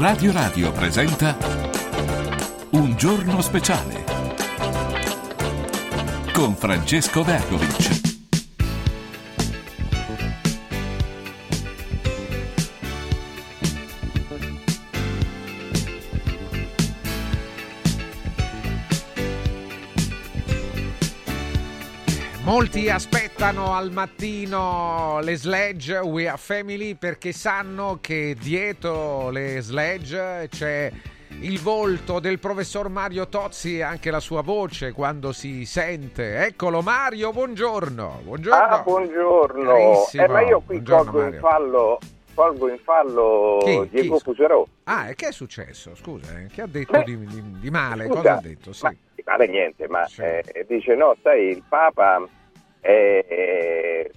Radio Radio presenta Un giorno speciale con Francesco Vergovic. Molti aspettano al mattino le sledge We Are Family perché sanno che dietro le sledge c'è il volto del professor Mario Tozzi e anche la sua voce quando si sente. Eccolo Mario, buongiorno. Buongiorno. Ah, buongiorno. Carissimo. Eh, ma io qui Buongiorno, colgo in fallo, colgo in fallo Chi? Diego Chi? Fuserò. Ah, e che è successo? Scusa, eh? che ha detto Beh, di, di- di male? Scusa, Cosa ha detto? Sì. Ma di male niente, ma Sì. eh, dice no, sai, il Papa è, è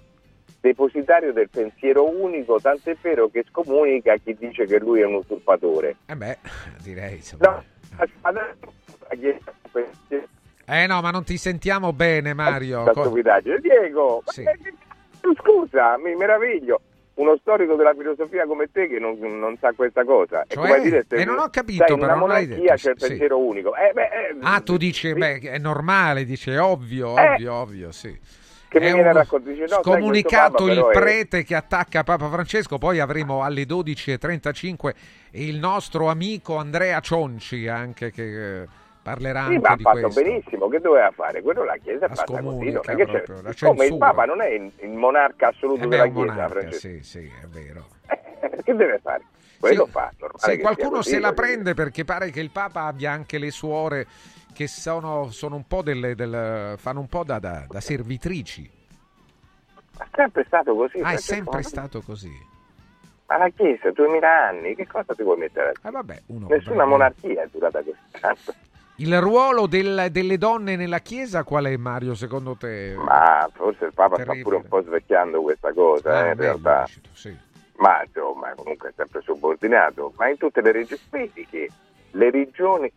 depositario del pensiero unico, tant'è vero che scomunica chi dice che lui è un usurpatore. Eh beh, direi insomma. No, adesso Eh no, ma non ti sentiamo bene Mario. stupidaggine. Diego, Sì. che- scusa, mi meraviglio. Uno storico della filosofia come te che non, non sa questa cosa. È Cioè? come dire, se- Eh, non ho capito, sai, in però, una non monarchia detto, c'è il sì. pensiero unico. Eh, beh, eh, Ah, tu dici, sì, beh, è normale, dice, ovvio, Eh. ovvio, ovvio, sì. Che È uno raccontare, dice, no, scomunicato il però è- prete che attacca Papa Francesco, poi avremo alle 12.35 il nostro amico Andrea Cionci anche che eh, parlerà Sì, anche ma ha di fatto questo. benissimo, che doveva fare? Quello la Chiesa La fatta così, c'è- proprio, come il. Papa non è il, il monarca assoluto Eh beh, della è un Chiesa, monarca, Francesco. sì, sì, è vero. Che deve fare? Quello Sì, fa, che qualcuno così, se la dire. prende perché pare che il Papa abbia anche le suore che sono, sono un po' delle, del- fanno un po' da, da- da servitrici. Ma è sempre stato così. Ah, è sempre ma- stato così. Ma la Chiesa, 2000 anni, che cosa ti vuoi mettere? Eh, vabbè, uno Nessuna potrebbe- monarchia è durata così tanto. Il ruolo del- delle donne nella Chiesa qual è Mario secondo te? Ma forse il Papa sta Terribile. pure un po' svecchiando questa cosa, Ah, eh, in realtà. dici tu, sì. Ma insomma, comunque è sempre subordinato. Ma in tutte le regioni, vedi che le regioni,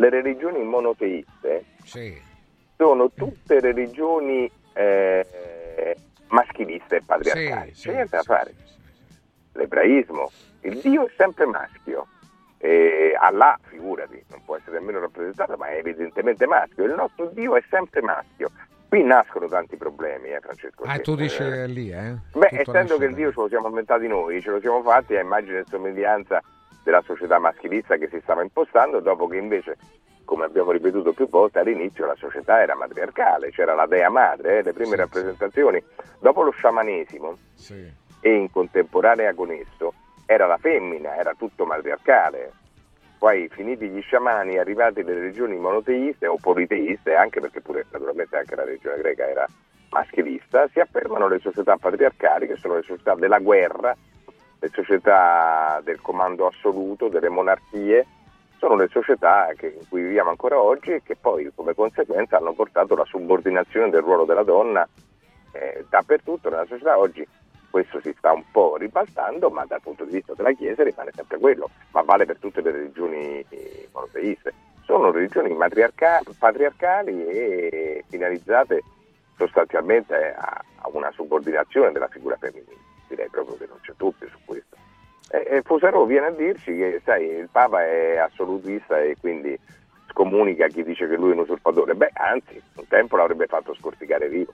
le religioni monoteiste Sì. sono tutte religioni eh, maschiliste e patriarcali. Sì, C'è niente da fare. L'ebraismo, il Dio è sempre maschio. E Allah, figurati, non può essere nemmeno rappresentato, ma è evidentemente maschio. Il nostro Dio è sempre maschio. Qui nascono tanti problemi, eh, Francesco. Ah, tu dici Eh, lì, eh? Beh, Tutto essendo che il Dio ce lo siamo inventati noi, ce lo siamo fatti a immagine e somiglianza della società maschilista che si stava impostando, dopo che invece, come abbiamo ripetuto più volte, all'inizio la società era matriarcale, c'era la dea madre, eh, le prime Sì, rappresentazioni. Dopo lo sciamanesimo Sì. e in contemporanea con esso era la femmina, era tutto matriarcale. Poi finiti gli sciamani, arrivati le religioni monoteiste o politeiste, anche perché pure naturalmente anche la religione greca era maschilista, si affermano le società patriarcali che sono le società della guerra, le società del comando assoluto, delle monarchie, sono le società che- in cui viviamo ancora oggi e che poi come conseguenza hanno portato la subordinazione del ruolo della donna eh, dappertutto nella società oggi questo si sta un po' ribaltando, ma dal punto di vista della Chiesa rimane sempre quello, ma vale per tutte le religioni eh, monoteiste. Sono religioni matriarca- patriarcali e finalizzate sostanzialmente a, a una subordinazione della figura femminile. Direi proprio che non c'è dubbio su questo. E, e Fusaro viene a dirci che sai, il Papa è assolutista e quindi scomunica chi dice che lui è un usurpatore. Beh, anzi, un tempo l'avrebbe fatto scorticare vivo.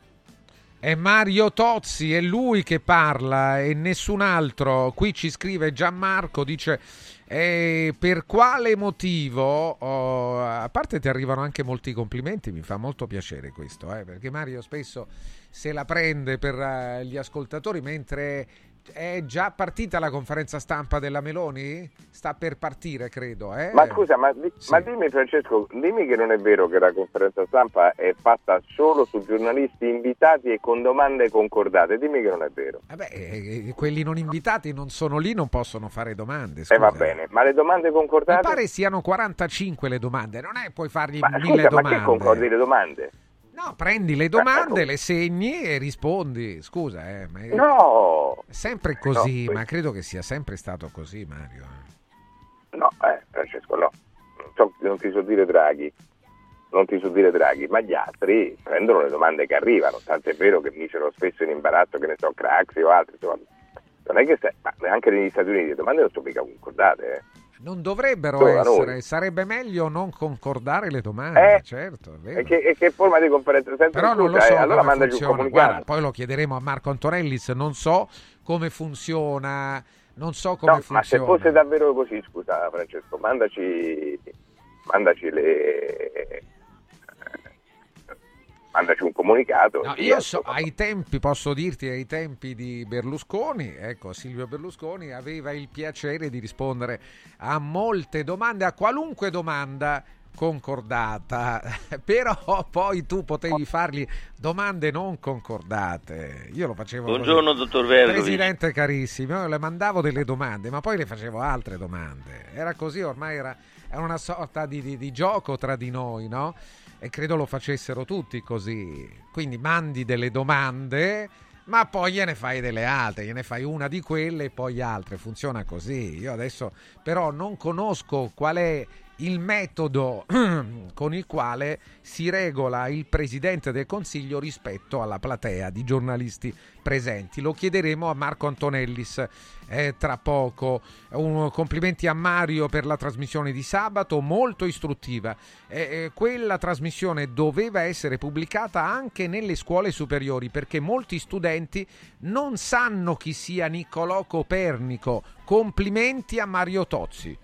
È Mario Tozzi, è lui che parla e nessun altro. Qui ci scrive Gianmarco, dice eh, per quale motivo, oh, a parte ti arrivano anche molti complimenti, mi fa molto piacere questo, eh, perché Mario spesso se la prende per eh, gli ascoltatori mentre è già partita la conferenza stampa della Meloni? Sta per partire, credo. Eh? Ma scusa, ma, di- Sì. ma dimmi Francesco, dimmi che non è vero che la conferenza stampa è fatta solo su giornalisti invitati e con domande concordate, dimmi che non è vero. Vabbè, eh, quelli non invitati non sono lì, non possono fare domande. Scusa. va bene, ma le domande Mi concordate? pare siano 45 le domande, non è puoi fargli Ma mille scusa, ma domande. che concordi le domande? No, prendi le domande, ecco. le segni e rispondi. Scusa, eh, ma è No, è sempre così, No, ma credo che sia sempre stato così, Mario. no, eh, Francesco, no. Non, so- non ti so dire Draghi, non ti so dire Draghi, ma gli altri prendono le domande che arrivano, tant'è vero che misero spesso in imbarazzo, che ne so, Craxi o altri, insomma, non è che se, ma anche negli Stati Uniti le domande non sono mica concordate. Eh. Non dovrebbero Solo essere, sarebbe meglio non concordare le domande, eh, certo. E che, e che, forma di conferenza senza Però non lo so, eh, allora mandaci un comunicato. Guarda, poi lo chiederemo a Marco Antonellis, non so come funziona, non so come no, funziona. Ma se fosse davvero così, scusa Francesco, mandaci, mandaci le mandaci un comunicato. No, io so, ai tempi, posso dirti, ai tempi di Berlusconi, ecco, Silvio Berlusconi aveva il piacere di rispondere a molte domande, a qualunque domanda concordata, però poi tu potevi fargli domande non concordate. Io lo facevo. Buongiorno, così. dottor Verdi. Presidente carissimo, io le mandavo delle domande, ma poi le facevo altre domande. Era così, ormai era, era una sorta di, di, di gioco tra di noi, no? E credo lo facessero tutti così. Quindi mandi delle domande, ma poi gliene fai delle altre, gliene fai una di quelle e poi altre. Funziona così. Io adesso però non conosco qual è il metodo con il quale si regola il Presidente del Consiglio rispetto alla platea di giornalisti presenti. Lo chiederemo a Marco Antonellis eh, tra poco. Un, complimenti a Mario per la trasmissione di sabato, molto istruttiva. Eh, eh, quella trasmissione doveva essere pubblicata anche nelle scuole superiori perché molti studenti non sanno chi sia Niccolò Copernico. Complimenti a Mario Tozzi.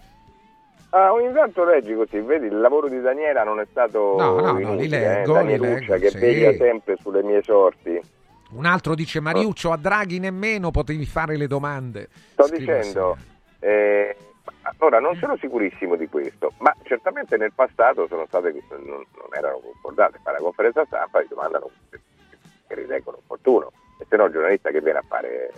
Ah, ogni tanto leggi così, vedi, il lavoro di Daniela non è stato no, no, inutile, no, li leggo, eh? li leggo, che sì. veglia sempre sulle mie sorti. Un altro dice Mariuccio, a Draghi nemmeno potevi fare le domande. Sto Scrivo dicendo, eh, ora non sono sicurissimo di questo, ma certamente nel passato sono state, non, non erano concordate, fare la conferenza stampa e domandano che ritengono opportuno. E se no il giornalista che viene a fare,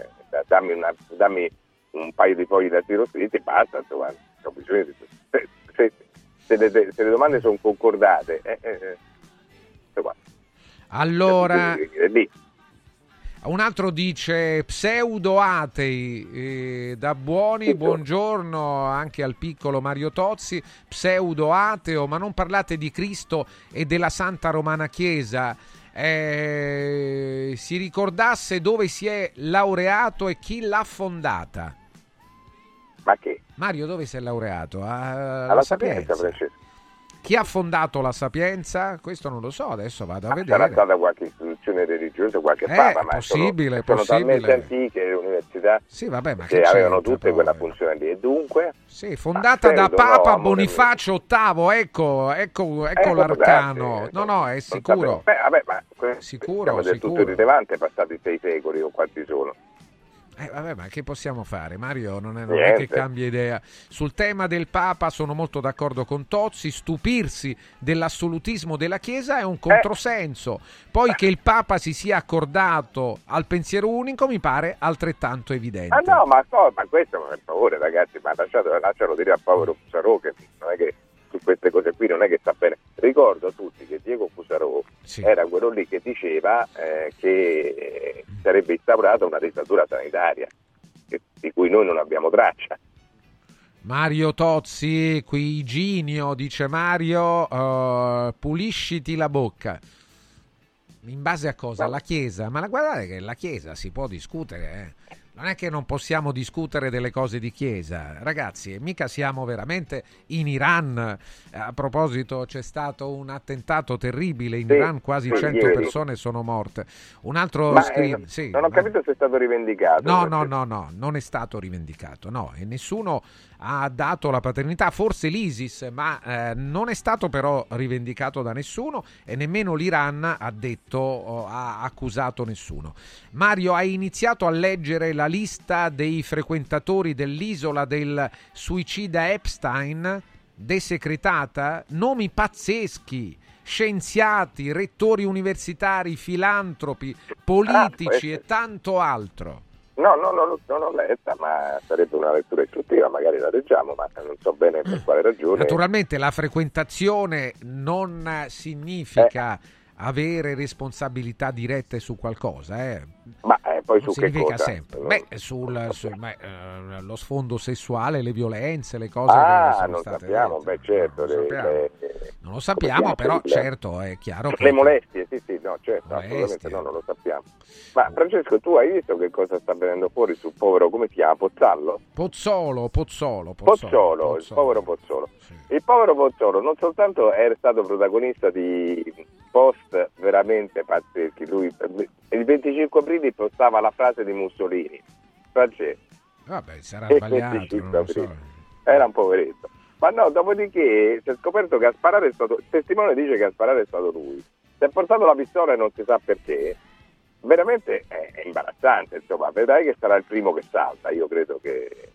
dammi, una, dammi un paio di fogli da tiro scritti e basta, insomma, ho bisogno di se, se, se, le, se le, domande sono concordate, eh, eh, eh. Allora, un altro dice pseudo atei eh, da buoni, buongiorno anche al piccolo Mario Tozzi, pseudo ateo, ma non parlate di Cristo e della Santa Romana Chiesa. Eh, si ricordasse dove si è laureato e chi l'ha fondata. Ma che? Mario, dove sei laureato? A, alla Sapienza, Francesco. Chi ha fondato la Sapienza? Questo non lo so, adesso vado a ah, vedere. Sarà stata qualche istituzione religiosa, qualche eh, papa, ma possibile, sono, sono talmente antiche le università sì, vabbè, ma che, che avevano tutte poi? quella funzione lì. E dunque... Sì, fondata da Papa no, Bonifacio VIII, ecco, ecco, ecco eh, l'arcano. Darsi, no, no, è sicuro. Beh, vabbè, ma sicuro, del sicuro. tutto rilevante, passati sei secoli o quanti sono. Eh, vabbè, ma che possiamo fare? Mario non è, non è, che cambia idea. Sul tema del Papa sono molto d'accordo con Tozzi, stupirsi dell'assolutismo della Chiesa è un controsenso. Poi che il Papa si sia accordato al pensiero unico mi pare altrettanto evidente. Ah no, ma, no, ma questo per favore ragazzi, ma lasciate, lascialo dire a povero Sarò che non è che su queste cose qui non è che sta bene. Ricordo a tutti che Diego Fusarò sì. era quello lì che diceva eh, che sarebbe instaurata una dittatura sanitaria, che, di cui noi non abbiamo traccia. Mario Tozzi, qui Ginio, dice Mario, uh, pulisciti la bocca. In base a cosa? Alla Chiesa? Ma guardate che la Chiesa si può discutere, eh? Non è che non possiamo discutere delle cose di chiesa, ragazzi, mica siamo veramente in Iran. A proposito, c'è stato un attentato terribile in sì, Iran, quasi sì, 100 ieri. persone sono morte. Un altro ma, screen, eh, sì, non ho capito se è stato rivendicato. No, no, no, no, non è stato rivendicato, no, e nessuno ha dato la paternità, forse l'ISIS, ma eh, non è stato però rivendicato da nessuno e nemmeno l'Iran ha detto, ha accusato nessuno. Mario, hai iniziato a leggere la lista dei frequentatori dell'isola del suicida Epstein, desecretata? Nomi pazzeschi scienziati, rettori universitari, filantropi, politici ah, e tanto altro. No, no, no, non l'ho letta, ma sarebbe una lettura istruttiva, magari la leggiamo, ma non so bene per quale ragione. Naturalmente la frequentazione non significa eh. Avere responsabilità dirette su qualcosa, eh. Ma eh, poi non su che cosa? sempre. Beh, sul, sul beh, eh, lo sfondo sessuale, le violenze, le cose ah, che sono non state sappiamo, dette. beh certo, no, le, sappiamo. Le, Non lo sappiamo, però il- certo è chiaro che... Le molestie, sì, sì, no, certo, Molestie. assolutamente no, non lo sappiamo. Ma Francesco, tu hai visto che cosa sta venendo fuori sul povero, come si chiama, Pozzallo? Pozzolo, Pozzolo, Pozzolo, il povero Pozzolo. Sì. Il povero Pozzolo non soltanto è stato protagonista di post veramente pazzeschi, lui il 25 aprile postava la frase di Mussolini, Francesco, Vabbè, sarà sbagliato, 25 non so. era un poveretto. Ma no, dopodiché si è scoperto che a sparare è stato, il testimone dice che a sparare è stato lui. Si è portato la pistola e non si sa perché. Veramente è, è imbarazzante, insomma, vedrai che sarà il primo che salta, io credo che...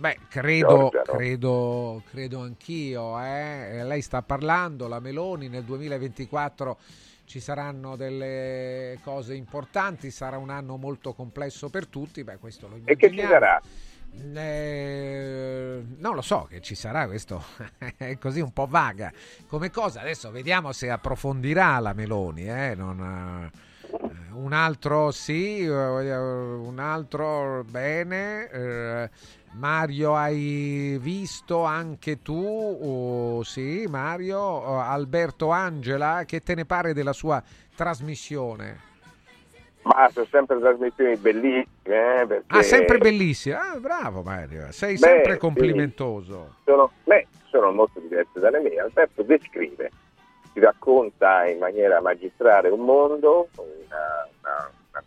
Beh, credo, Giorgia, no? credo, credo anch'io. eh. Lei sta parlando, la Meloni nel 2024 ci saranno delle cose importanti, sarà un anno molto complesso per tutti, beh questo lo E che ci immaginiamo. sarà? Eh, non lo so che ci sarà questo è così un po' vaga come cosa adesso vediamo se approfondirà la Meloni eh, non, eh, un altro sì eh, un altro bene eh, Mario hai visto anche tu? Oh, sì Mario. Oh, Alberto Angela che te ne pare della sua trasmissione? Ma sono sempre trasmissioni bellissime, eh, perché ah sempre bellissima ah, bravo Mario. Sei Beh, sempre sì. complimentoso. Sono, beh, sono molto diverse dalle mie. Alberto descrive, ti racconta in maniera magistrale un mondo, una- una- una-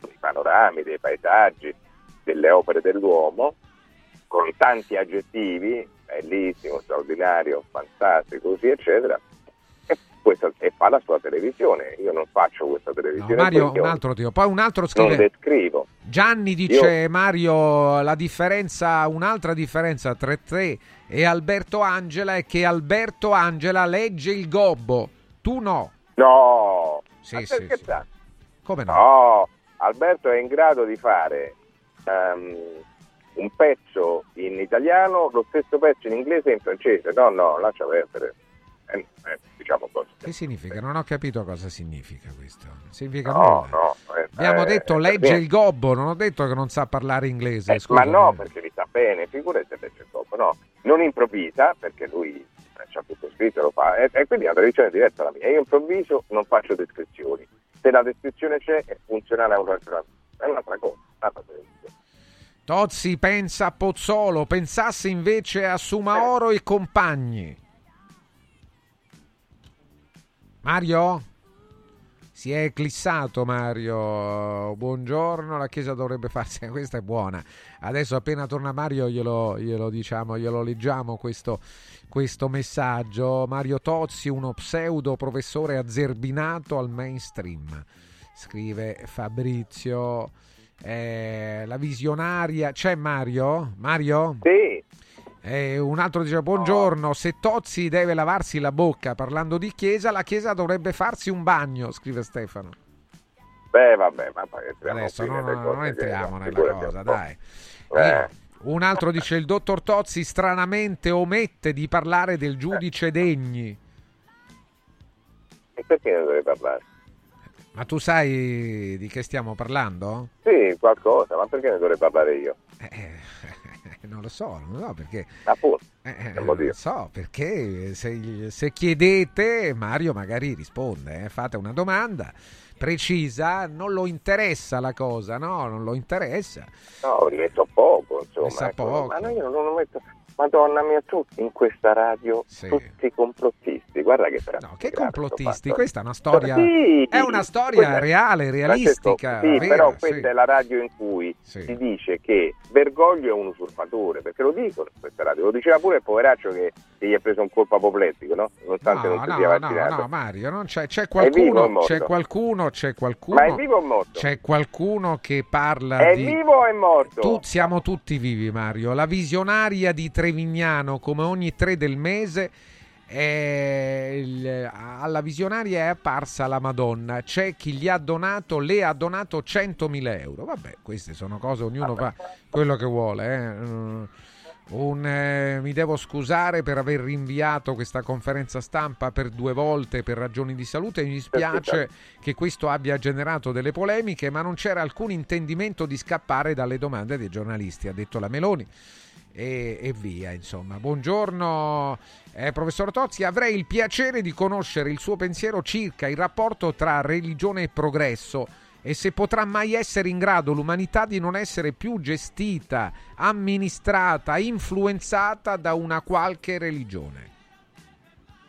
dei panorami, dei paesaggi, delle opere dell'uomo, con tanti aggettivi, bellissimo, straordinario, fantastico, così eccetera. E, questa- e fa la sua televisione. Io non faccio questa No, televisione. Mario, quindi un io altro tipo. Poi un altro non scrive: descrivo. Gianni dice Mario, la differenza, un'altra differenza tra te e Alberto Angela è che Alberto Angela legge il gobbo, tu no. No, Sì, sì, sì. Come no? No, Alberto è in grado di fare ehm, un pezzo in italiano, lo stesso pezzo in inglese e in francese. No, no, lascia perdere. Eh, eh, diciamo così. Che significa? Non ho capito cosa significa questo. Significa No, no. eh, Abbiamo eh, detto per legge me- il gobbo, non ho detto che non sa parlare inglese. Eh, ma no, perché li sa bene, figurati se legge il dopo, no. Non improvvisa, perché lui eh, c'ha tutto scritto, lo fa, e, e quindi è una tradizione diversa dalla mia. Io improvviso, non faccio descrizioni. Se la descrizione c'è, è funzionale a un'altra, è un'altra cosa. un'altra televisione. Tozzi pensa a Pozzolo, pensasse invece a Sumaoro e compagni. Mario? Si è eclissato Mario. Buongiorno, la Chiesa dovrebbe farsi. Questa è buona. Adesso appena torna Mario glielo, glielo diciamo, glielo leggiamo questo, questo messaggio. Mario Tozzi, uno pseudo professore azzerbinato al mainstream. Scrive Fabrizio. Eh, la visionaria. C'è Mario? Mario? Sì, Eh, un altro dice buongiorno, se Tozzi deve lavarsi la bocca parlando di chiesa, la chiesa dovrebbe farsi un bagno, scrive Stefano. beh, vabbè, ma Adesso qui non, non entriamo nella figurati cosa, dai. Eh. Eh, Un altro dice il dottor Tozzi stranamente omette di parlare del giudice Degni. E perché ne dovrei parlare? Ma tu sai di che stiamo parlando? Sì, qualcosa, ma perché ne dovrei parlare io? Eh, non lo so, non lo so perché Appunto, Eh, motivo? non so perché se, se chiedete Mario magari risponde, eh, fate una domanda precisa, non lo interessa la cosa, no? Non lo interessa. no, ne so poco, insomma. Ecco. poco. Ma no, io non lo metto... Madonna mia, tu in questa radio Sì. tutti complottisti, guarda che. No, che complottisti, questa è una storia Sì, è una storia reale, realistica, sì, vera, però sì. questa è la radio in cui Sì. si dice che Bergoglio è un usurpatore, perché lo dicono questa radio, lo diceva pure il poveraccio che, gli ha preso un colpo apoplettico, no? Nonostante No, non si no, sia no, vaccinato. no, Mario, non c'è, c'è qualcuno, c'è qualcuno, c'è qualcuno, Ma è vivo o morto? c'è qualcuno che parla È di vivo o è morto? Tu- siamo tutti vivi, Mario. La visionaria di Trevignano, come ogni tre del mese, alla visionaria è apparsa la Madonna. C'è chi gli ha donato, le ha donato 100.000 euro. Vabbè, queste sono cose, ognuno fa quello che vuole. eh. Mm, un, eh, mi devo scusare per aver rinviato questa conferenza stampa per due volte per ragioni di salute. Mi dispiace che questo abbia generato delle polemiche, ma non c'era alcun intendimento di scappare dalle domande dei giornalisti, ha detto la Meloni. E, e via, insomma. Buongiorno, eh, professor Tozzi. Avrei il piacere di conoscere il suo pensiero circa il rapporto tra religione e progresso e se potrà mai essere in grado l'umanità di non essere più gestita, amministrata, influenzata da una qualche religione.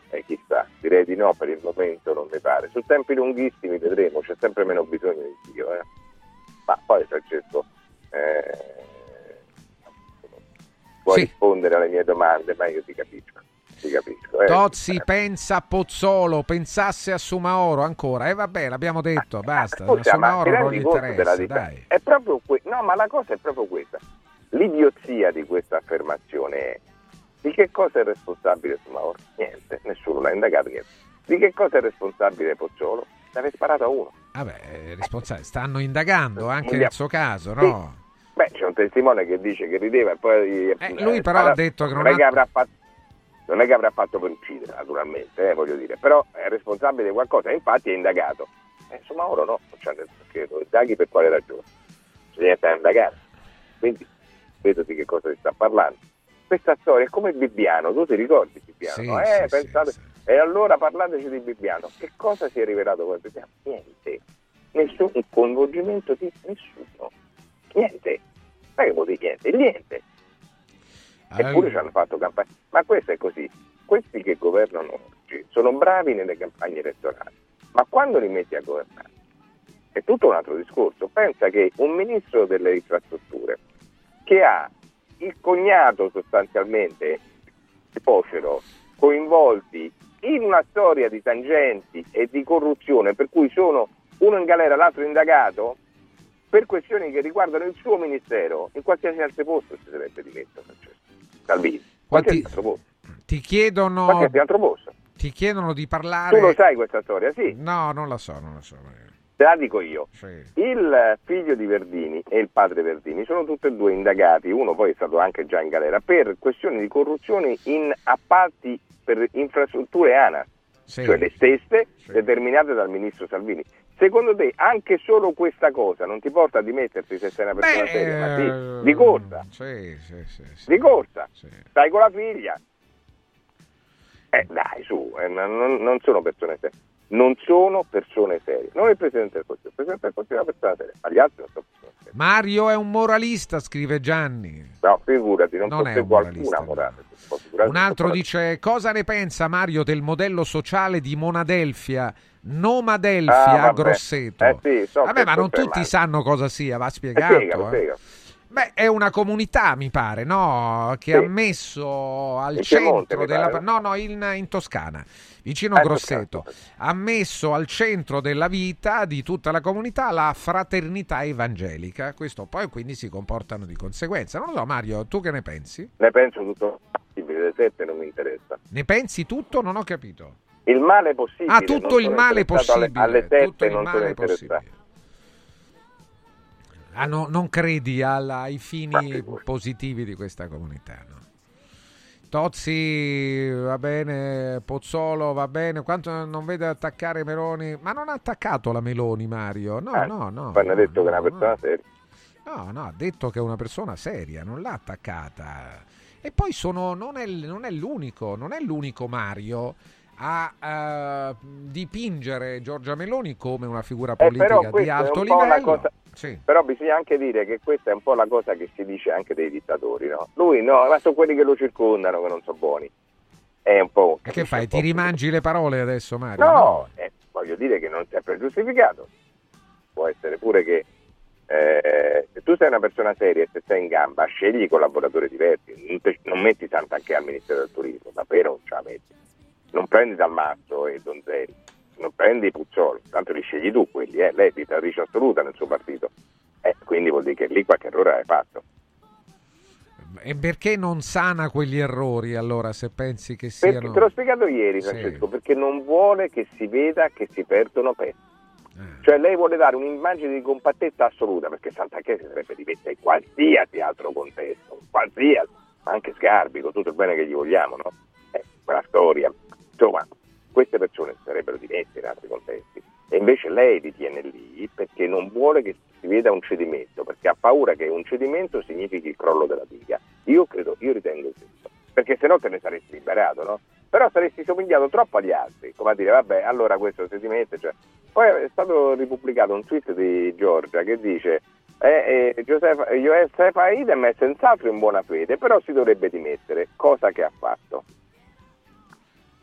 Eh, chissà, direi di no per il momento, non mi pare. Su tempi lunghissimi vedremo, c'è sempre meno bisogno di Dio. Eh. Ma poi Francesco, eh, puoi Sì. rispondere alle mie domande, ma io ti capisco. Ti capisco eh. Tozzi Eh, pensa a Pozzolo, pensasse a Sumaoro ancora. E vabbè, l'abbiamo detto, basta. Scusa, ma Sumaoro non gli interessa, dai. È proprio que- no, ma la cosa è proprio questa. L'idiozia di questa affermazione è di che cosa è responsabile Sumaoro? Niente, nessuno l'ha indagato, niente. Di che cosa è responsabile Pozzolo? Ne aver sparato a uno. Vabbè, eh, responsabili. Stanno indagando anche nel suo caso, no? Beh, c'è un testimone che dice che rideva e poi... Eh, lui però ha detto che non è ha- che avrà fatto... Non è che avrà fatto per uccidere, naturalmente, eh, voglio dire, però è responsabile di qualcosa, e infatti è indagato. Eh, insomma, ora no, non c'è che lo indaghi per quale ragione? C'è niente da indagare. Quindi, vedo di che cosa si sta parlando. Questa storia è come Bibbiano, tu ti ricordi Bibbiano? Sì, eh, sì, pensate, sì. E allora parlateci di Bibbiano. Che cosa si è rivelato con Bibbiano? Niente. Nessun coinvolgimento di nessuno. Niente. Ma che vuol dire niente? Niente. Eppure ci Allora, hanno fatto campagna. Ma questo è così. Questi che governano oggi sono bravi nelle campagne elettorali, ma quando li metti a governare è tutto un altro discorso. Pensa che un ministro delle infrastrutture che ha il cognato sostanzialmente di Pocero coinvolti in una storia di tangenti e di corruzione per cui sono uno in galera l'altro indagato per questioni che riguardano il suo ministero in qualsiasi altro posto si sarebbe dimesso Francesco Salvini Quanti- qualsiasi altro posto ti chiedono, qualsiasi altro posto ti chiedono di tu parlare. lo sai questa storia sì No, non la so, non la so. eh, te la dico io Sì. Il figlio di Verdini e il padre Verdini sono tutti e due indagati, uno poi è stato anche già in galera, per questioni di corruzione in appalti per infrastrutture ANAS, Sì. cioè le stesse Sì. determinate dal ministro Salvini. Secondo te anche solo questa cosa non ti porta a dimetterti se sei una persona seria? Ma eh, sì, di corsa, Sì, sì, sì, sì. di corsa, Sì. stai con la figlia. Eh dai, su, eh, non, non sono persone serie. Non sono persone serie. Non il Presidente del Consiglio, il Presidente del Consiglio è una persona seria, ma gli altri non sono persone serie. Mario è un moralista, scrive Gianni. No, figurati, non, Non un qualcuna moralista, morale. no. Un altro dice: Cosa ne pensa Mario del modello sociale di Monadelfia? Nomadelfia Ah. Grosseto. Eh sì, so Vabbè, ma non tutti sanno cosa sia, va Eh, spiegato. spiegalo, eh. spiegalo. Beh, è una comunità, mi pare, no? Che Sì. ha messo al Piemonte, centro della. pare. No, no, in, in Toscana, vicino Eh, Grosseto. Toscana. Ha messo al centro della vita di tutta la comunità la fraternità evangelica. Questo poi quindi si comportano di conseguenza. Non lo so, Mario, tu che ne pensi? Ne penso tutto le sette non mi interessa. Ne pensi tutto? Non ho capito. Il male possibile. Ah, tutto il male alle- possibile. Alle, tutto il non sono male interessato. possibile. Ah, no, non credi alla- ai fini positivi di questa comunità, no? Tozzi va bene, Pozzolo va bene, quanto non vede attaccare Meloni, ma non ha attaccato la Meloni Mario, no, Eh, no, no. Hanno no, detto che è no, una persona no. seria. No, no, ha detto che è una persona seria, non l'ha attaccata. E poi sono, non, è, non è l'unico, non è l'unico Mario a eh, dipingere Giorgia Meloni come una figura politica Eh, di alto livello. cosa- Sì. Però bisogna anche dire che questa è un po' la cosa che si dice anche dei dittatori, no? Lui no, ma sono quelli che lo circondano che non sono buoni. È un po'. E che fai? Ti rimangi le parole adesso, Mario? No, eh, voglio dire che non sempre è giustificato. Può essere pure che eh, se tu sei una persona seria e se sei in gamba, scegli collaboratori diversi, non, te- non metti Sant'Anché al Ministero del Turismo, davvero non ce la metti. Non prendi Dalmazzo e Donzelli, non prendi Puzzolo, tanto li scegli tu quelli, eh, lei è dittatrice assoluta nel suo partito. Eh, quindi vuol dire che lì qualche errore hai fatto. E perché non sana quegli errori allora se pensi che Perché, siano... te l'ho spiegato ieri, Sì. Francesco, perché non vuole che si veda che si perdono pezzi. Eh. Cioè lei vuole dare un'immagine di compattezza assoluta perché Sant'Anché si sarebbe dimessa in qualsiasi altro contesto, qualsiasi, anche Sgarbi, con tutto il bene che gli vogliamo, no? Eh, quella storia. Insomma, queste persone sarebbero dimesse in altri contesti e invece lei li tiene lì perché non vuole che si veda un cedimento, perché ha paura che un cedimento significhi il crollo della diga. Io credo, io ritengo giusto, perché se no te ne saresti liberato, no? Però saresti somigliato troppo agli altri, come a dire, vabbè, allora questo si dimette, cioè. Poi è stato ripubblicato un tweet di Giorgia che dice eh, eh, Giuseppe, Josefa Idem è senz'altro in buona fede, però si dovrebbe dimettere, cosa che ha fatto.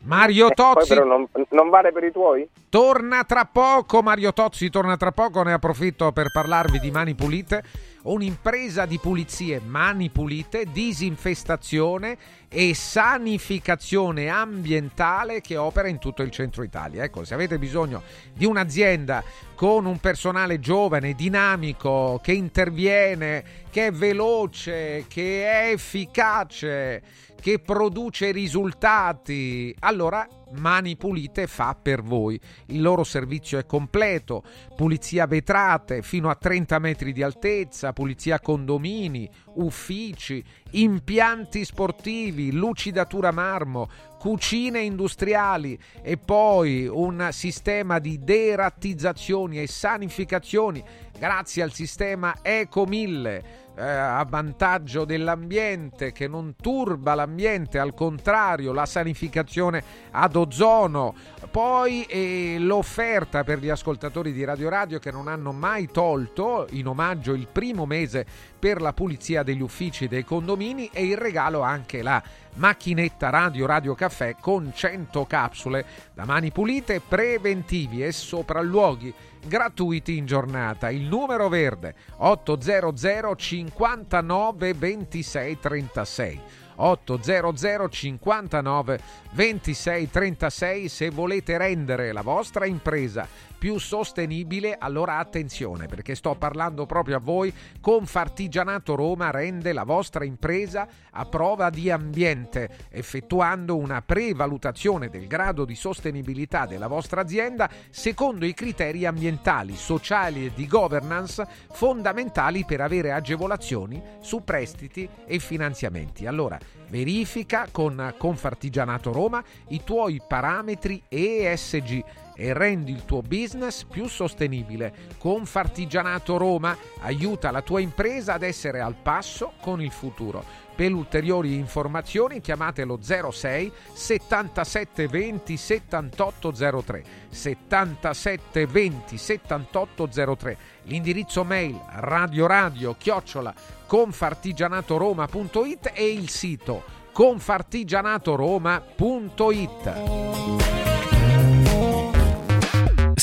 Mario Tozzi. Eh, non, non, vale per i tuoi? Torna tra poco, Mario Tozzi torna tra poco, ne approfitto per parlarvi di Mani Pulite, un'impresa di pulizie Mani Pulite, disinfestazione e sanificazione ambientale che opera in tutto il centro Italia. Ecco, se avete bisogno di un'azienda con un personale giovane, dinamico, che interviene, che è veloce, che è efficace, che produce risultati, allora Mani Pulite fa per voi. Il loro servizio è completo, pulizia vetrate fino a 30 metri di altezza, pulizia condomini, uffici, impianti sportivi, lucidatura marmo, cucine industriali e poi un sistema di derattizzazioni e sanificazioni grazie al sistema Eco 1000 eh, a vantaggio dell'ambiente, che non turba l'ambiente, al contrario, la sanificazione ad ozono. Poi eh, l'offerta per gli ascoltatori di Radio Radio che non hanno mai tolto in omaggio il primo mese per la pulizia degli uffici dei condomini e il regalo anche la macchinetta Radio Radio Caffè con 100 capsule da mani pulite, preventivi e sopralluoghi gratuiti in giornata. Il numero verde 800 59 26 36. 800 59 26 36 se volete rendere la vostra impresa più sostenibile, allora attenzione perché sto parlando proprio a voi. Confartigianato Roma rende la vostra impresa a prova di ambiente, effettuando una prevalutazione del grado di sostenibilità della vostra azienda secondo i criteri ambientali, sociali e di governance fondamentali per avere agevolazioni su prestiti e finanziamenti. Allora, verifica con Confartigianato Roma i tuoi parametri ESG e rendi il tuo business più sostenibile. Confartigianato Roma aiuta la tua impresa ad essere al passo con il futuro. Per ulteriori informazioni chiamate lo 06 77 20 78 03 77 20 78 03 l'indirizzo mail radioradio chiocciola confartigianatoroma.it e il sito confartigianatoroma.it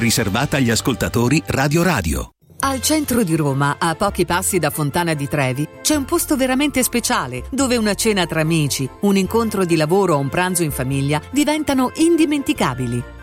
riservata agli ascoltatori Radio Radio. Al centro di Roma, a pochi passi da Fontana di Trevi, c'è un posto veramente speciale dove una cena tra amici, un incontro di lavoro o un pranzo in famiglia diventano indimenticabili.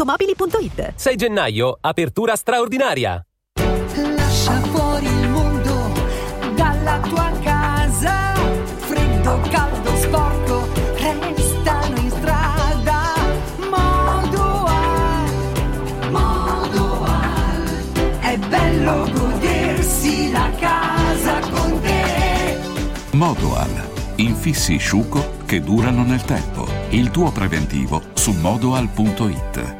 automobili.it 6 gennaio, apertura straordinaria. Lascia fuori il mondo dalla tua casa. Freddo, caldo, sporco, restano in strada. Modoal, Modoal. È bello godersi la casa con te. Modoal. Infissi sciuco che durano nel tempo. Il tuo preventivo su modoal.it.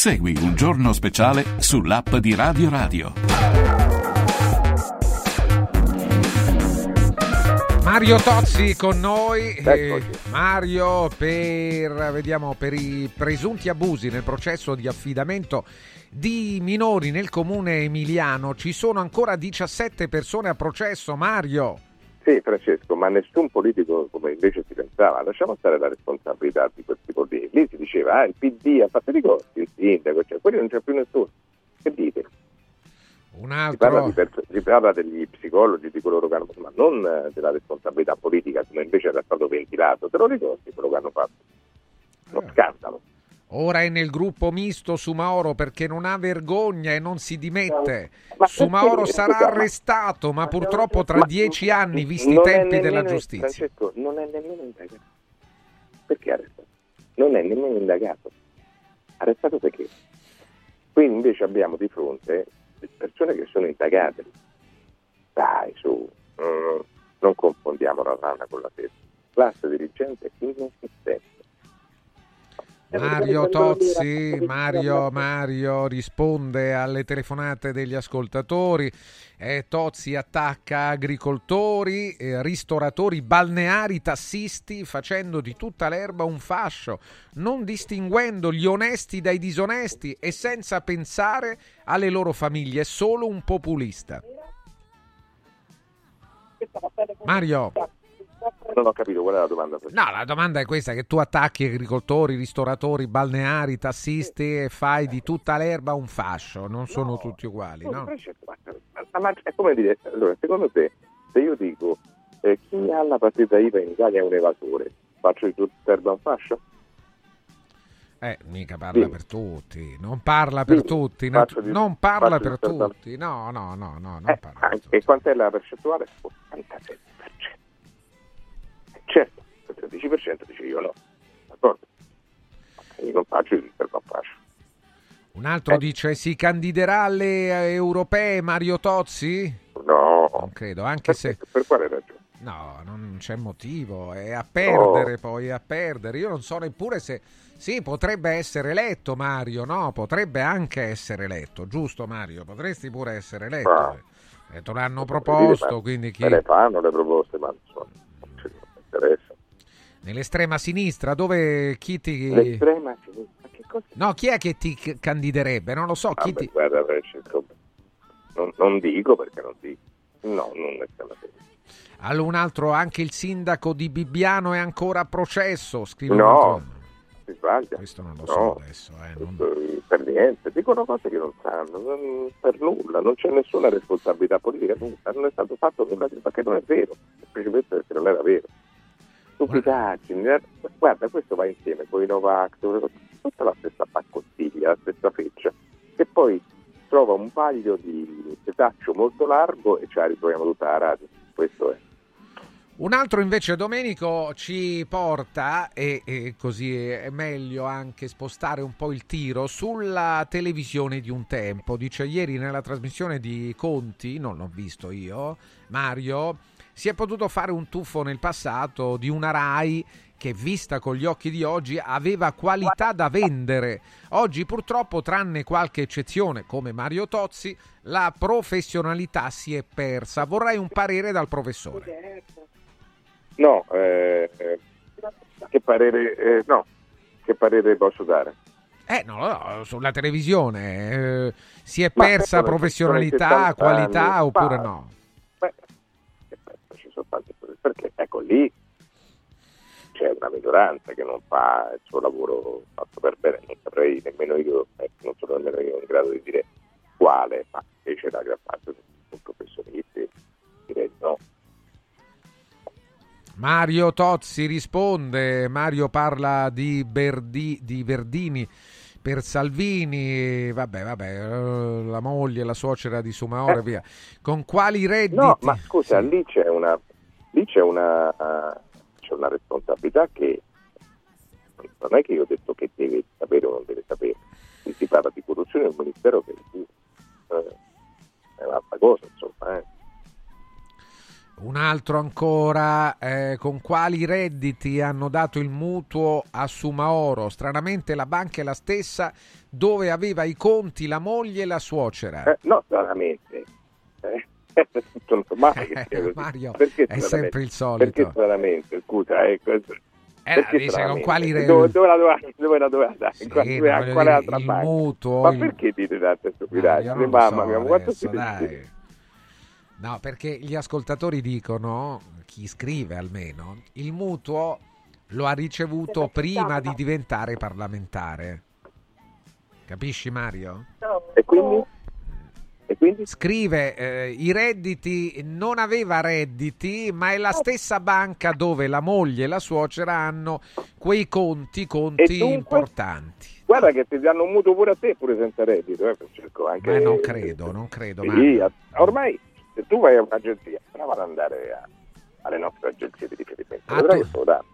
Segui un giorno speciale sull'app di Radio Radio. Mario Tozzi con noi. Eh, Eccoci. Mario, per, vediamo, per i presunti abusi nel processo di affidamento di minori nel comune emiliano ci sono ancora 17 persone a processo. Mario. Sì, Francesco, ma nessun politico, come invece si pensava, lasciamo stare la responsabilità di quel tipo di... Lì si diceva, ah, il PD ha fatto i ricorsi, il sindaco, cioè, quelli non c'è più nessuno. Che dite? Un Si parla, altro. di si parla degli psicologi, di coloro che hanno... ma non eh, della responsabilità politica, come invece era stato ventilato. Te lo ricordi quello che hanno fatto? Uno scandalo. Ora è nel gruppo misto Sumaoro perché non ha vergogna e non si dimette. Ma Sumaoro sarà arrestato, ma purtroppo tra dieci anni, visti i tempi della giustizia. Non è nemmeno indagato. Perché arrestato? Non è nemmeno indagato. Arrestato perché? Qui invece abbiamo di fronte persone che sono indagate. Dai, su, mm, non confondiamo la rana con la testa. Classe dirigente inesistente. Mario Tozzi, Mario, Mario risponde alle telefonate degli ascoltatori. Eh, Tozzi attacca agricoltori, eh, ristoratori, balneari, tassisti, facendo di tutta l'erba un fascio, non distinguendo gli onesti dai disonesti e senza pensare alle loro famiglie. È solo un populista. Mario. Non ho capito qual è la domanda. No, la domanda è questa: che tu attacchi agricoltori, ristoratori, balneari, tassisti e fai di tutta l'erba un fascio. Non sono tutti uguali, no? Francesco, ma- è come dire, allora, secondo te, se io dico eh, chi ha la partita IVA in Italia è un evasore, faccio il tuo serbo un fascio? Eh, mica parla Sì. per tutti, non parla per Sì, tutti, di- non parla per di tutti, no, no, no, no, non Eh, parla. anche- e quant'è la percentuale? 87%. Certo, il 13% dice io no, d'accordo? Io non faccio il serbo un fascio. Un altro dice si candiderà alle eh, europee Mario Tozzi? No. Non credo, anche se... Per quale ragione? No, non c'è motivo, è a perdere poi, è a perdere. Io non so neppure se... Sì, potrebbe essere eletto Mario, no? Potrebbe anche essere eletto, giusto Mario? Potresti pure essere eletto. Ah. Eh, te l'hanno proposto, quindi chi... Me le fanno le proposte, ma insomma, interessa. Nell'estrema sinistra, dove chi ti... L'estrema sinistra, che cosa? No, chi è che ti candiderebbe? Non lo so, chi Vabbè, ti... guarda, non, non dico perché non dico. No, non l'estrema sinistra. Allora, un altro, anche il sindaco di Bibbiano è ancora a processo, scrive No, si sbaglia. Questo non lo No. so adesso, eh, non- Per niente, dicono cose che non sanno, non- per nulla, non c'è nessuna responsabilità politica, nulla, non è stato fatto nulla perché non è vero, semplicemente perché non era vero. Stupidaggini, guarda, questo va insieme con i Novax, tutta la stessa paccottiglia, la stessa feccia, che poi trova un vaglio di setaccio molto largo e ce la ritroviamo tutta la radio. Questo è. Un altro invece Domenico ci porta, e, e così è meglio anche spostare un po' il tiro, sulla televisione di un tempo. Dice ieri nella trasmissione di Conti, non l'ho visto io, Mario, si è potuto fare un tuffo nel passato di una RAI che vista con gli occhi di oggi aveva qualità da vendere. Oggi purtroppo, tranne qualche eccezione come Mario Tozzi, la professionalità si è persa. Vorrei un parere dal professore. No, eh, che parere, eh, no, che parere posso dare? Eh, no, no, sulla televisione eh, si è persa professionalità, sono 70 qualità oppure no? Tante cose, perché ecco lì c'è una minoranza che non fa il suo lavoro fatto per bene, non saprei nemmeno io, ecco, non sono nemmeno io in grado di dire quale, ma invece la gran parte sono professionisti, direi di no. Mario Tozzi risponde, Mario parla di, Berdi- di Verdini per Salvini, vabbè, vabbè, eh, la moglie, la suocera di Sumaore, Eh. via. Con quali redditi? No, ma scusa, lì c'è una lì c'è una c'è una responsabilità che non è che io ho detto che deve sapere o non deve sapere. Se si parla di corruzione è un ministero che eh, è un'altra cosa, insomma. eh. Un altro ancora, eh, con quali redditi hanno dato il mutuo a Sumaoro? Stranamente la banca è la stessa dove aveva i conti la moglie e la suocera. Eh, no, stranamente. Eh, così. Mario, Perché è sempre il solito. Perché stranamente? Scusa, eh, questo- Eh, perché dice, con quali re- dove, dove la doveva, dove la doveva dare? Sì, Quale- quale dire, altra il banca? mutuo, Ma il- perché dite tante No, stupidaggini? lo Mamma so mia, quanto siete dai. No, perché gli ascoltatori dicono, chi scrive almeno, il mutuo lo ha ricevuto prima di diventare parlamentare. Capisci Mario? E quindi? Quindi? Scrive, eh, i redditi, non aveva redditi, ma è la stessa banca dove la moglie e la suocera hanno quei conti, conti dunque? importanti. Guarda che ti danno un mutuo pure a te, pure senza reddito. Eh, anche... Ma non credo, non credo. Sì, Mario. a- ormai se tu vai a un'agenzia, prova ad andare a- alle nostre agenzie di riferimento. Ah, tu-.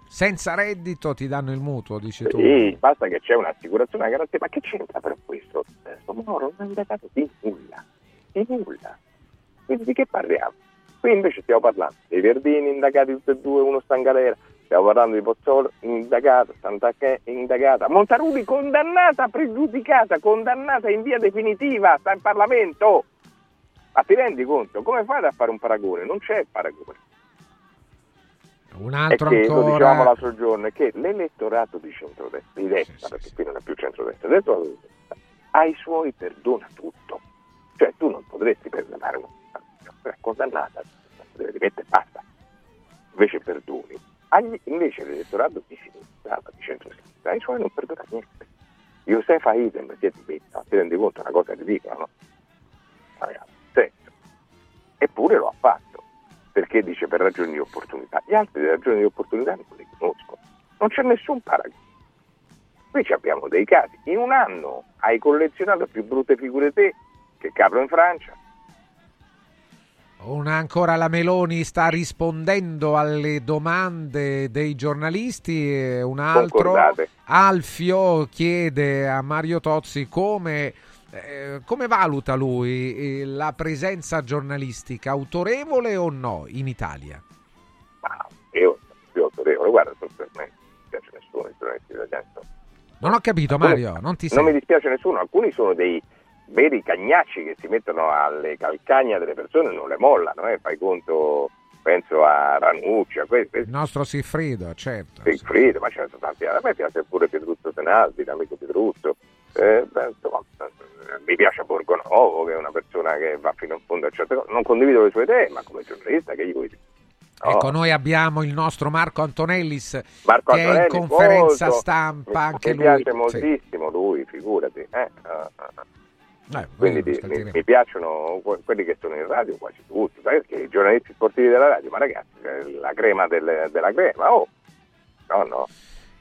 Senza reddito ti danno il mutuo, dici tu. Sì, basta che c'è un'assicurazione, una garanzia. Ma che c'entra per questo? Questo Moro non è indagato di nulla, di nulla. Quindi di che parliamo? Qui invece stiamo parlando dei Verdini indagati tutti e due, uno sta in galera, stiamo parlando di Pozzolo indagata, Sant'Acche indagata, Montaruli condannata, pregiudicata, condannata in via definitiva, sta in Parlamento. Ma ti rendi conto? Come fate a fare un paragone? Non c'è paragone. Un altro che, lo ancora. dicevamo l'altro giorno, è che l'elettorato di centrodestra, di destra, perché qui non è più centrodestra, destra, ai suoi perdona tutto. Cioè tu non potresti perdonare una persona condannata, deve rimettere basta. Invece perdoni. Agli- invece l'elettorato di sinistra, di centro-sinistra, ai suoi non perdona niente. Josefa Idem si è dimessa, ti rendi conto? È una cosa ridicola, no? Ragazzi, senso. Eppure lo ha fatto, perché dice per ragioni di opportunità. Gli altri le ragioni di opportunità non le conoscono, non c'è nessun paragone. Qui abbiamo dei casi. In un anno hai collezionato più brutte figure te che Carlo in Francia. Una ancora la Meloni sta rispondendo alle domande dei giornalisti un altro. Alfio chiede a Mario Tozzi come, eh, come valuta lui eh, la presenza giornalistica, autorevole o no in Italia? Io più autorevole, guarda, per me non mi piace nessuno, i giornalisti italiani Non ho capito Mario, non ti non mi sei. dispiace nessuno, alcuni sono dei veri cagnacci che si mettono alle calcagna delle persone non le mollano, eh. fai conto, penso a Ranucci, a questi, Il nostro Siffrido, certo. Siegfried, ma ce ne sono tanti. A me piace pure Pietruzzo Senaldi, l'amico Pietruzzo. Eh, insomma, mi piace Borgonovo, che è una persona che va fino in fondo a certe cose. Non condivido le sue idee, ma come giornalista che gli vuoi dire? No. Ecco, noi abbiamo il nostro Marco Antonellis Marco che è in Antonelli, conferenza molto. stampa, Mi- anche mi lui. piace Sì. moltissimo lui, figurati. eh, ah, ah, ah. Eh, Quindi mi, mi piacciono que- quelli che sono in radio quasi tutti, perché i giornalisti sportivi della radio, ma ragazzi, è la crema del- della crema, oh, no, no.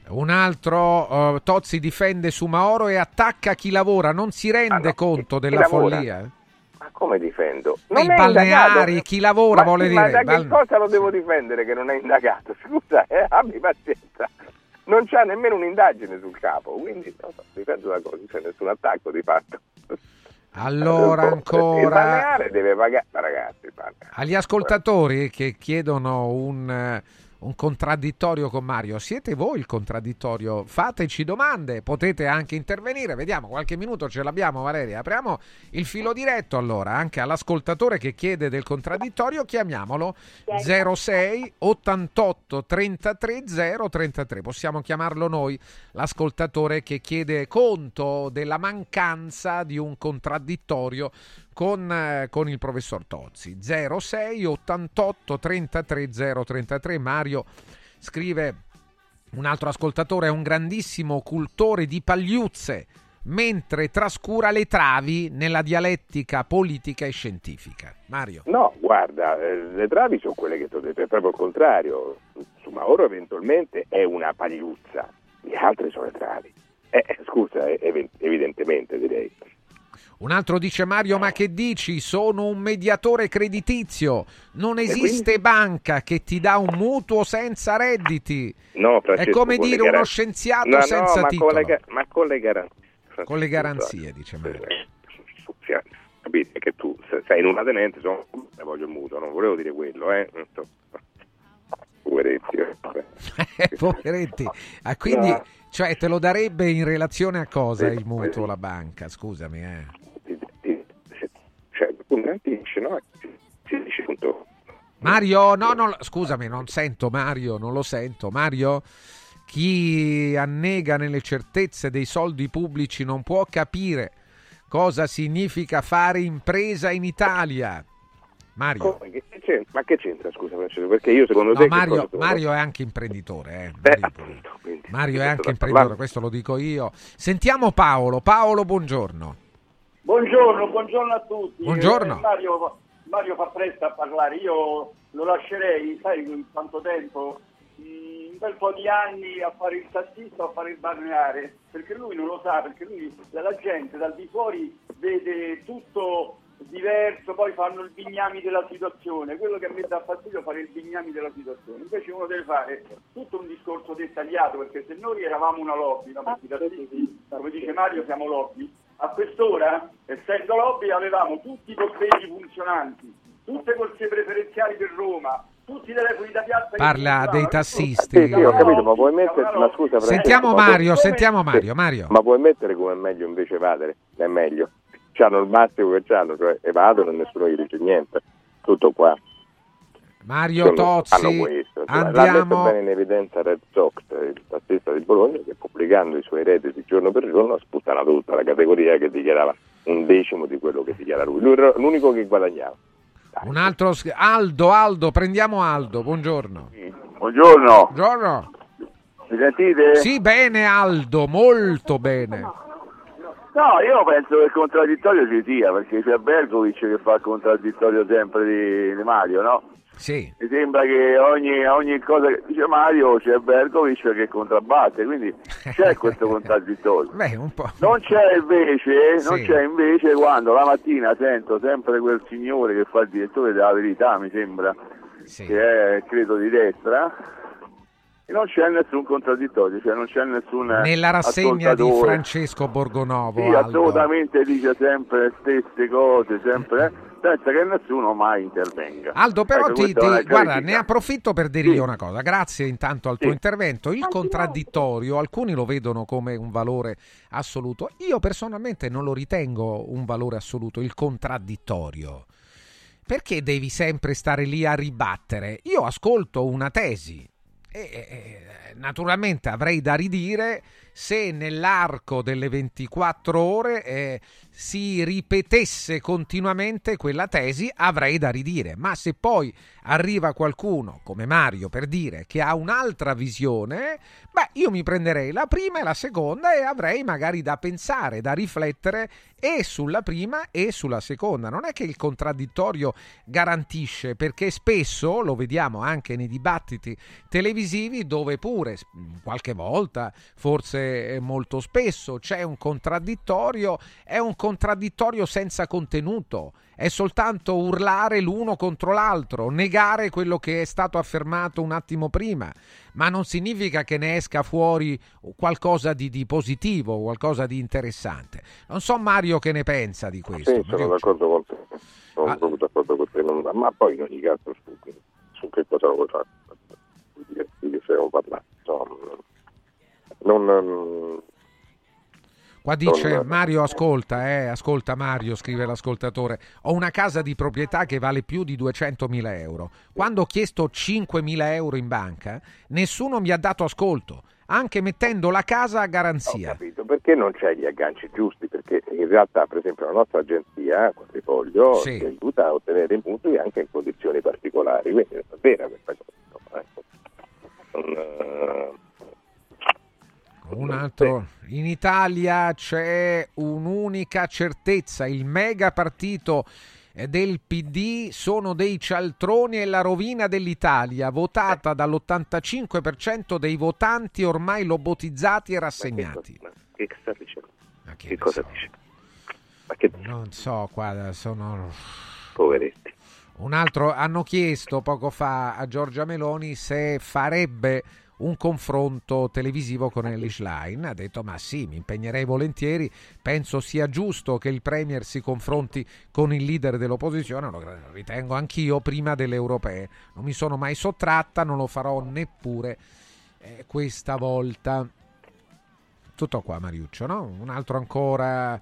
Un altro, eh, Tozzi difende su Maoro e attacca chi lavora, non si rende conto della lavora? follia. eh? Ma come difendo? I è balneari, chi lavora ma, vuole sì, dire. Ma da che bal- cosa lo devo difendere che non è indagato? Scusa, eh, abbi pazienza. Non c'ha nemmeno un'indagine sul capo, quindi no, no, difendo da cosa, non c'è nessun attacco di fatto. Allora Il ancora balneare deve pagare, ragazzi, il balneare. agli ascoltatori che chiedono un, eh, un contraddittorio con Mario, siete voi il contraddittorio? Fateci domande, potete anche intervenire. Vediamo, qualche minuto ce l'abbiamo, Valeria. Apriamo il filo diretto allora anche all'ascoltatore che chiede del contraddittorio. Chiamiamolo 06 88 33 033. Possiamo chiamarlo noi, l'ascoltatore che chiede conto della mancanza di un contraddittorio con, eh, con il professor Tozzi. 06 88 33 033. Mario scrive un altro ascoltatore è un grandissimo cultore di pagliuzze mentre trascura le travi nella dialettica politica e scientifica. Mario. No, guarda, eh, le travi sono quelle che ti ho detto, è proprio il contrario. Su Mauro eventualmente è una pagliuzza, le altre sono le travi. Eh, scusa, eh, ev- evidentemente direi. Un altro dice Mario, ma che dici? Sono un mediatore creditizio. Non esiste banca che ti dà un mutuo senza redditi. No, È Francesco, come con le dire uno scienziato No, no, senza ma titolo. Con le, ma con le garanzie. Con le garanzie, dice Mario. Capite che tu se- sei in una tenente, sono, ne voglio il mutuo, non volevo dire quello, eh. Poveretti. eh, vabbè. Poveretti. Ah, quindi, No. cioè, te lo darebbe in relazione a cosa il mutuo la banca? Scusami, eh. Garantisci, no? Mario, no, no, scusami, non sento Mario, non lo sento. Mario, chi annega nelle certezze dei soldi pubblici non può capire cosa significa fare impresa in Italia. Mario. Come? Che? Ma che c'entra, scusa Francesco? Perché io secondo No, te... Mario? Mario è anche imprenditore, eh. Eh, Mario, appunto, quindi, Mario è anche imprenditore, questo lo dico io. Sentiamo Paolo. Paolo, buongiorno. Buongiorno, buongiorno a tutti. Buongiorno. Eh, Mario, Mario fa presto a parlare, io lo lascerei, sai, in tanto tempo, mm, un bel po' di anni a fare il tassista o a fare il balneare, perché lui non lo sa, perché lui dalla gente dal di fuori vede tutto diverso, poi fanno il bignami della situazione, quello che a me dà fastidio è fare il bignami della situazione, invece uno deve fare tutto un discorso dettagliato, perché se noi eravamo una lobby, no? perché tassisti, come dice Mario siamo lobby, a quest'ora, essendo lobby, avevamo tutti i colleghi funzionanti, tutte corsie preferenziali per Roma, tutti i telefoni da piazza. Parla dei tassisti. Sì, sì, ho capito, ma puoi mettere... Ma scusa Sentiamo Mario, sentiamo Mario. Mario. Ma puoi mettere come è meglio invece evadere? È meglio. C'hanno il massimo che c'hanno, cioè evadono e nessuno gli dice niente. Tutto qua. Mario Sono- Tozzi, questo. Cioè, L'ha messo andiamo. bene in evidenza Red Sox, il tassista di Bologna, che pubblicando i suoi redditi giorno per giorno ha sputtanato tutta la categoria che dichiarava un decimo di quello che dichiara lui. Lui era l'unico che guadagnava. Un altro Aldo, Aldo, prendiamo Aldo. Buongiorno. Buongiorno. Buongiorno. Mi sentite? Sì, bene Aldo, molto bene. No, io penso che il contraddittorio ci sia, perché c'è Bergovic che fa il contraddittorio sempre di, di Mario, no? Sì. Mi sembra che ogni, ogni cosa che dice Mario c'è Bergovic che contrabbatte, quindi c'è questo contraddittorio. Beh. Non c'è invece, non Sì. c'è invece quando la mattina sento sempre quel signore che fa il direttore della verità, mi sembra, che è credo di destra, non c'è nessun contraddittorio, cioè non c'è nessun Nella rassegna di. Francesco Borgonovo. Sì, Aldo. assolutamente dice sempre le stesse cose, sempre, eh, senza che nessuno mai intervenga. Aldo, però Ecco, ti, ti- guarda, ne approfitto per dirgli una cosa. Grazie intanto al tuo intervento. Il contraddittorio, alcuni lo vedono come un valore assoluto. Io personalmente non lo ritengo un valore assoluto, il contraddittorio. Perché devi sempre stare lì a ribattere? Io ascolto una tesi e e, naturalmente avrei da ridire se nell'arco delle 24 ore eh, si ripetesse continuamente quella tesi, avrei da ridire. Ma se poi arriva qualcuno come Mario per dire che ha un'altra visione, beh, io mi prenderei la prima e la seconda e avrei magari da pensare, da riflettere e sulla prima e sulla seconda. Non è che il contraddittorio garantisce, perché spesso lo vediamo anche nei dibattiti televisivi dove pure qualche volta, forse eh, molto spesso, c'è un contraddittorio, è un contraddittorio senza contenuto. È soltanto urlare l'uno contro l'altro, negare quello che è stato affermato un attimo prima, ma non significa che ne esca fuori qualcosa di, di positivo, qualcosa di interessante. Non so Mario che ne pensa di questo. Sì, sono d'accordo con te. Sono Ah. proprio d'accordo con te. non- ma poi in ogni caso su, su che cosa vuoi fare? Di che, stiamo parlando? Non, Qua dice Mario ascolta, eh, ascolta Mario, scrive l'ascoltatore, ho una casa di proprietà che vale più di 200.000 euro. Quando ho chiesto 5.000 euro in banca, nessuno mi ha dato ascolto, anche mettendo la casa a garanzia. capito, perché non c'è gli agganci giusti? Perché in realtà, per esempio, la nostra agenzia, Quadrifoglio, Sì. ti aiuta a ottenere mutui anche in condizioni particolari, quindi è vera questa cosa. ecco. Non, eh, Un altro, in Italia c'è un'unica certezza, il mega partito del PD sono dei cialtroni e la rovina dell'Italia, votata dall'85% dei votanti ormai lobotizzati e rassegnati. che dicendo? che cosa dice? Ma che Non so, qua sono... poveretti. Un altro, hanno chiesto poco fa a Giorgia Meloni se farebbe un confronto televisivo con Elish Line. Ha detto: Ma sì, mi impegnerei volentieri. Penso sia giusto che il Premier si confronti con il leader dell'opposizione. Lo ritengo anch'io prima delle europee. Non mi sono mai sottratta, non lo farò neppure eh, questa volta. Tutto qua, Mariuccio, no? Un altro ancora.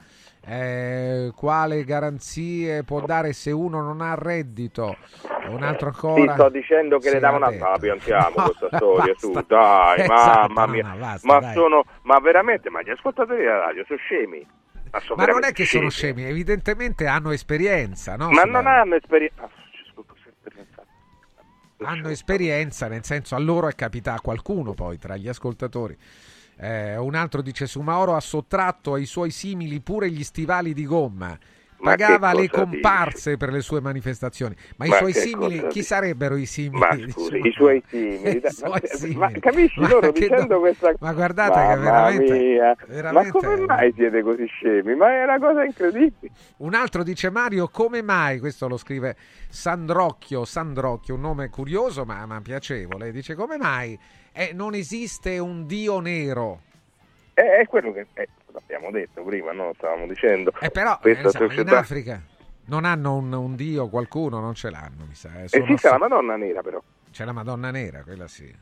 Eh, quale garanzie può dare se uno non ha reddito? Un altro Sì, ancora. sto dicendo che le davano a la piantiamo No, questa storia, basta. su, dai, Esatto, mamma mia. no, basta, ma dai. sono, ma veramente, ma gli ascoltatori della radio sono scemi. Ma, sono Ma non è che sono scemi, evidentemente hanno esperienza, no? Ma Sulla- non hanno esperienza. hanno esperienza, nel senso a loro è capitato a qualcuno poi tra gli ascoltatori. Eh, un altro dice Sumaoro ha sottratto ai suoi simili pure gli stivali di gomma. Ma Pagava che le cosa comparse per le sue manifestazioni. Ma, i Ma suoi che simili, cosa chi dici? sarebbero i simili? Ma di scusi, i suoi simili, I suoi ma- simili. ma capisci Ma loro che dicendo no- questa Ma guardate che Mamma veramente, mia, veramente- Ma come mai siete così scemi? Ma è una cosa incredibile. Un altro dice Mario, come mai? Questo lo scrive Sandrocchio, Sandrocchio, un nome curioso ma, ma piacevole. Dice come mai eh, non esiste un dio nero? È, è quello che eh, l'abbiamo detto prima, no? Stavamo dicendo. Eh, però eh, insomma, in società- Africa non hanno un, un dio, qualcuno non ce l'hanno, mi sa. eh, sono Esiste la Madonna Nera però. C'è la Madonna Nera, quella sì.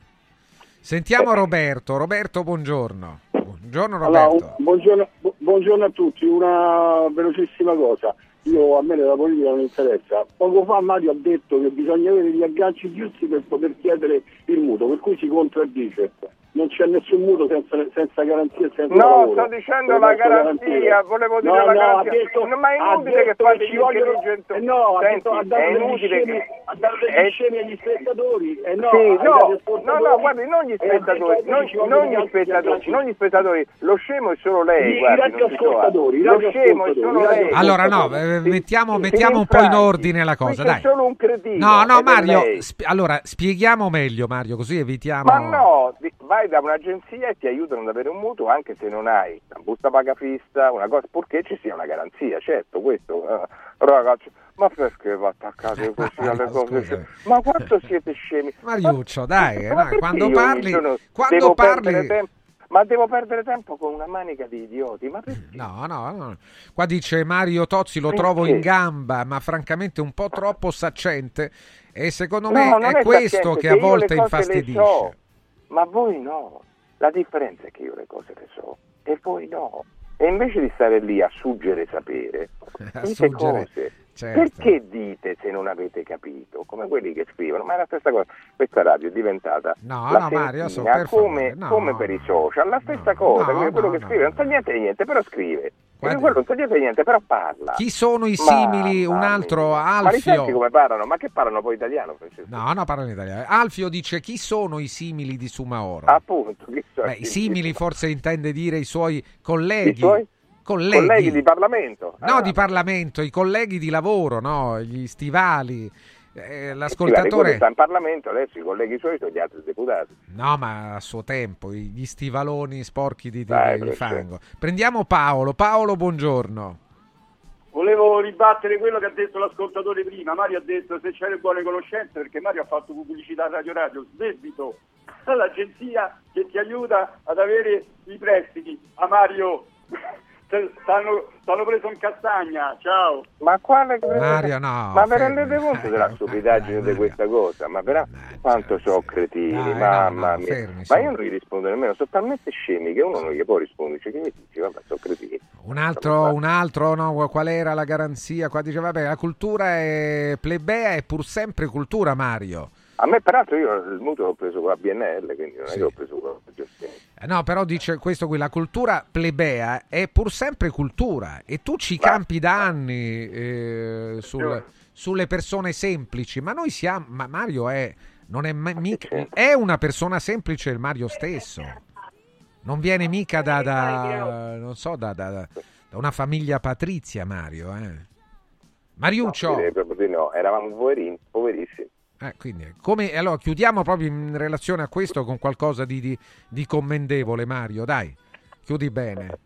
Sentiamo Roberto. Roberto, buongiorno. Buongiorno Allora, Roberto. un- buongiorno, bu- buongiorno a tutti, una velocissima cosa. Io a me della politica non interessa. Poco fa Mario ha detto che bisogna avere gli agganci giusti per poter chiedere il mutuo, per cui si contraddice. Non c'è nessun mutuo senza, senza garanzia senza No, lavoro. sto dicendo la nostra garanzia, volevo dire No, la no, garanzia. ha detto- No, ma è inutile che fate ci gli vogliono- intelligenti. eh no, ha Senti, detto- ha dato è degli inutile scemi, che- ha dato degli è- scemi agli spettatori. Eh no, Sì, no, no, ascoltatori. no, guardi, non gli E ha spettatori, detto non, non gli spettatori, non gli spettatori, lo scemo è solo lei, I- guardi, i trova. Lo scemo è solo lei. Allora no, eh, mettiamo, mettiamo un po' in ordine la cosa, dai. solo un cretino. No, no, Mario, allora spieghiamo meglio, Mario, così evitiamo. Ma no, di- vai da un'agenzia e ti aiutano ad avere un mutuo anche se non hai una busta paga fissa, una cosa, purché ci sia una garanzia, certo, questo. eh, ragazzi, ma perché va attaccate così alle Mario, cose? scusami. Ma quanto siete scemi? Mariuccio, dai, eh, Ma no, perché quando parli, quando parli, tempo? Ma devo perdere tempo con una manica di idioti, ma perché? No, no, no. Qua dice Mario Tozzi lo Perché? trovo in gamba, ma francamente un po' troppo saccente. E secondo me No, non è, è questo che a volte infastidisce. Ma voi no. La differenza è che io le cose le so e voi no. E invece di stare lì a suggere sapere, dite cose. Certo. Perché dite se non avete capito? Come quelli che scrivono, ma è la stessa cosa. Questa radio è diventata No, la no, Mario, so, per come, no, come per i social, la stessa cosa, no, quello no, che no, scrive, non sa niente di niente, però scrive. Guarda- quello non sa niente di niente, però parla. Chi sono i simili? Mamma un altro. Ma Alfio. senti come parlano? Ma che parlano poi italiano, Francesco? No, no, parla in italiano. Alfio dice chi sono i simili di Sumaoro? Appunto, chi sono Beh, i i simili forse intende dire i suoi colleghi. I suoi? Colleghi. colleghi di Parlamento. No, Ah, di Parlamento, i colleghi di lavoro, no? Gli stivali. Eh, sì, l'ascoltatore... sta in Parlamento, adesso i colleghi suoi sono gli altri deputati. No, ma a suo tempo, gli stivaloni sporchi di, di- Dai, di fango. Prendiamo Paolo. Paolo, buongiorno. Volevo ribattere quello che ha detto l'ascoltatore prima. Mario ha detto se c'è le buone conoscenze, perché Mario ha fatto pubblicità a Radio Radio, debito all'agenzia che ti aiuta ad avere i prestiti. A Mario stanno, stanno preso in castagna, ciao. Ma quale Mario, no. Ma vi rendete conto della stupidaggine di questa cosa? Ma però quanto sono cretini, mamma no, mia. fermi, ma io non gli rispondo nemmeno, sono talmente scemi che uno non gli può rispondere, dice che gli dici, vabbè, sono cretini. Un altro, un altro, no, qual era la garanzia? Qua dice, vabbè, la cultura è plebea è pur sempre cultura, Mario. A me peraltro io il mutuo l'ho preso con la BNL, quindi non è che l'ho preso con la gestione. Eh, No, però dice questo qui, la cultura plebea è pur sempre cultura e tu ci campi da anni eh, sul- sulle persone semplici, ma noi siamo, ma Mario è, non è, mica- è una persona semplice il Mario stesso, non viene mica da, da- non so, da, da- da una famiglia patrizia Mario, eh. Mariuccio. No, no, eravamo poverini, poverissimi. Eh, quindi, come, allora, chiudiamo proprio in relazione a questo con qualcosa di, di- di commendevole, Mario. Dai, chiudi bene.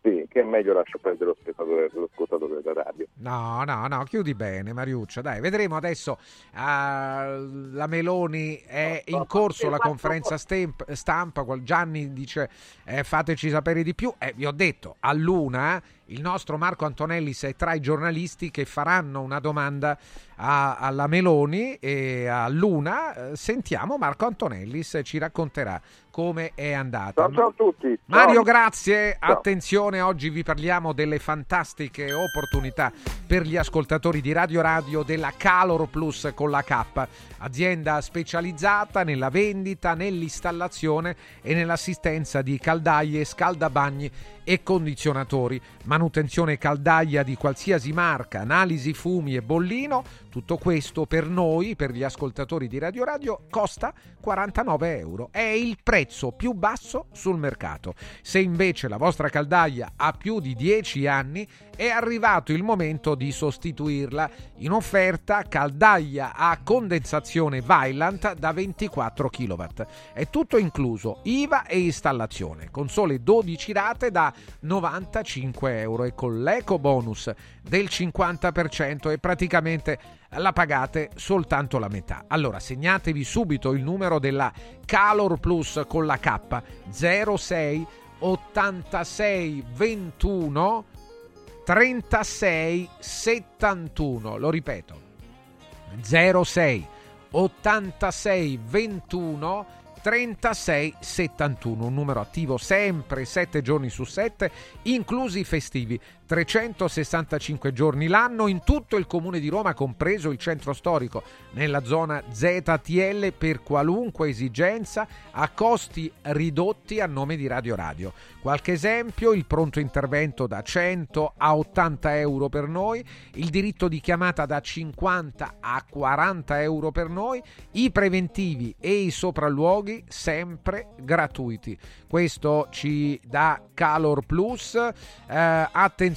Sì, che è meglio lascio perdere lo spettatore, della radio. No, no, no, chiudi bene, Mariuccio. Dai, vedremo adesso. ah, la Meloni è in corso la conferenza stamp- stampa. Gianni dice eh, fateci sapere di più. Eh, vi ho detto, a Luna il nostro Marco Antonellis è tra i giornalisti che faranno una domanda a- alla Meloni e a Luna. Eh, sentiamo Marco Antonellis ci racconterà come è andata. Ciao, ciao a tutti. Mario, Ciao. grazie. Ciao. Attenzione, oggi vi parliamo delle fantastiche opportunità per gli ascoltatori di Radio Radio della Calor Plus con la K, azienda specializzata nella vendita, nell'installazione e nell'assistenza di caldaie, scaldabagni e condizionatori, manutenzione caldaia di qualsiasi marca, analisi fumi e bollino, tutto questo per noi, per gli ascoltatori di Radio Radio, costa 49 euro. È il prezzo più basso sul mercato. Se invece la vostra caldaia ha più di 10 anni, è arrivato il momento di sostituirla. In offerta caldaia a condensazione Vaillant da 24 kW. È tutto incluso, IVA e installazione, con sole 12 rate da 95 euro e con l'eco bonus del 50% e praticamente la pagate soltanto la metà. Allora segnatevi subito il numero della Calor Plus con la K 06 86 21 36 71. Lo ripeto. 06 86 21 3671, un numero attivo sempre 7 giorni su 7, inclusi i festivi, 365 giorni l'anno in tutto il comune di Roma, compreso il centro storico, nella zona ZTL per qualunque esigenza a costi ridotti a nome di Radio Radio. Qualche esempio, il pronto intervento da 100 a 80 euro per noi, il diritto di chiamata da 50 a 40 euro per noi, i preventivi e i sopralluoghi sempre gratuiti. Questo ci dà Calor Plus. Eh, attenzione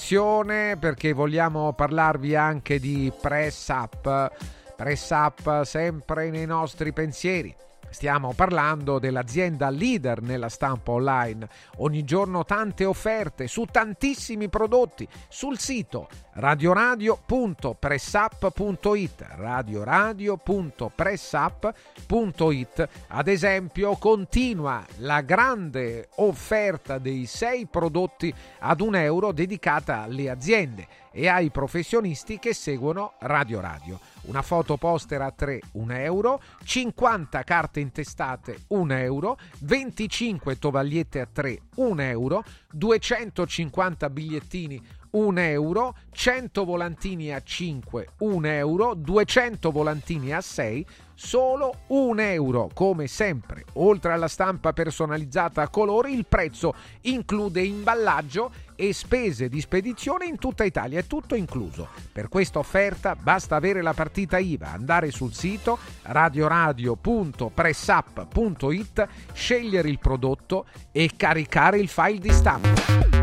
perché vogliamo parlarvi anche di Press Up. Press Up sempre nei nostri pensieri. Stiamo parlando dell'azienda leader nella stampa online. Ogni giorno tante offerte su tantissimi prodotti sul sito radioradio.pressup.it radioradio.pressup.it Ad esempio continua la grande offerta dei sei prodotti ad un euro dedicata alle aziende e ai professionisti che seguono Radio Radio. Una foto poster a 3 1 euro, 50 carte intestate 1 euro, 25 tovagliette a 3 1 euro, 250 bigliettini 1 euro, 100 volantini a 5 1 euro, 200 volantini a 6 solo 1 euro. Come sempre, oltre alla stampa personalizzata a colori, il prezzo include imballaggio e spese di spedizione in tutta Italia, è tutto incluso. Per questa offerta basta avere la partita IVA, andare sul sito radioradio.pressup.it, scegliere il prodotto e caricare il file di stampa.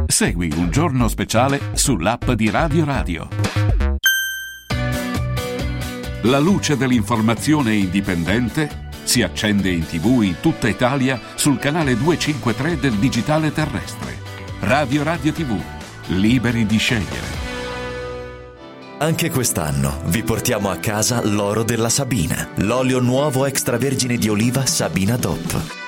Segui un giorno speciale sull'app di Radio Radio. La luce dell'informazione indipendente si accende in tv in tutta Italia sul canale 253 del digitale terrestre. Radio Radio TV, liberi di scegliere. Anche quest'anno vi portiamo a casa l'oro della Sabina, l'olio nuovo extravergine di oliva Sabina DOP.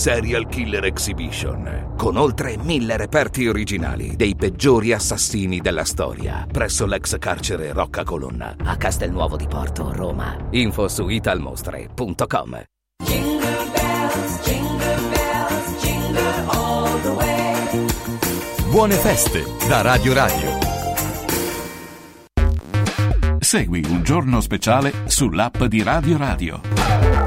Serial Killer Exhibition, con oltre mille reperti originali dei peggiori assassini della storia, presso l'ex carcere Rocca Colonna, a Castelnuovo di Porto, Roma. Info su italmostre.com. Buone feste da Radio Radio. Segui un giorno speciale sull'app di Radio Radio.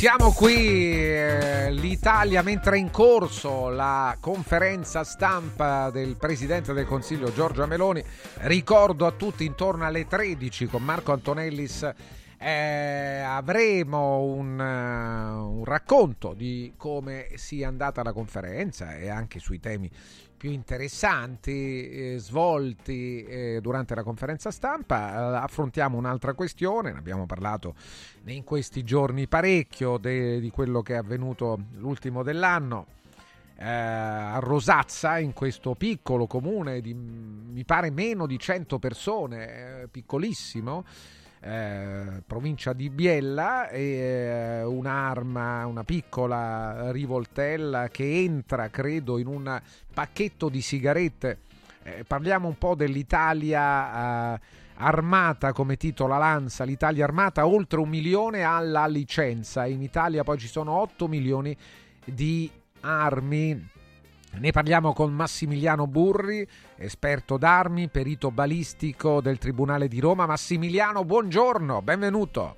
Siamo qui, eh, l'Italia, mentre è in corso la conferenza stampa del Presidente del Consiglio Giorgia Meloni. Ricordo a tutti intorno alle 13 con Marco Antonellis eh, avremo un, uh, un, racconto di come sia andata la conferenza e anche sui temi più interessanti eh, svolti eh, durante la conferenza stampa. Eh, affrontiamo un'altra questione, ne abbiamo parlato in questi giorni parecchio de- di quello che è avvenuto l'ultimo dell'anno. Eh, a Rosazza, in questo piccolo comune di mi pare meno di 100 persone, piccolissimo, eh, provincia di Biella e eh, un'arma, una piccola rivoltella che entra, credo, in un pacchetto di sigarette. Eh, parliamo un po' dell'Italia armata, come titola Lanza, l'Italia armata oltre un milione alla licenza. In Italia poi ci sono 8 milioni di armi ne parliamo con Massimiliano Burri, esperto d'armi, perito balistico del Tribunale di Roma. Massimiliano, buongiorno, benvenuto.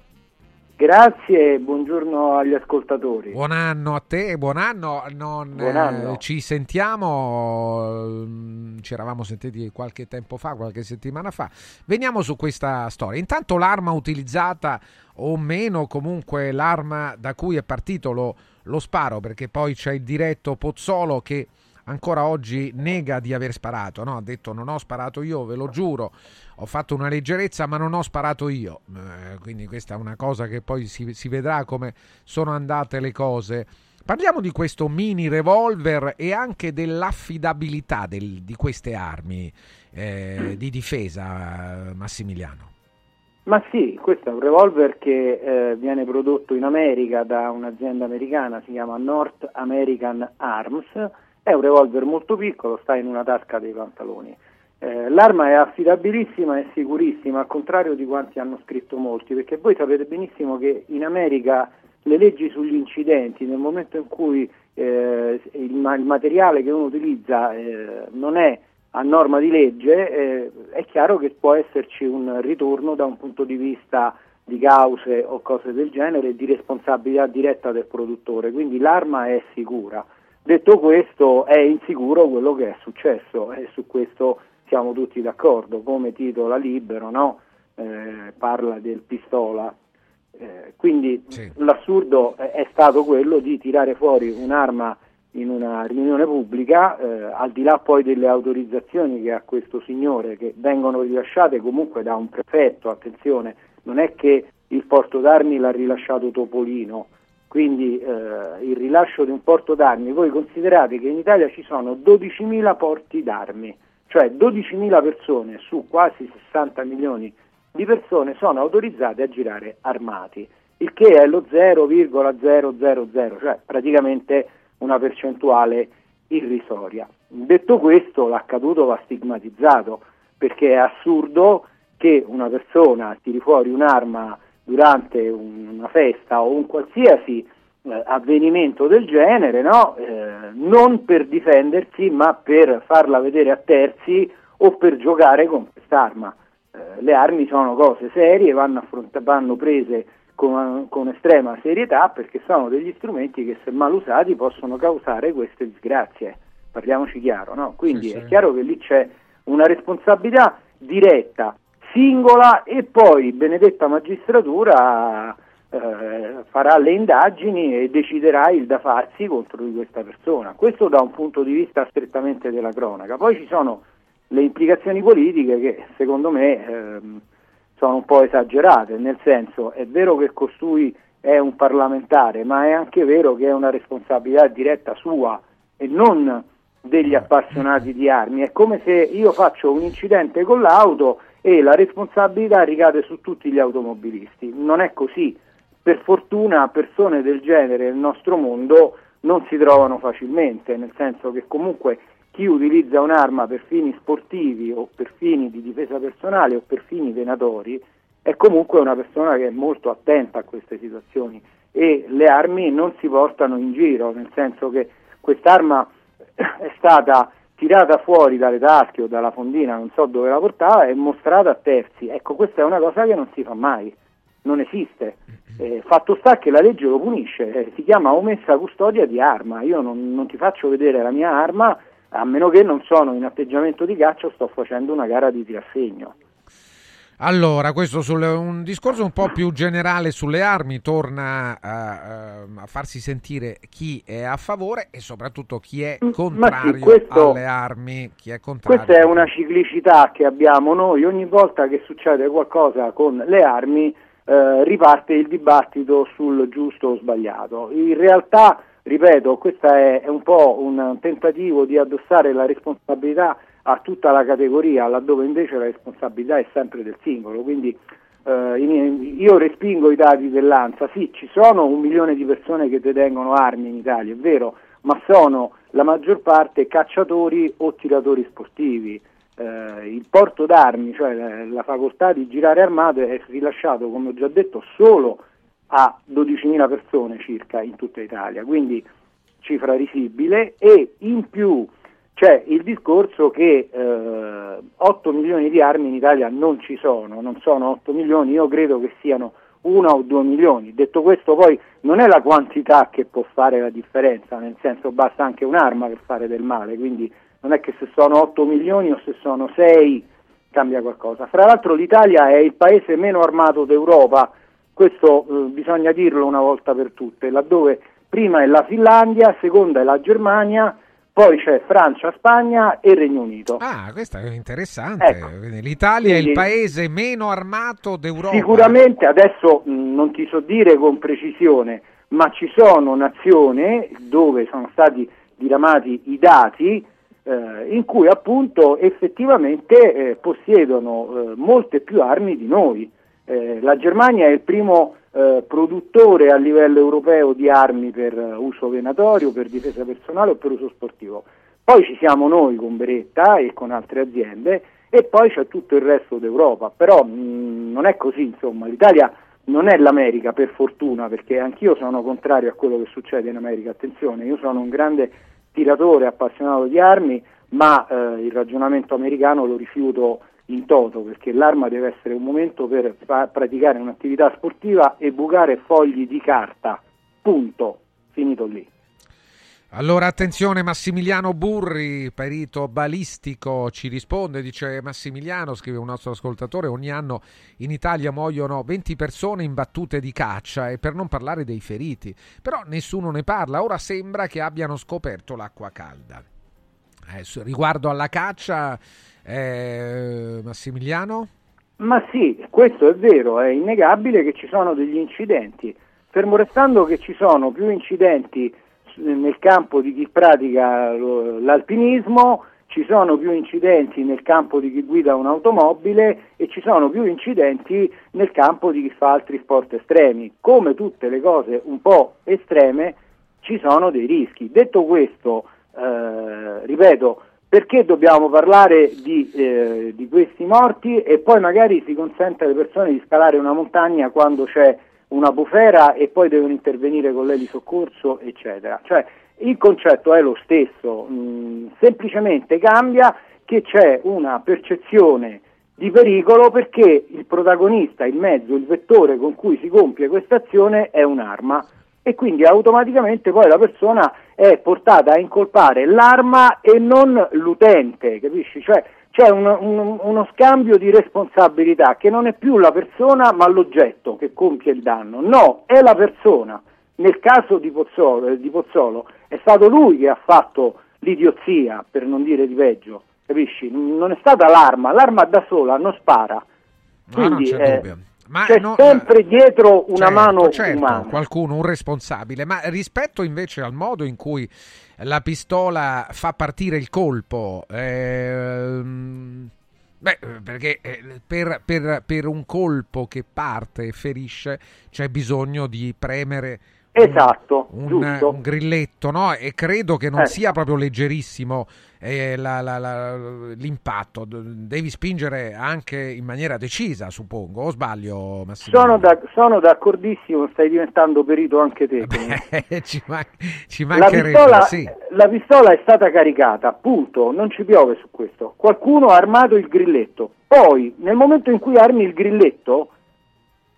Grazie, buongiorno agli ascoltatori. Buon anno a te, buon anno. Non, buon anno. Eh, ci sentiamo, mm, ci eravamo sentiti qualche tempo fa, qualche settimana fa. Veniamo su questa storia. Intanto l'arma utilizzata o meno, comunque l'arma da cui è partito lo, lo sparo, perché poi c'è il diretto Pozzolo che ancora oggi nega di aver sparato, no? ha detto non ho sparato io, ve lo giuro, ho fatto una leggerezza ma non ho sparato io, eh, quindi questa è una cosa che poi si, si vedrà come sono andate le cose. Parliamo di questo mini revolver e anche dell'affidabilità del, di queste armi eh, di difesa, Massimiliano. Ma sì, questo è un revolver che eh, viene prodotto in America da un'azienda americana, si chiama North American Arms è un revolver molto piccolo, sta in una tasca dei pantaloni. Eh, l'arma è affidabilissima e sicurissima, al contrario di quanti hanno scritto molti, perché voi sapete benissimo che in America le leggi sugli incidenti, nel momento in cui eh, il, il, materiale che uno utilizza eh, non è a norma di legge, eh, è chiaro che può esserci un ritorno da un punto di vista di cause o cose del genere, di responsabilità diretta del produttore, quindi l'arma è sicura. Detto questo, è insicuro quello che è successo e su questo siamo tutti d'accordo, come titola Libero, no? eh, parla del pistola. Eh, quindi sì. l'assurdo è, stato quello di tirare fuori un'arma in una riunione pubblica, eh, al di là poi delle autorizzazioni che ha questo signore, che vengono rilasciate comunque da un prefetto, attenzione, non è che il porto d'armi l'ha rilasciato Topolino, quindi eh, il rilascio di un porto d'armi, voi considerate che in Italia ci sono 12.000 porti d'armi, cioè 12.000 persone su quasi 60 milioni di persone sono autorizzate a girare armati, il che è lo 0,000, cioè praticamente una percentuale irrisoria. Detto questo, l'accaduto va stigmatizzato perché è assurdo che una persona tiri fuori un'arma durante una festa o un qualsiasi eh, avvenimento del genere, no? eh, non per difendersi ma per farla vedere a terzi o per giocare con quest'arma. Eh, le armi sono cose serie, vanno, affront- vanno prese con, con, estrema serietà perché sono degli strumenti che se mal usati possono causare queste disgrazie, parliamoci chiaro, no? quindi sì, sì. è chiaro che lì c'è una responsabilità diretta singola e poi benedetta magistratura eh, farà le indagini e deciderà il da farsi contro di questa persona. Questo da un punto di vista strettamente della cronaca. Poi ci sono le implicazioni politiche che secondo me ehm, sono un po' esagerate, nel senso è vero che costui è un parlamentare, ma è anche vero che è una responsabilità diretta sua e non degli appassionati di armi. È come se io faccio un incidente con l'auto e la responsabilità ricade su tutti gli automobilisti. Non è così. Per fortuna persone del genere nel nostro mondo non si trovano facilmente, nel senso che comunque chi utilizza un'arma per fini sportivi o per fini di difesa personale o per fini venatori è comunque una persona che è molto attenta a queste situazioni e le armi non si portano in giro, nel senso che quest'arma è stata tirata fuori dalle tasche o dalla fondina, non so dove la portava, e mostrata a terzi. Ecco, questa è una cosa che non si fa mai, non esiste. Eh, fatto sta che la legge lo punisce, eh, si chiama omessa custodia di arma. Io non, non ti faccio vedere la mia arma a meno che non sono in atteggiamento di caccia o sto facendo una gara di tirassegno. Allora, questo sulle, un discorso un po' più generale sulle armi torna a, a, farsi sentire chi è a favore e soprattutto chi è contrario sì, questo, alle armi. Chi è contrario. Questa è una ciclicità che abbiamo noi, ogni volta che succede qualcosa con le armi eh, riparte il dibattito sul giusto o sbagliato. In realtà, ripeto, questo è, è un po' un tentativo di addossare la responsabilità a tutta la categoria, laddove invece la responsabilità è sempre del singolo. Quindi eh, io respingo i dati dell'ANSA, sì, ci sono un milione di persone che detengono armi in Italia, è vero, ma sono la maggior parte cacciatori o tiratori sportivi. Eh, il porto d'armi, cioè la, facoltà di girare armate, è rilasciato, come ho già detto, solo a 12.000 persone circa in tutta Italia, quindi cifra risibile e in più c'è il discorso che eh, 8 milioni di armi in Italia non ci sono, non sono 8 milioni, io credo che siano 1 o 2 milioni. Detto questo poi non è la quantità che può fare la differenza, nel senso basta anche un'arma per fare del male, quindi non è che se sono 8 milioni o se sono 6 cambia qualcosa. Fra l'altro l'Italia è il paese meno armato d'Europa, questo eh, bisogna dirlo una volta per tutte, laddove prima è la Finlandia, seconda è la Germania, poi c'è Francia, Spagna e Regno Unito. Ah, questo è interessante. Ecco. L'Italia Quindi, è il paese meno armato d'Europa. Sicuramente, adesso mh, non ti so dire con precisione, ma ci sono nazioni dove sono stati diramati i dati eh, in cui appunto effettivamente eh, possiedono eh, molte più armi di noi. Eh, la Germania è il primo eh, produttore a livello europeo di armi per uso venatorio, per difesa personale o per uso sportivo. Poi ci siamo noi con Beretta e con altre aziende e poi c'è tutto il resto d'Europa, però mh, non è così, insomma, l'Italia non è l'America per fortuna, perché anch'io sono contrario a quello che succede in America, attenzione, io sono un grande tiratore appassionato di armi, ma eh, il ragionamento americano lo rifiuto in toto, perché l'arma deve essere un momento per fa- praticare un'attività sportiva e bucare fogli di carta. Punto. Finito lì. Allora attenzione Massimiliano Burri, perito balistico, ci risponde, dice Massimiliano, scrive un nostro ascoltatore, ogni anno in Italia muoiono 20 persone in battute di caccia e per non parlare dei feriti, però nessuno ne parla, ora sembra che abbiano scoperto l'acqua calda. Eh, riguardo alla caccia eh, Massimiliano? Ma sì, questo è vero, è innegabile che ci sono degli incidenti. fermo restando che ci sono più incidenti nel campo di chi pratica l'alpinismo, ci sono più incidenti nel campo di chi guida un'automobile e ci sono più incidenti nel campo di chi fa altri sport estremi. Come tutte le cose un po' estreme ci sono dei rischi. Detto questo, eh, ripeto, perché dobbiamo parlare di, eh, di, questi morti e poi magari si consente alle persone di scalare una montagna quando c'è una bufera e poi devono intervenire con lei di soccorso, eccetera. Cioè, il concetto è lo stesso, mh, mm, semplicemente cambia che c'è una percezione di pericolo perché il protagonista, il mezzo, il vettore con cui si compie questa azione è un'arma e quindi automaticamente poi la persona è portata a incolpare l'arma e non l'utente, capisci? Cioè c'è un, un, uno scambio di responsabilità che non è più la persona ma l'oggetto che compie il danno, no, è la persona. Nel caso di Pozzolo, di Pozzolo è stato lui che ha fatto l'idiozia, per non dire di peggio, capisci? Non è stata l'arma, l'arma da sola non spara. Quindi, no, non c'è eh, Ma c'è no, sempre eh, dietro una certo, mano certo, umana. qualcuno, un responsabile. Ma rispetto invece al modo in cui la pistola fa partire il colpo, ehm, beh, perché eh, per, per, per un colpo che parte e ferisce c'è bisogno di premere Esatto, un, un, grilletto, no? E credo che non eh. sia proprio leggerissimo eh, la, la, la, l'impatto. Devi spingere anche in maniera decisa, suppongo. O sbaglio, Massimo? Sono, da, sono d'accordissimo, stai diventando perito anche te. Beh, ci, man- ci mancherebbe, la pistola, sì. la pistola è stata caricata, punto. Non ci piove su questo. Qualcuno ha armato il grilletto. Poi, nel momento in cui armi il grilletto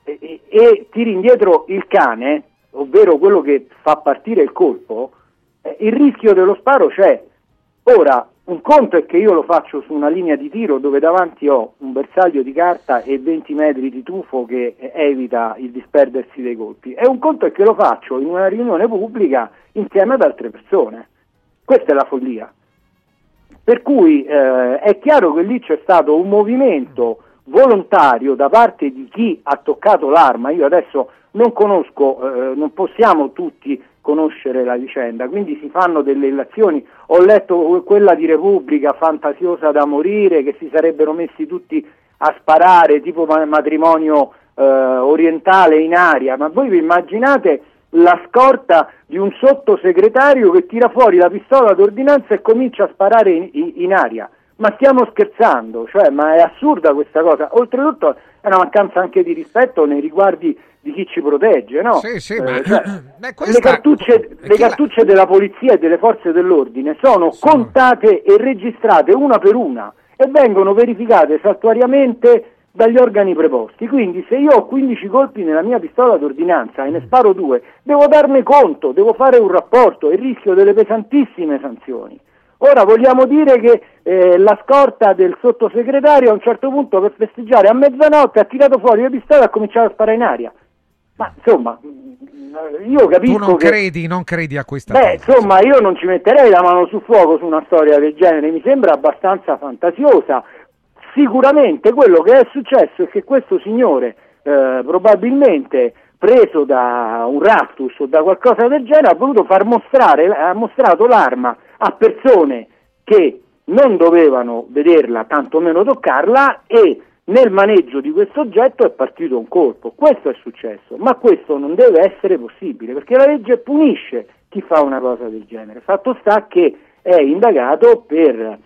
e, e, e tiri indietro il cane ovvero quello che fa partire il colpo, eh, il rischio dello sparo c'è. Ora, un conto è che io lo faccio su una linea di tiro dove davanti ho un bersaglio di carta e 20 metri di tufo che evita il disperdersi dei colpi, e un conto è che lo faccio in una riunione pubblica insieme ad altre persone. Questa è la follia. Per cui eh, è chiaro che lì c'è stato un movimento volontario da parte di chi ha toccato l'arma. Io adesso non conosco, eh, non possiamo tutti conoscere la vicenda, quindi si fanno delle illazioni. Ho letto quella di Repubblica fantasiosa da morire, che si sarebbero messi tutti a sparare, tipo matrimonio eh, orientale in aria, ma voi vi immaginate la scorta di un sottosegretario che tira fuori la pistola d'ordinanza e comincia a sparare in, in, in aria? Ma stiamo scherzando, cioè, ma è assurda questa cosa. Oltretutto è una mancanza anche di rispetto nei riguardi di chi ci protegge, no? Sì, sì, eh, cioè, beh, questa... Le cartucce, le cartucce la... della polizia e delle forze dell'ordine sono sì. contate e registrate una per una e vengono verificate saltuariamente dagli organi preposti. Quindi se io ho 15 colpi nella mia pistola d'ordinanza e ne sparo due, devo darne conto, devo fare un rapporto e rischio delle pesantissime sanzioni. Ora vogliamo dire che eh, la scorta del sottosegretario a un certo punto per festeggiare a mezzanotte ha tirato fuori le pistole e ha cominciato a sparare in aria. Ma insomma, io capisco. Tu non, che... credi, non credi a questa Beh, cosa. insomma, io non ci metterei la mano sul fuoco su una storia del genere, mi sembra abbastanza fantasiosa. Sicuramente quello che è successo è che questo signore eh, probabilmente preso da un raptus o da qualcosa del genere ha voluto far mostrare, ha mostrato l'arma a persone che non dovevano vederla, tantomeno toccarla e nel maneggio di questo oggetto è partito un colpo. Questo è successo, ma questo non deve essere possibile perché la legge punisce chi fa una cosa del genere. Fatto sta che è indagato per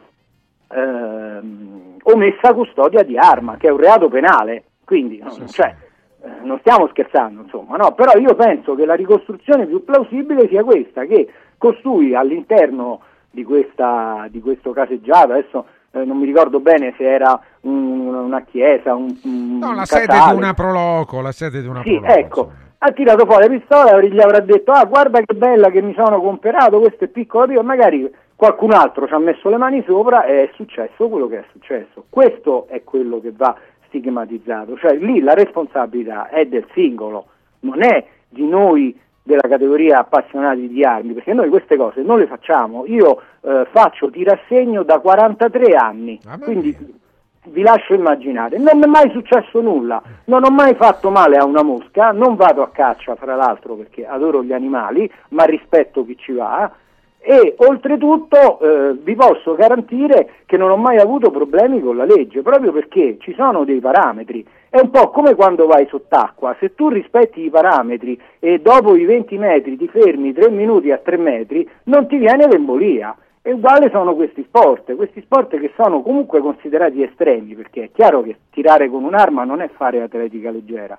ehm, omessa custodia di arma, che è un reato penale, quindi no, cioè, eh, non stiamo scherzando, insomma, no? però io penso che la ricostruzione più plausibile sia questa, che costui all'interno di, questa, di questo caseggiato, adesso eh, non mi ricordo bene se era un, una chiesa, un, un No, la casale. sede di una proloco, la sede di una Sì, proloco. ecco, ha tirato fuori la pistola e gli avrà detto ah guarda che bella che mi sono comperato, questo è piccolo piccolo, magari qualcun altro ci ha messo le mani sopra e è successo quello che è successo. Questo è quello che va stigmatizzato, cioè lì la responsabilità è del singolo, non è di noi della categoria appassionati di armi, perché noi queste cose non le facciamo. Io eh, faccio tirassegno da 43 anni, quindi vi lascio immaginare. Non mi è mai successo nulla, non ho mai fatto male a una mosca, non vado a caccia fra l'altro perché adoro gli animali, ma rispetto chi ci va e oltretutto eh, vi posso garantire che non ho mai avuto problemi con la legge, proprio perché ci sono dei parametri. È un po' come quando vai sott'acqua, se tu rispetti i parametri e dopo i 20 metri ti fermi 3 minuti a 3 metri, non ti viene l'embolia. E uguale sono questi sport, questi sport che sono comunque considerati estremi, perché è chiaro che tirare con un'arma non è fare atletica leggera.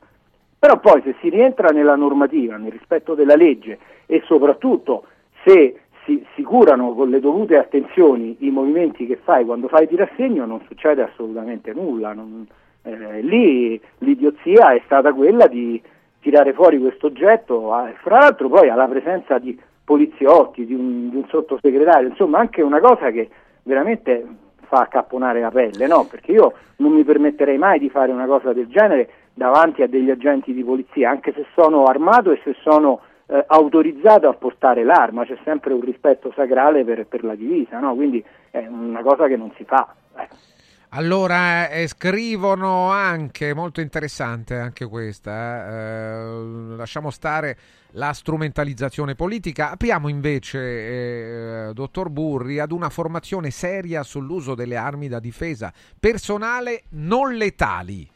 Però poi se si rientra nella normativa, nel rispetto della legge e soprattutto se si, si, curano con le dovute attenzioni i movimenti che fai quando fai tirassegno non succede assolutamente nulla. Non, eh, lì l'idiozia è stata quella di tirare fuori questo oggetto, fra l'altro poi alla presenza di poliziotti, di un, di un, sottosegretario, insomma anche una cosa che veramente fa accapponare la pelle, no? perché io non mi permetterei mai di fare una cosa del genere davanti a degli agenti di polizia, anche se sono armato e se sono eh, autorizzato a portare l'arma, c'è sempre un rispetto sacrale per, per la divisa, no? quindi è una cosa che non si fa. Eh. Allora, eh, scrivono anche, molto interessante anche questa, eh, eh lasciamo stare la strumentalizzazione politica, apriamo invece, eh, dottor Burri, ad una formazione seria sull'uso delle armi da difesa personale non letali.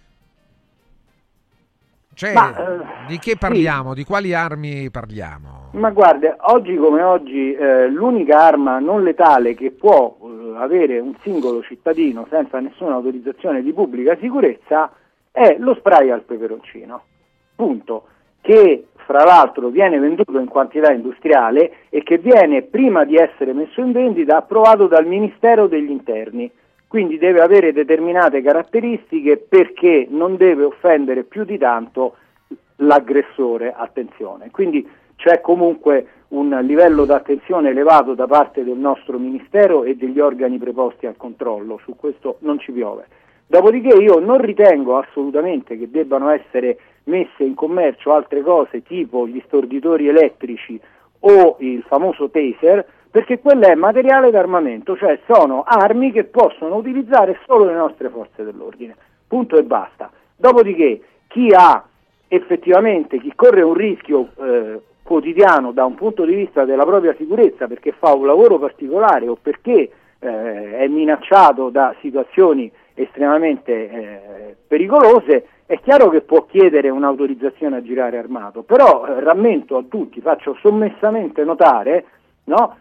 Cioè, Ma, eh, di che parliamo? Sì. Di quali armi parliamo? Ma guarda, oggi come oggi eh, l'unica arma non letale che può avere un singolo cittadino senza nessuna autorizzazione di pubblica sicurezza è lo spray al peperoncino. Punto. Che fra l'altro viene venduto in quantità industriale e che viene prima di essere messo in vendita approvato dal Ministero degli Interni quindi deve avere determinate caratteristiche perché non deve offendere più di tanto l'aggressore, attenzione. Quindi c'è comunque un livello d'attenzione elevato da parte del nostro Ministero e degli organi preposti al controllo, su questo non ci piove. Dopodiché io non ritengo assolutamente che debbano essere messe in commercio altre cose tipo gli storditori elettrici o il famoso taser, perché quello è materiale d'armamento, cioè sono armi che possono utilizzare solo le nostre forze dell'ordine, punto e basta. Dopodiché chi ha effettivamente, chi corre un rischio eh, quotidiano da un punto di vista della propria sicurezza perché fa un lavoro particolare o perché eh, è minacciato da situazioni estremamente eh, pericolose, è chiaro che può chiedere un'autorizzazione a girare armato, però eh, rammento a tutti, faccio sommessamente notare no,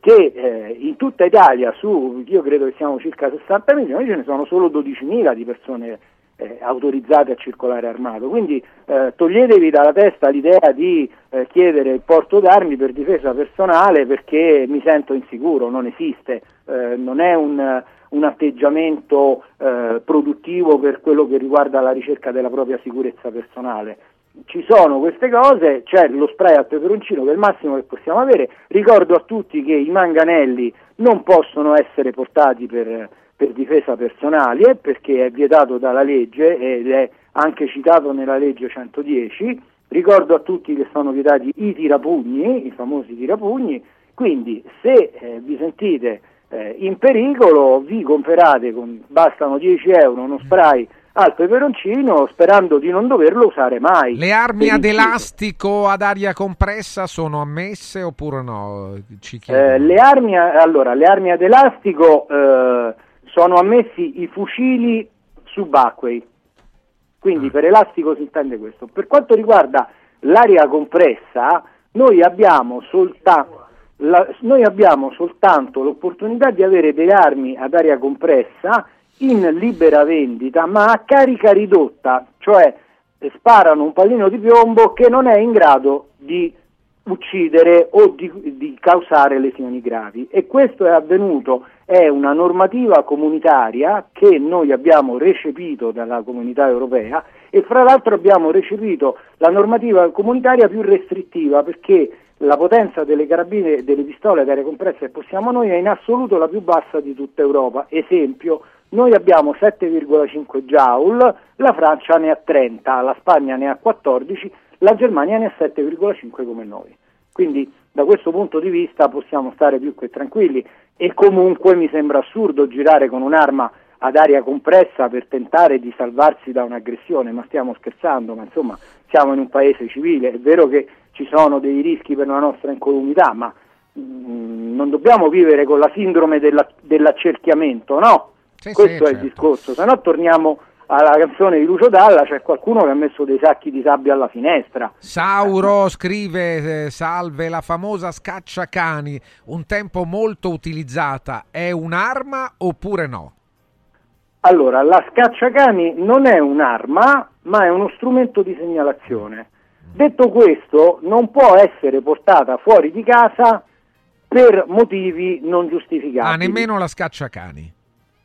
che eh, in tutta Italia, su, io credo che siamo circa 60 milioni, ce ne sono solo 12.000 di persone eh, autorizzate a circolare armato. Quindi eh, toglietevi dalla testa l'idea di eh, chiedere il porto d'armi per difesa personale perché mi sento insicuro, non esiste, eh, non è un, un atteggiamento eh, produttivo per quello che riguarda la ricerca della propria sicurezza personale. Ci sono queste cose, c'è lo spray al peperoncino che è il massimo che possiamo avere, ricordo a tutti che i manganelli non possono essere portati per, per difesa personale perché è vietato dalla legge ed è anche citato nella legge 110, ricordo a tutti che sono vietati i tirapugni, i famosi tirapugni, quindi se eh, vi sentite eh, in pericolo vi comprate, con, bastano 10 euro uno spray al peperoncino sperando di non doverlo usare mai. Le armi ad elastico ad aria compressa sono ammesse oppure no? Eh, le, armi, allora, le armi ad elastico eh, sono ammessi i fucili subacquei, quindi ah. per elastico si intende questo. Per quanto riguarda l'aria compressa, noi abbiamo soltanto... La, noi abbiamo soltanto l'opportunità di avere delle armi ad aria compressa in libera vendita ma a carica ridotta, cioè sparano un pallino di piombo che non è in grado di uccidere o di, di, causare lesioni gravi. E questo è avvenuto, è una normativa comunitaria che noi abbiamo recepito dalla comunità europea e fra l'altro abbiamo recepito la normativa comunitaria più restrittiva perché la potenza delle carabine e delle pistole d'aria compressa che possiamo noi è in assoluto la più bassa di tutta Europa, esempio noi abbiamo 7,5 joule, la Francia ne ha 30, la Spagna ne ha 14, la Germania ne ha 7,5 come noi. Quindi da questo punto di vista possiamo stare più che tranquilli e comunque mi sembra assurdo girare con un'arma ad aria compressa per tentare di salvarsi da un'aggressione, ma stiamo scherzando, ma insomma siamo in un paese civile, è vero che ci sono dei rischi per la nostra incolumità, ma mh, mm, non dobbiamo vivere con la sindrome della, dell'accerchiamento, no? Sì, Questo sì, è il certo. discorso, se no torniamo alla canzone di Lucio Dalla, c'è qualcuno che ha messo dei sacchi di sabbia alla finestra. Sauro scrive, eh, salve, la famosa scacciacani, un tempo molto utilizzata, è un'arma oppure no? Allora, la scacciacani non è un'arma, ma è uno strumento di segnalazione. Detto questo, non può essere portata fuori di casa per motivi non giustificati. Ah, nemmeno la scacciacani.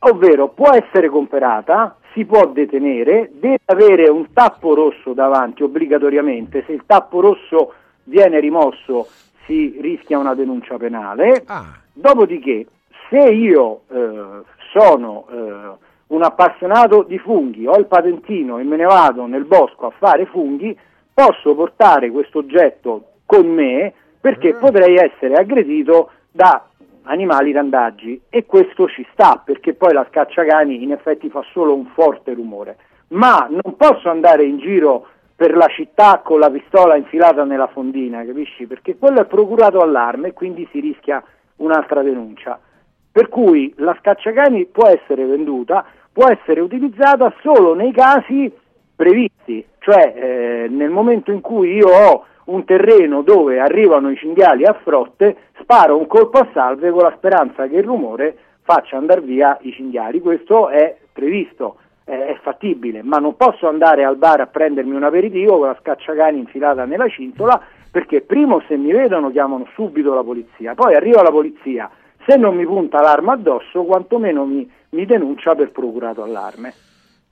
Ovvero, può essere comprata, si può detenere, deve avere un tappo rosso davanti obbligatoriamente. Se il tappo rosso viene rimosso, si rischia una denuncia penale. Dopodiché, se io eh, sono eh, un appassionato di funghi, ho il patentino e me ne vado nel bosco a fare funghi, posso portare questo oggetto con me perché potrei essere aggredito da animali randaggi e questo ci sta perché poi la scacciacani in effetti fa solo un forte rumore. Ma non posso andare in giro per la città con la pistola infilata nella fondina capisci? Perché quello è procurato allarme e quindi si rischia un'altra denuncia. Per cui la scacciacani può essere venduta può essere utilizzata solo nei casi previsti cioè eh, nel momento in cui io ho un terreno dove arrivano i cinghiali a frotte, sparo un colpo a salve con la speranza che il rumore faccia andare via i cinghiali. Questo è previsto, è, fattibile, ma non posso andare al bar a prendermi un aperitivo con la scacciacani infilata nella cintola perché primo se mi vedono chiamano subito la polizia, poi arriva la polizia, se non mi punta l'arma addosso quantomeno mi, mi denuncia per procurato allarme.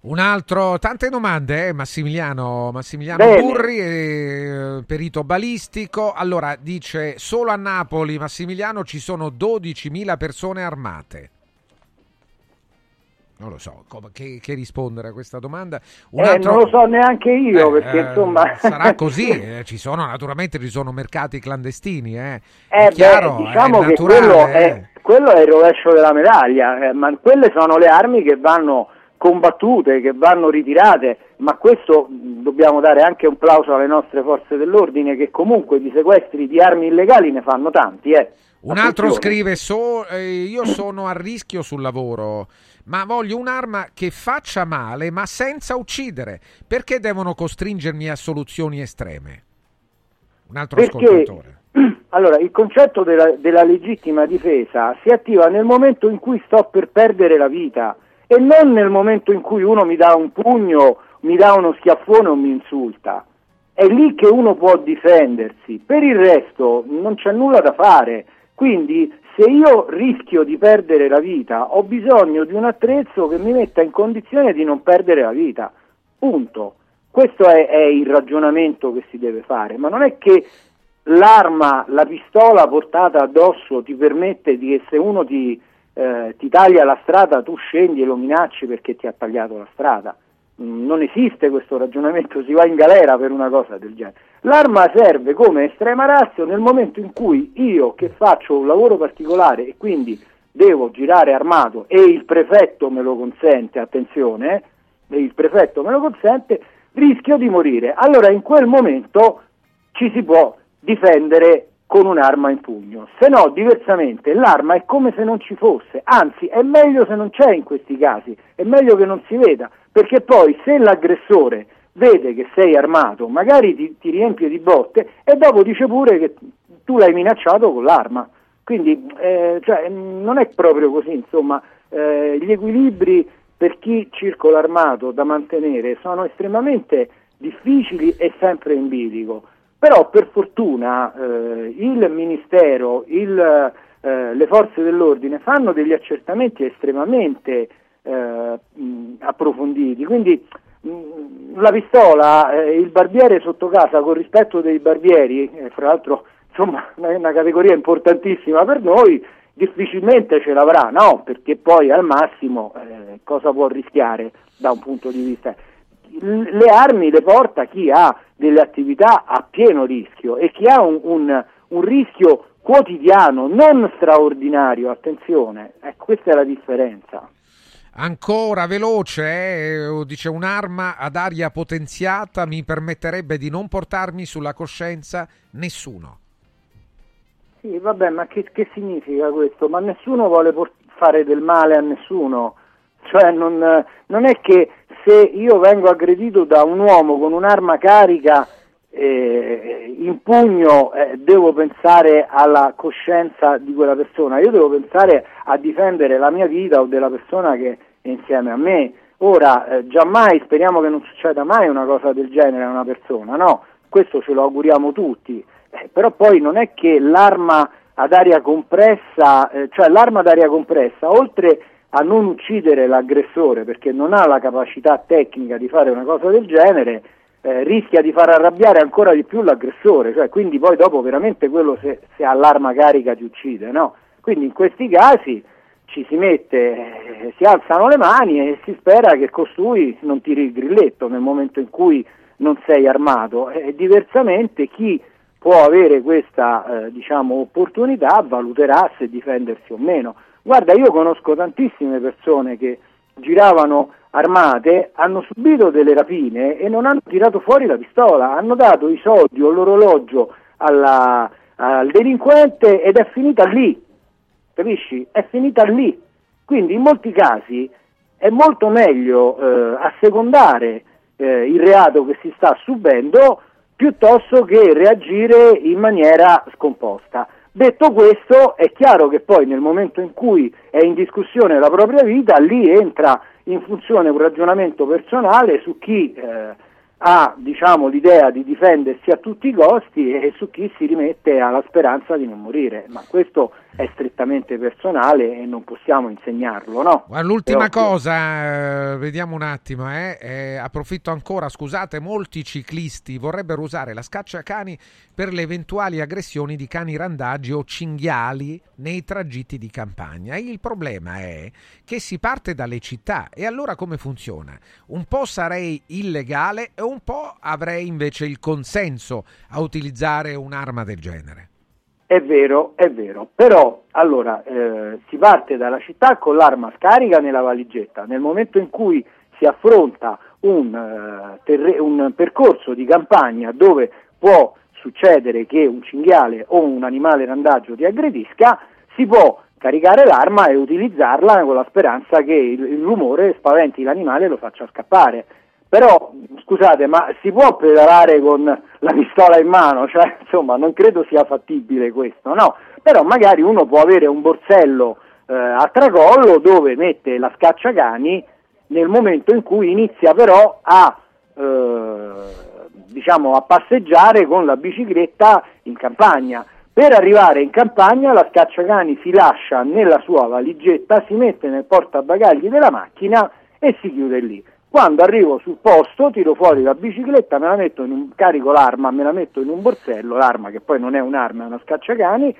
Un altro, tante domande, eh, Massimiliano, Massimiliano Bene. Burri, eh, perito balistico. Allora, dice, solo a Napoli, Massimiliano, ci sono 12.000 persone armate. Non lo so, come- che, che rispondere a questa domanda. Un Eh, altro- non lo so neanche io Eh, perché eh, insomma... sarà così, eh, ci sono naturalmente ci sono mercati clandestini, È chiaro, beh, diciamo è che naturale, quello eh. è, quello è il rovescio della medaglia, ma quelle sono le armi che vanno combattute, che vanno ritirate, ma questo dobbiamo dare anche un plauso alle nostre forze dell'ordine che comunque di sequestri di armi illegali ne fanno tanti. Eh. Un altro scrive: so- eh, Io sono a rischio sul lavoro, ma voglio un'arma che faccia male, ma senza uccidere. Perché devono costringermi a soluzioni estreme? Un altro Perché ascoltatore. allora, il concetto della, della legittima difesa si attiva nel momento in cui sto per perdere la vita e non nel momento in cui uno mi dà un pugno, mi dà uno schiaffone o mi insulta. È lì che uno può difendersi, per il resto non c'è nulla da fare. Quindi se io rischio di perdere la vita, ho bisogno di un attrezzo che mi metta in condizione di non perdere la vita. Punto. Questo è, è il ragionamento che si deve fare, ma non è che l'arma, la pistola portata addosso ti permette di che se uno ti, eh, ti taglia la strada tu scendi e lo minacci perché ti ha tagliato la strada. Mm, Non esiste questo ragionamento, si va in galera per una cosa del genere. L'arma serve come estrema razio nel momento in cui io che faccio un lavoro particolare e quindi devo girare armato e il prefetto me lo consente, attenzione, eh, il prefetto me lo consente, rischio di morire. Allora in quel momento ci si può difendere con un'arma in pugno, se no diversamente l'arma è come se non ci fosse, anzi è meglio se non c'è in questi casi, è meglio che non si veda, perché poi se l'aggressore vede che sei armato, magari ti, ti riempie di botte e dopo dice pure che tu l'hai minacciato con l'arma. Quindi eh, cioè, non è proprio così, insomma, eh, gli equilibri per chi circola armato da mantenere sono estremamente difficili e sempre in bilico. Però per fortuna eh, il Ministero, il, eh, le forze dell'ordine fanno degli accertamenti estremamente eh, approfonditi, quindi mh, la pistola, eh, il barbiere sotto casa con rispetto dei barbieri, eh, fra l'altro insomma è una categoria importantissima per noi, difficilmente ce l'avrà, no? Perché poi al massimo eh, cosa può rischiare da un punto di vista? Le armi le porta chi ha delle attività a pieno rischio e chi ha un, un- un rischio quotidiano, non straordinario, attenzione, ecco, questa è la differenza. Ancora veloce, eh? dice un'arma ad aria potenziata mi permetterebbe di non portarmi sulla coscienza nessuno. Sì, vabbè, ma che, che significa questo? Ma nessuno vuole por- fare del male a nessuno. Cioè, non, non, è che se io vengo aggredito da un uomo con un'arma carica eh, in pugno, eh, devo pensare alla coscienza di quella persona, io devo pensare a difendere la mia vita o della persona che è insieme a me. Ora, eh, giammai, speriamo che non succeda mai una cosa del genere a una persona, no? Questo ce lo auguriamo tutti eh, però poi non è che l'arma ad aria compressa, eh, cioè l'arma ad aria compressa, oltre a non uccidere l'aggressore perché non ha la capacità tecnica di fare una cosa del genere, eh, rischia di far arrabbiare ancora di più l'aggressore, cioè, quindi poi dopo veramente quello se, se ha l'arma carica ti uccide, no? Quindi in questi casi ci si mette, eh, si alzano le mani e si spera che costui non tiri il grilletto nel momento in cui non sei armato e diversamente chi può avere questa eh, diciamo, opportunità valuterà se difendersi o meno. Guarda, io conosco tantissime persone che giravano armate, hanno subito delle rapine e non hanno tirato fuori la pistola, hanno dato i soldi o l'orologio alla, al delinquente ed è finita lì, capisci? È finita lì. Quindi in molti casi è molto meglio eh, assecondare eh, il reato che si sta subendo piuttosto che reagire in maniera scomposta. Detto questo, è chiaro che poi nel momento in cui è in discussione la propria vita, lì entra in funzione un ragionamento personale su chi eh, ha diciamo, l'idea di difendersi a tutti i costi e su chi si rimette alla speranza di non morire, ma questo è strettamente personale e non possiamo insegnarlo, no? L'ultima Però... cosa, eh, vediamo un attimo, eh, eh, approfitto ancora, scusate, molti ciclisti vorrebbero usare la scacciacani per le eventuali aggressioni di cani randaggi o cinghiali nei tragitti di campagna. Il problema è che si parte dalle città e allora come funziona? Un po' sarei illegale e un po' avrei invece il consenso a utilizzare un'arma del genere. È vero, è vero, però allora eh, si parte dalla città con l'arma scarica nella valigetta, nel momento in cui si affronta un, uh, terre- un percorso di campagna dove può succedere che un cinghiale o un animale randaggio ti aggredisca, si può caricare l'arma e utilizzarla con la speranza che il, il rumore spaventi l'animale e lo faccia scappare. Però, scusate, ma si può pedalare con la pistola in mano? Cioè, insomma, non credo sia fattibile questo, no? Però magari uno può avere un borsello eh, a tracollo dove mette la scacciacani nel momento in cui inizia però a, eh, diciamo, a passeggiare con la bicicletta in campagna. Per arrivare in campagna la scacciacani si lascia nella sua valigetta, si mette nel portabagagli della macchina e si chiude lì. Quando arrivo sul posto tiro fuori la bicicletta, me la metto in un, carico l'arma, me la metto in un borsello, l'arma che poi non è un'arma, è una scacciacani,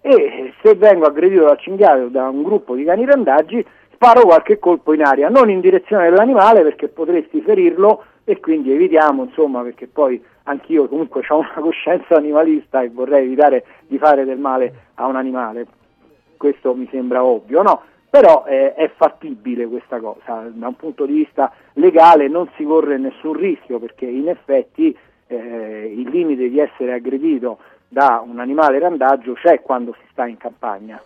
e se vengo aggredito da cinghiale o da un gruppo di cani randaggi, sparo qualche colpo in aria, non in direzione dell'animale perché potresti ferirlo e quindi evitiamo, insomma, perché poi anch'io comunque ho una coscienza animalista e vorrei evitare di fare del male a un animale. Questo mi sembra ovvio, no? Però eh, è fattibile questa cosa, da un punto di vista legale non si corre nessun rischio perché in effetti eh, il limite di essere aggredito da un animale randaggio c'è quando si sta in campagna.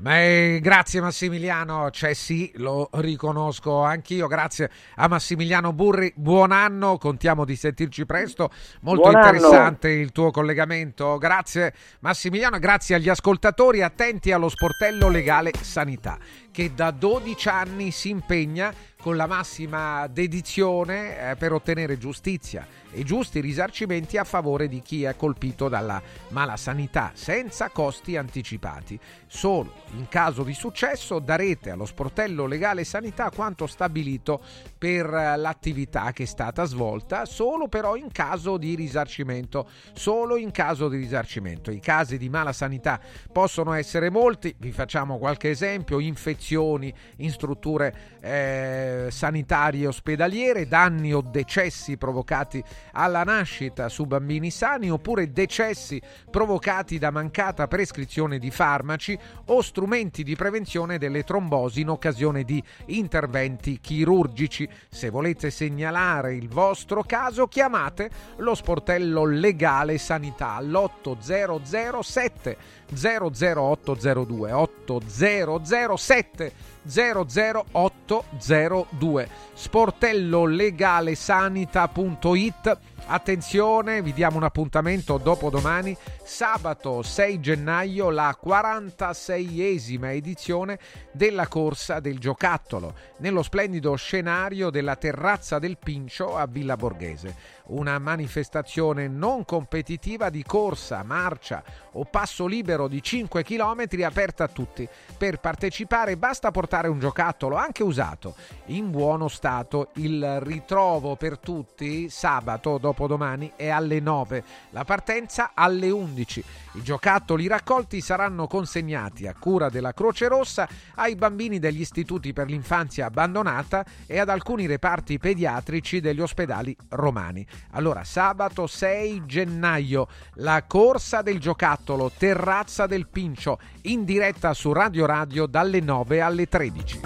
Beh, grazie Massimiliano, cioè sì, lo riconosco anch'io, grazie a Massimiliano Burri, buon anno, contiamo di sentirci presto, molto buon interessante anno. il tuo collegamento, grazie Massimiliano, grazie agli ascoltatori, attenti allo sportello legale sanità che da 12 anni si impegna con la massima dedizione eh, per ottenere giustizia e giusti risarcimenti a favore di chi è colpito dalla mala sanità senza costi anticipati. Solo in caso di successo darete allo sportello legale sanità quanto stabilito per eh, l'attività che è stata svolta, solo però in caso di risarcimento, solo in caso di risarcimento. I casi di mala sanità possono essere molti, vi facciamo qualche esempio, infezioni in strutture eh, eh, sanitarie ospedaliere, danni o decessi provocati alla nascita su bambini sani oppure decessi provocati da mancata prescrizione di farmaci o strumenti di prevenzione delle trombosi in occasione di interventi chirurgici. Se volete segnalare il vostro caso chiamate lo sportello legale sanità all'8007 00802 8007 00802 sportellolegalesanita.it Attenzione, vi diamo un appuntamento dopo domani, sabato 6 gennaio, la 46esima edizione della corsa del giocattolo, nello splendido scenario della terrazza del Pincio a Villa Borghese. Una manifestazione non competitiva di corsa, marcia o passo libero di 5 km aperta a tutti. Per partecipare basta portare un giocattolo, anche usato, in buono stato. Il ritrovo per tutti sabato dopodomani è alle 9, la partenza alle 11. I giocattoli raccolti saranno consegnati a cura della Croce Rossa ai bambini degli istituti per l'infanzia abbandonata e ad alcuni reparti pediatrici degli ospedali romani. Allora, sabato 6 gennaio, la corsa del giocattolo Terrazza del Pincio, in diretta su Radio Radio dalle 9 alle 13.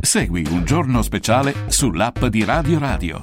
Segui un giorno speciale sull'app di Radio Radio.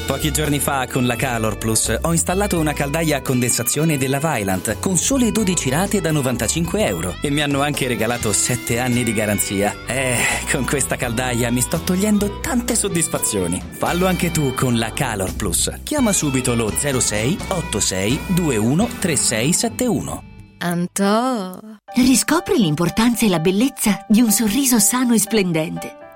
Pochi giorni fa con la Calor Plus ho installato una caldaia a condensazione della Vylant con sole 12 rate da 95 euro e mi hanno anche regalato 7 anni di garanzia. Eh, con questa caldaia mi sto togliendo tante soddisfazioni. Fallo anche tu con la Calor Plus. Chiama subito lo 06 86 21 3671. Antò. Riscopri l'importanza e la bellezza di un sorriso sano e splendente.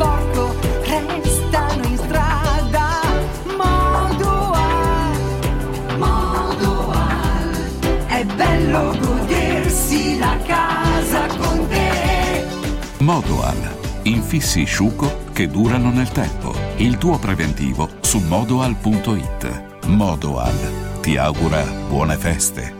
sporco, restano in strada. Modoal, Modoal. È bello godersi la casa con te. Modoal. Infissi sciuco che durano nel tempo. Il tuo preventivo su modoal.it. Modoal ti augura buone feste.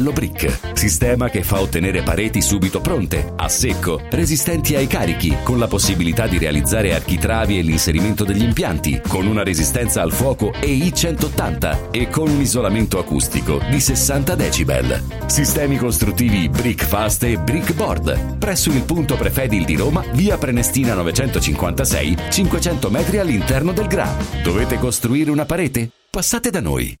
brick. Sistema che fa ottenere pareti subito pronte, a secco, resistenti ai carichi, con la possibilità di realizzare architravi e l'inserimento degli impianti, con una resistenza al fuoco EI 180 e con un isolamento acustico di 60 decibel. Sistemi costruttivi Brick Fast e Brick Board. Presso il punto Prefedil di Roma, via Prenestina 956, 500 metri all'interno del GRA. Dovete costruire una parete? Passate da noi.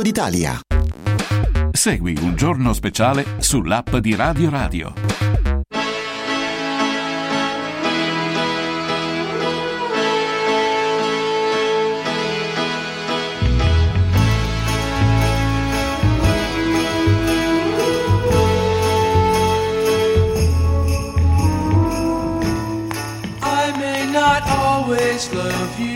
d'Italia. Segui un giorno speciale sull'app di Radio Radio. I may not always love you,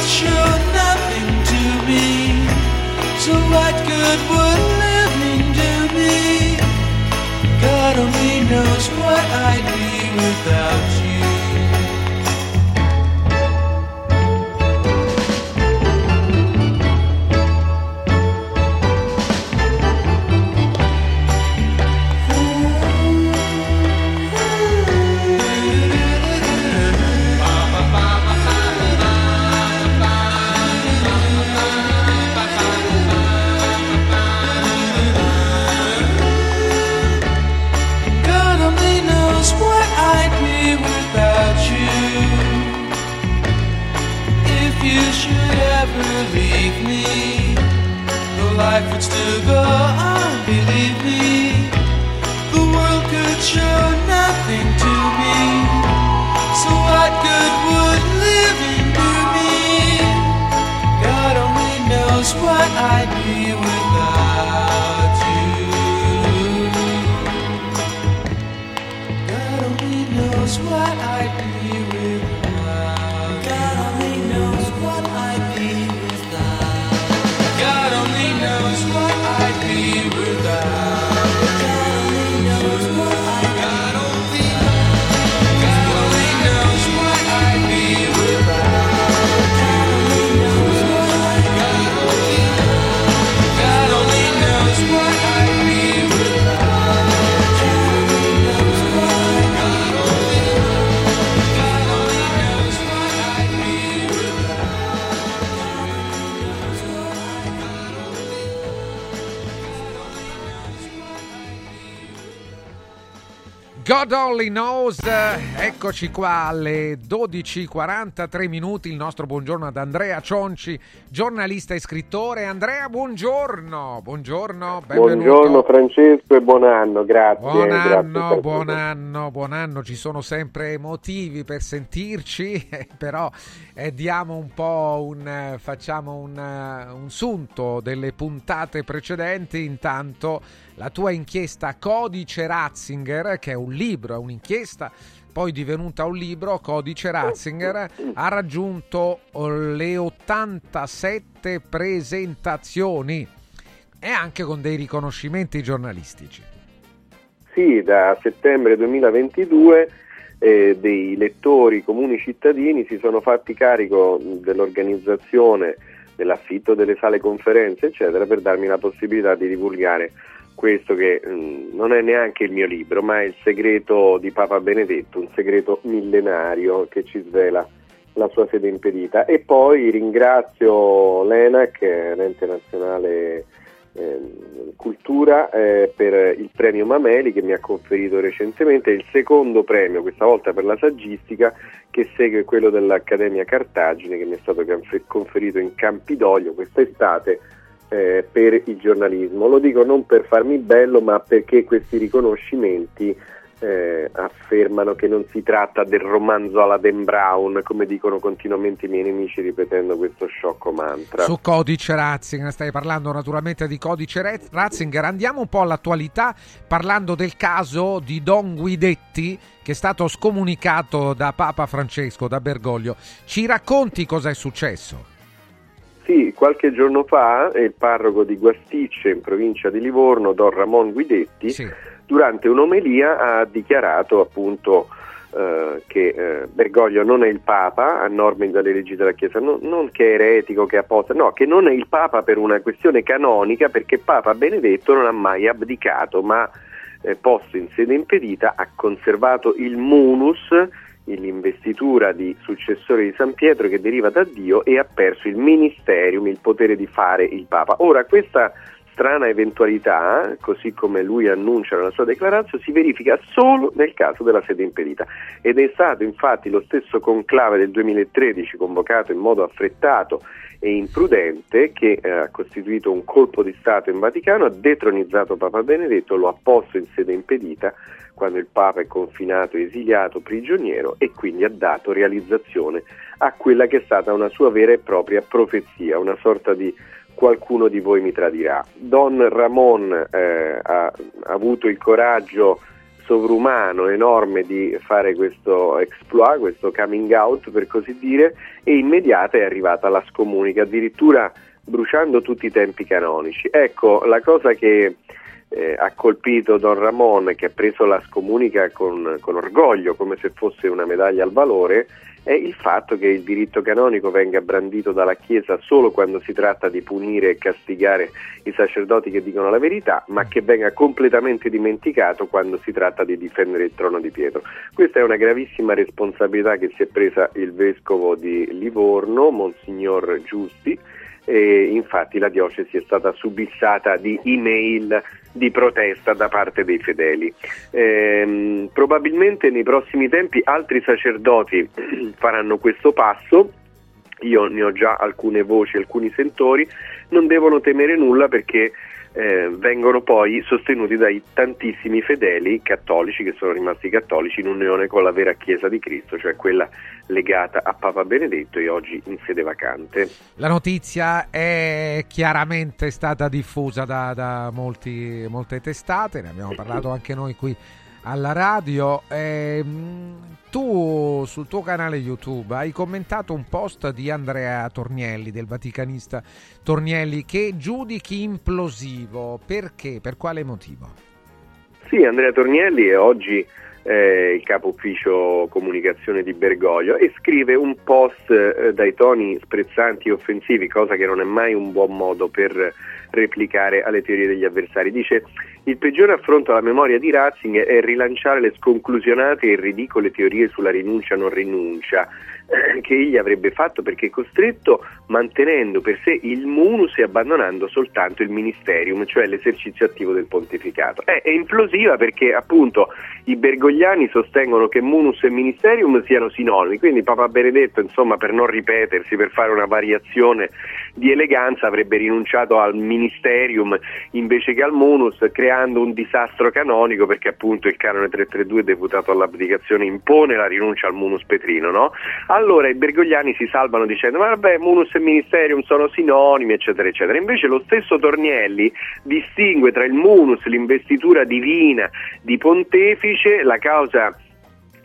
show nothing to me. So what good would living do me? God only knows what I'd be without you. 爱。God Only Knows, eccoci qua alle 12.43 minuti, il nostro buongiorno ad Andrea Cionci, giornalista e scrittore. Andrea, buongiorno, buongiorno, benvenuto. Buongiorno Francesco e buon anno, grazie. Buon grazie anno, per buon anno, buon anno, ci sono sempre motivi per sentirci, eh, però eh, diamo un po' un, eh, facciamo un, eh, un sunto delle puntate precedenti, intanto la tua inchiesta Codice Ratzinger, che è un libro, è un'inchiesta poi divenuta un libro, Codice Ratzinger, ha raggiunto oh, le 87 presentazioni e anche con dei riconoscimenti giornalistici. Sì, da settembre 2022 eh, dei lettori comuni cittadini si sono fatti carico dell'organizzazione dell'affitto delle sale conferenze, eccetera, per darmi la possibilità di divulgare questo che mh, non è neanche il mio libro, ma è il segreto di Papa Benedetto, un segreto millenario che ci svela la sua sede impedita. E poi ringrazio l'ENAC, eh, l'ente nazionale eh, cultura, eh, per il premio Mameli che mi ha conferito recentemente, il secondo premio, questa volta per la saggistica, che segue quello dell'Accademia Cartagine che mi è stato confer- conferito in Campidoglio quest'estate eh, per il giornalismo. Lo dico non per farmi bello, ma perché questi riconoscimenti eh, affermano che non si tratta del romanzo alla Dan Brown, come dicono continuamente i miei nemici ripetendo questo sciocco mantra. Su Codice Ratzinger, stai parlando naturalmente di Codice Ratzinger, andiamo un po' all'attualità parlando del caso di Don Guidetti che è stato scomunicato da Papa Francesco, da Bergoglio. Ci racconti cosa è successo? Sì, qualche giorno fa il parroco di Guasticce in provincia di Livorno, Don Ramon Guidetti, durante un'omelia ha dichiarato appunto eh, che eh, Bergoglio non è il Papa, a norme dalle leggi della Chiesa, non, non che è eretico, che è apposta, no, che non è il Papa per una questione canonica, perché Papa Benedetto non ha mai abdicato, ma eh, posto in sede impedita ha conservato il munus l'investitura di successore di San Pietro che deriva da Dio e ha perso il ministerium, il potere di fare il Papa. Ora questa strana eventualità, così come lui annuncia nella sua dichiarazione, si verifica solo nel caso della sede impedita ed è stato infatti lo stesso conclave del 2013 convocato in modo affrettato e imprudente che eh, ha costituito un colpo di Stato in Vaticano, ha detronizzato Papa Benedetto, lo ha posto in sede impedita quando il Papa è confinato, esiliato, prigioniero e quindi ha dato realizzazione a quella che è stata una sua vera e propria profezia, una sorta di qualcuno di voi mi tradirà. Don Ramon eh, ha, ha avuto il coraggio sovrumano, enorme di fare questo exploit, questo coming out per così dire, e immediata è arrivata la scomunica, addirittura bruciando tutti i tempi canonici. Ecco, la cosa che eh, ha colpito Don Ramon, che ha preso la scomunica con, con orgoglio, come se fosse una medaglia al valore, è il fatto che il diritto canonico venga brandito dalla Chiesa solo quando si tratta di punire e castigare i sacerdoti che dicono la verità, ma che venga completamente dimenticato quando si tratta di difendere il trono di Pietro. Questa è una gravissima responsabilità che si è presa il vescovo di Livorno, Monsignor Giusti, e infatti la diocesi è stata subissata di email di protesta da parte dei fedeli. Ehm, probabilmente nei prossimi tempi altri sacerdoti faranno questo passo. Io ne ho già alcune voci, alcuni sentori, non devono temere nulla perché eh, vengono poi sostenuti dai tantissimi fedeli cattolici che sono rimasti cattolici in unione con la vera Chiesa di Cristo, cioè quella legata a Papa Benedetto e oggi in sede vacante. La notizia è chiaramente stata diffusa da, da molti, molte testate, ne abbiamo parlato anche noi qui alla radio. Ehm, tu sul tuo canale YouTube hai commentato un post di Andrea Tornielli, del vaticanista Tornielli, che giudichi implosivo. Perché? Per quale motivo? Sì, Andrea Tornielli è oggi eh, il capo ufficio comunicazione di Bergoglio e scrive un post eh, dai toni sprezzanti e offensivi, cosa che non è mai un buon modo per replicare alle teorie degli avversari. Dice il peggiore affronto alla memoria di Ratzinger è rilanciare le sconclusionate e ridicole teorie sulla rinuncia non rinuncia che egli avrebbe fatto perché costretto mantenendo per sé il munus e abbandonando soltanto il ministerium, cioè l'esercizio attivo del pontificato. È, è implosiva perché appunto i bergogliani sostengono che munus e ministerium siano sinonimi, quindi Papa Benedetto, insomma, per non ripetersi, per fare una variazione di eleganza, avrebbe rinunciato al ministerium invece che al munus, creando un disastro canonico perché appunto il canone 332 deputato all'abdicazione impone la rinuncia al munus petrino, no? Allora i bergogliani si salvano dicendo vabbè munus e ministerium sono sinonimi eccetera eccetera. Invece lo stesso Tornielli distingue tra il munus, l'investitura divina di pontefice, la causa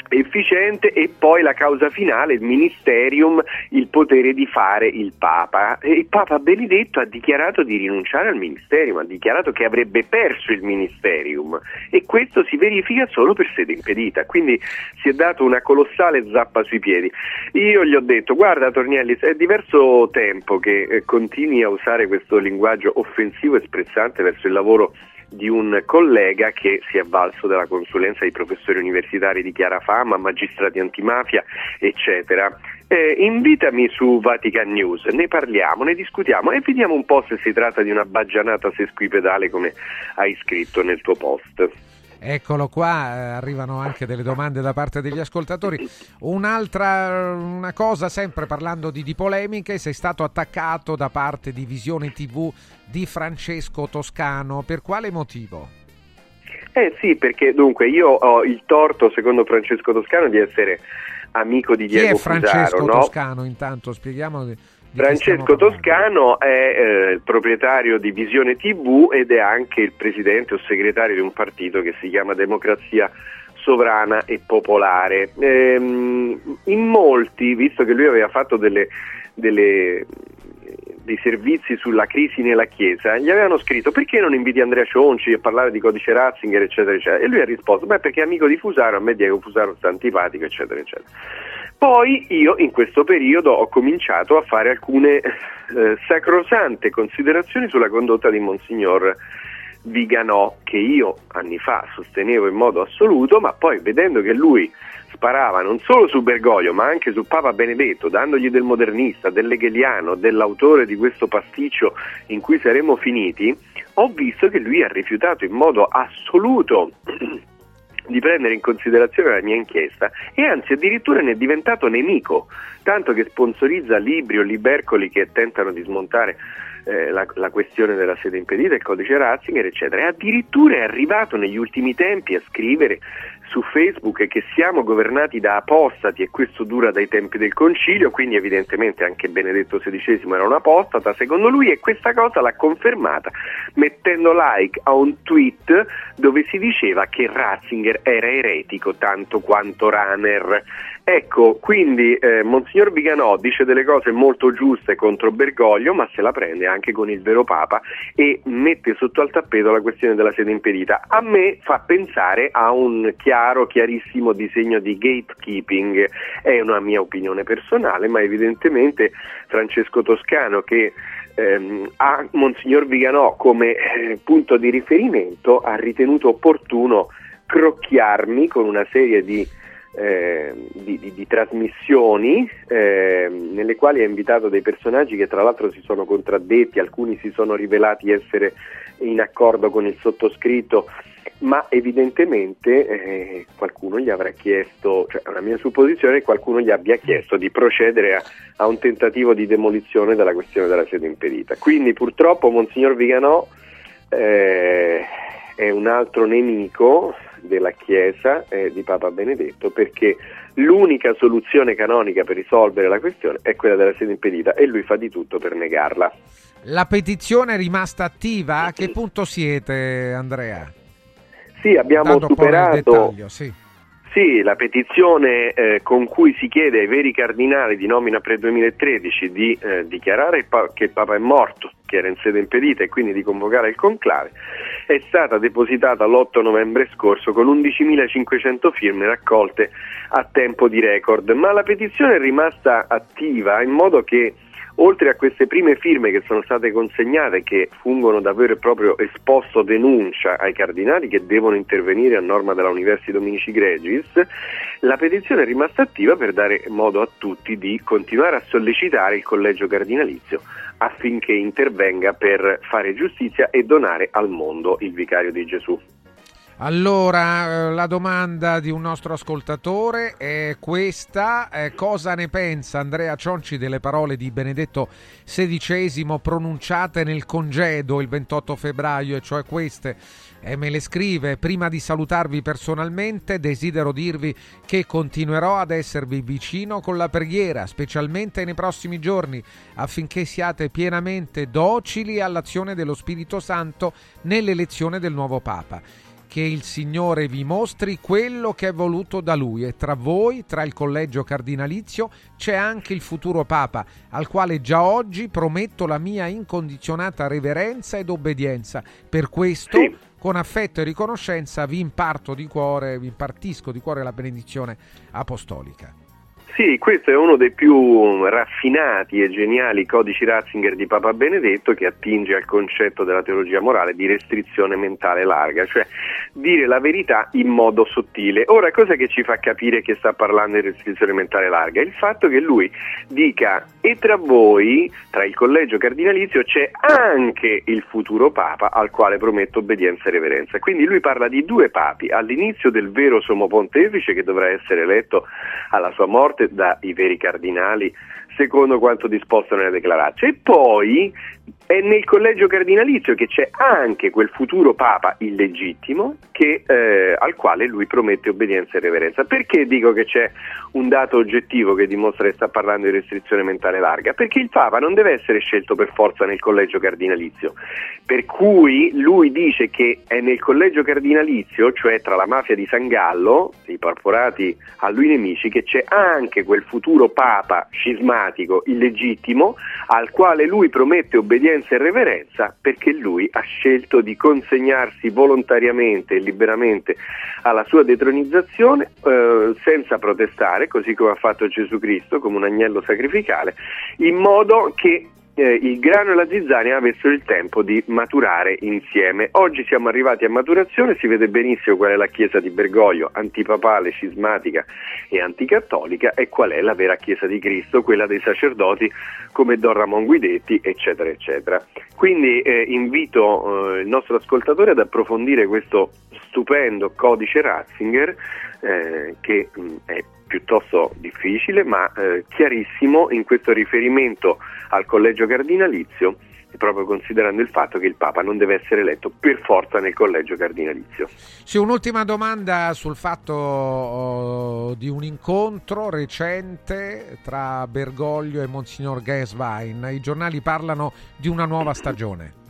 efficiente e poi la causa finale, il ministerium, il potere di fare il Papa. E il Papa Benedetto ha dichiarato di rinunciare al ministerium, ha dichiarato che avrebbe perso il ministerium e questo si verifica solo per sede impedita, quindi si è dato una colossale zappa sui piedi. Io gli ho detto, guarda Tornielli, è diverso tempo che eh, continui a usare questo linguaggio offensivo e sprezzante verso il lavoro di un collega che si è avvalso della consulenza di professori universitari di chiara fama, magistrati antimafia, eccetera. Eh, invitami su Vatican News, ne parliamo, ne discutiamo e vediamo un po' se si tratta di una baggianata sesquipedale come hai scritto nel tuo post. Eccolo qua, eh, arrivano anche delle domande da parte degli ascoltatori. Un'altra una cosa, sempre parlando di, di polemiche, sei stato attaccato da parte di Visione TV di Francesco Toscano. Per quale motivo? Eh sì, perché dunque io ho il torto, secondo Francesco Toscano, di essere amico di Chi Diego è Francesco Fusaro, no? Toscano? Intanto spieghiamo. Francesco. Toscano è eh, il proprietario di Visione TV ed è anche il presidente o segretario di un partito che si chiama Democrazia Sovrana e Popolare. Ehm, in molti, visto che lui aveva fatto delle, delle- dei servizi sulla crisi nella Chiesa, gli avevano scritto perché non inviti Andrea Cionci a parlare di codice Ratzinger, eccetera, eccetera. E lui ha risposto, beh perché è amico di Fusaro, a me Diego Fusaro sta antipatico, eccetera, eccetera. Poi io in questo periodo ho cominciato a fare alcune eh, sacrosante considerazioni sulla condotta di Monsignor Viganò, che io anni fa sostenevo in modo assoluto, ma poi vedendo che lui sparava non solo su Bergoglio, ma anche su Papa Benedetto, dandogli del modernista, dell'hegeliano, dell'autore di questo pasticcio in cui saremmo finiti, ho visto che lui ha rifiutato in modo assoluto di prendere in considerazione la mia inchiesta e anzi addirittura ne è diventato nemico, tanto che sponsorizza libri o libercoli che tentano di smontare eh, la, la questione della sede impedita, il codice Ratzinger, eccetera. E addirittura è arrivato negli ultimi tempi a scrivere su Facebook che siamo governati da apostati e questo dura dai tempi del concilio, quindi evidentemente anche Benedetto XVI era un apostata secondo lui e questa cosa l'ha confermata mettendo like a un tweet dove si diceva che Ratzinger era eretico tanto quanto Rahner. Ecco, quindi eh, Monsignor Viganò dice delle cose molto giuste contro Bergoglio, ma se la prende anche con il vero Papa e mette sotto al tappeto la questione della sede impedita. A me fa pensare a un chiaro, chiarissimo disegno di gatekeeping, è una mia opinione personale, ma evidentemente Francesco Toscano che ehm, ha Monsignor Viganò come eh, punto di riferimento ha ritenuto opportuno crocchiarmi con una serie di eh, di, di- di trasmissioni eh, nelle quali ha invitato dei personaggi che tra l'altro si sono contraddetti, alcuni si sono rivelati essere in accordo con il sottoscritto, ma evidentemente eh, qualcuno gli avrà chiesto, cioè una mia supposizione, qualcuno gli abbia chiesto di procedere a, a un tentativo di demolizione della questione della sede impedita. Quindi purtroppo Monsignor Viganò eh, è un altro nemico della Chiesa eh, di Papa Benedetto perché l'unica soluzione canonica per risolvere la questione è quella della sede impedita e lui fa di tutto per negarla. La petizione è rimasta attiva? A che punto siete, Andrea? Sì, abbiamo Dando superato sì. Sì, la petizione eh, con cui si chiede ai veri cardinali di nomina pre-2013 di eh, dichiarare che il Papa è morto, che era in sede impedita e quindi di convocare il conclave, è stata depositata l'8 novembre scorso con 11.500 firme raccolte a tempo di record, ma la petizione è rimasta attiva in modo che oltre a queste prime firme che sono state consegnate, che fungono da vero e proprio esposto denuncia ai cardinali che devono intervenire a norma della Universi Dominici Gregis, la petizione è rimasta attiva per dare modo a tutti di continuare a sollecitare il collegio cardinalizio affinché intervenga per fare giustizia e donare al mondo il vicario di Gesù. Allora, eh, la domanda di un nostro ascoltatore è questa. Eh, cosa ne pensa Andrea Cionci delle parole di Benedetto XVI pronunciate nel congedo il 28 febbraio, e cioè queste? E me le scrive, prima di salutarvi personalmente, desidero dirvi che continuerò ad esservi vicino con la preghiera, specialmente nei prossimi giorni, affinché siate pienamente docili all'azione dello Spirito Santo nell'elezione del nuovo Papa. Che il Signore vi mostri quello che è voluto da Lui. E tra voi, tra il collegio cardinalizio, c'è anche il futuro Papa, al quale già oggi prometto la mia incondizionata reverenza ed obbedienza. Per questo, con affetto e riconoscenza, vi imparto di cuore, vi impartisco di cuore la benedizione apostolica. Sì, questo è uno dei più raffinati e geniali codici Ratzinger di Papa Benedetto che attinge al concetto della teologia morale di restrizione mentale larga, cioè dire la verità in modo sottile. Ora, cosa che ci fa capire che sta parlando di restrizione mentale larga? Il fatto che lui dica e tra voi, tra il collegio cardinalizio, c'è anche il futuro Papa al quale prometto obbedienza e reverenza. Quindi lui parla di due papi, all'inizio del vero sommo pontefice che dovrà essere eletto alla sua morte dai veri cardinali secondo quanto disposto nella declarazio e poi è nel collegio cardinalizio che c'è anche quel futuro papa illegittimo che, eh, al quale lui promette obbedienza e reverenza. Perché dico che c'è un dato oggettivo che dimostra che sta parlando di restrizione mentale larga? Perché il papa non deve essere scelto per forza nel collegio cardinalizio, per cui lui dice che è nel collegio cardinalizio, cioè tra la mafia di San Gallo, i porporati a lui nemici, che c'è anche quel futuro papa scismatico illegittimo al quale lui promette obbedienza e reverenza perché lui ha scelto di consegnarsi volontariamente e liberamente alla sua detronizzazione eh, senza protestare, così come ha fatto Gesù Cristo come un agnello sacrificale, in modo che eh, il grano e la zizzania avessero il tempo di maturare insieme. Oggi siamo arrivati a maturazione, si vede benissimo qual è la chiesa di Bergoglio, antipapale, cismatica e anticattolica, e qual è la vera chiesa di Cristo, quella dei sacerdoti come Don Ramon Guidetti, eccetera, eccetera. Quindi eh, invito eh, il nostro ascoltatore ad approfondire questo stupendo codice Ratzinger eh, che mh, è piuttosto difficile ma eh, chiarissimo in questo riferimento al collegio cardinalizio proprio considerando il fatto che il Papa non deve essere eletto per forza nel collegio cardinalizio. Sì, un'ultima domanda sul fatto oh, di un incontro recente tra Bergoglio e Monsignor Gaeswein. I giornali parlano di una nuova stagione.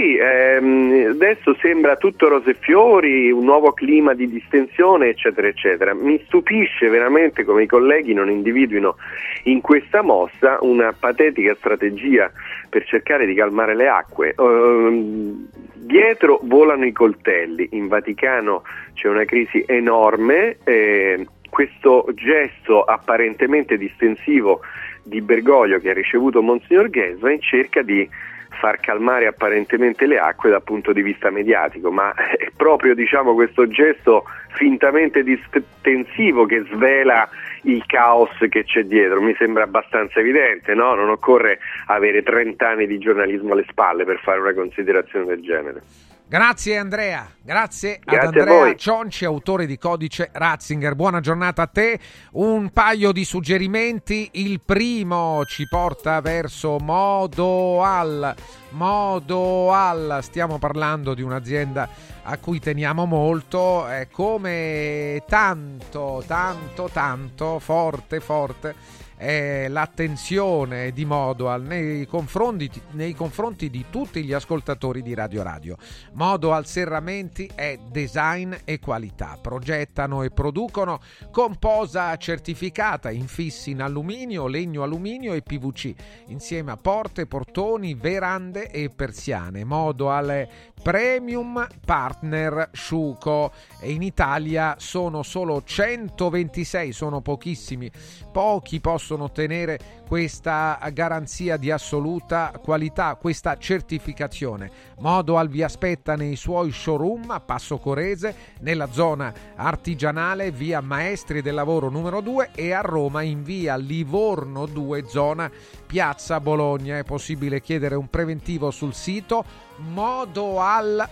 Sì, ehm, adesso sembra tutto rose e fiori, un nuovo clima di distensione, eccetera, eccetera. Mi stupisce veramente come i colleghi non individuino in questa mossa una patetica strategia per cercare di calmare le acque. Ehm, dietro volano i coltelli, in Vaticano c'è una crisi enorme. Eh, questo gesto apparentemente distensivo di Bergoglio che ha ricevuto Monsignor Geswein cerca di far calmare apparentemente le acque dal punto di vista mediatico, ma è proprio diciamo, questo gesto fintamente distensivo che svela il caos che c'è dietro, mi sembra abbastanza evidente, no? non occorre avere 30 anni di giornalismo alle spalle per fare una considerazione del genere. Grazie Andrea, grazie, Grazie ad Andrea. Cionci, autore di codice Ratzinger. Buona giornata a te. Un paio di suggerimenti. Il primo ci porta verso Modo Al. Modo Al, stiamo parlando di un'azienda a cui teniamo molto, è come tanto, tanto, tanto, forte, forte è l'attenzione di Modoal nei confronti, nei confronti di tutti gli ascoltatori di Radio Radio. Modoal Serramenti è design e qualità. Progettano e producono con posa certificata, infissi in alluminio, legno alluminio e PVC, insieme a porte, portoni, verande e persiane. Modoal Premium Partner Sciuco e in Italia sono solo 126, sono pochissimi. Pochi possono ottenere questa garanzia di assoluta qualità, questa certificazione. Modoal vi aspetta nei suoi showroom a Passo Corese, nella zona artigianale, via Maestri del Lavoro numero 2 e a Roma in via Livorno 2, zona Piazza Bologna. È possibile chiedere un preventivo sul sito modoal.it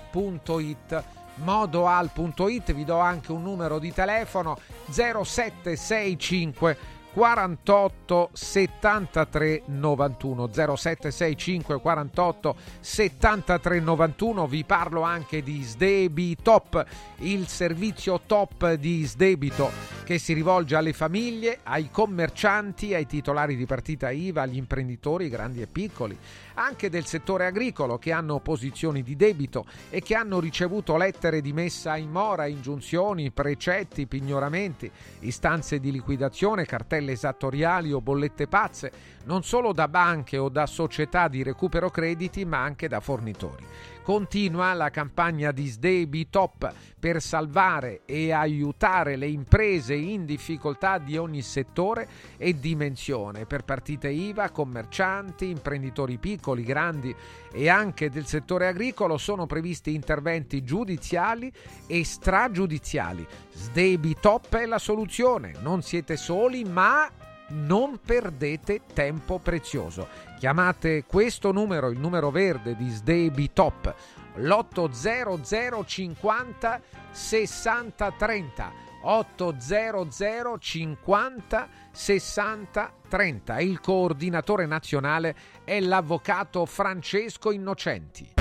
modoal.it vi do anche un numero di telefono 0765 48 73 91 0765 48 73 91 vi parlo anche di Sdebitop il servizio top di Sdebito che si rivolge alle famiglie ai commercianti ai titolari di partita IVA agli imprenditori grandi e piccoli anche del settore agricolo che hanno posizioni di debito e che hanno ricevuto lettere di messa in mora, ingiunzioni, precetti, pignoramenti, istanze di liquidazione, cartelle esattoriali o bollette pazze, non solo da banche o da società di recupero crediti, ma anche da fornitori. Continua la campagna di Sdebitop per salvare e aiutare le imprese in difficoltà di ogni settore e dimensione, per partite IVA, commercianti, imprenditori piccoli, grandi e anche del settore agricolo sono previsti interventi giudiziali e stragiudiziali. Sdebitop è la soluzione, non siete soli ma non perdete tempo prezioso. Chiamate questo numero, il numero verde di Sdebitop, l'800 50 60 30. 800 50 60 30. Il coordinatore nazionale è l'avvocato Francesco Innocenti.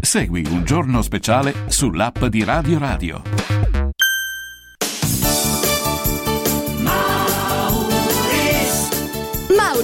Segui un giorno speciale sull'app di Radio Radio.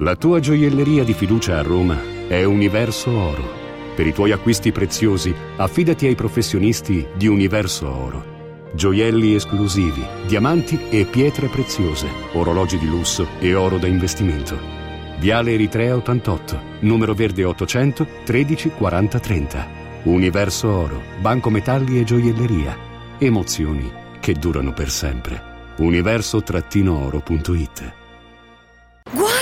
La tua gioielleria di fiducia a Roma è Universo Oro. Per i tuoi acquisti preziosi, affidati ai professionisti di Universo Oro. Gioielli esclusivi, diamanti e pietre preziose, orologi di lusso e oro da investimento. Viale Eritrea 88, numero verde 800 13 40 30. Universo Oro, banco metalli e gioielleria. Emozioni che durano per sempre. Universo-oro.it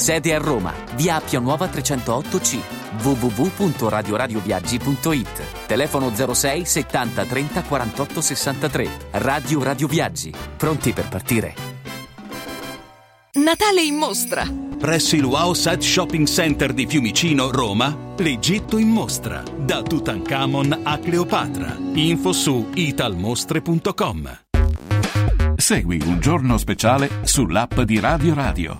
Sede a Roma, via Appia Nuova 308C, www.radioradioviaggi.it. Telefono 06 70 30 48 63. Radio Radio Viaggi. Pronti per partire? Natale in mostra. Presso il Wow Set Shopping Center di Fiumicino, Roma, l'Egitto in mostra. Da Tutankhamon a Cleopatra. Info su italmostre.com. Segui un giorno speciale sull'app di Radio Radio.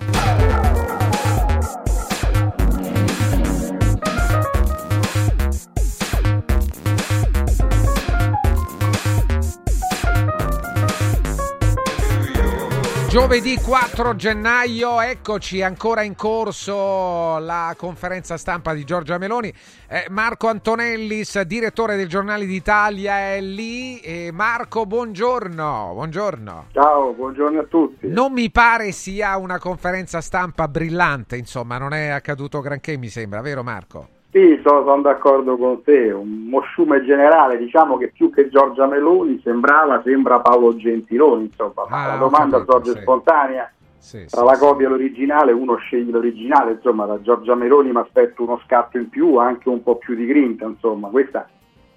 Giovedì 4 gennaio, eccoci ancora in corso la conferenza stampa di Giorgia Meloni. Eh, Marco Antonellis, direttore del Giornale d'Italia, è lì. E Marco, buongiorno. Buongiorno. Ciao, buongiorno a tutti. Non mi pare sia una conferenza stampa brillante, insomma, non è accaduto granché, mi sembra, vero Marco? Sì, sono, sono d'accordo con te, un mosciume generale, diciamo che più che Giorgia Meloni sembrava, sembra Paolo Gentiloni, insomma, ma Ah, la domanda capito, sorge sì. spontanea, Sì, tra la copia e l'originale uno sceglie l'originale, insomma da Giorgia Meloni mi aspetto uno scatto in più, anche un po' più di grinta, insomma, questa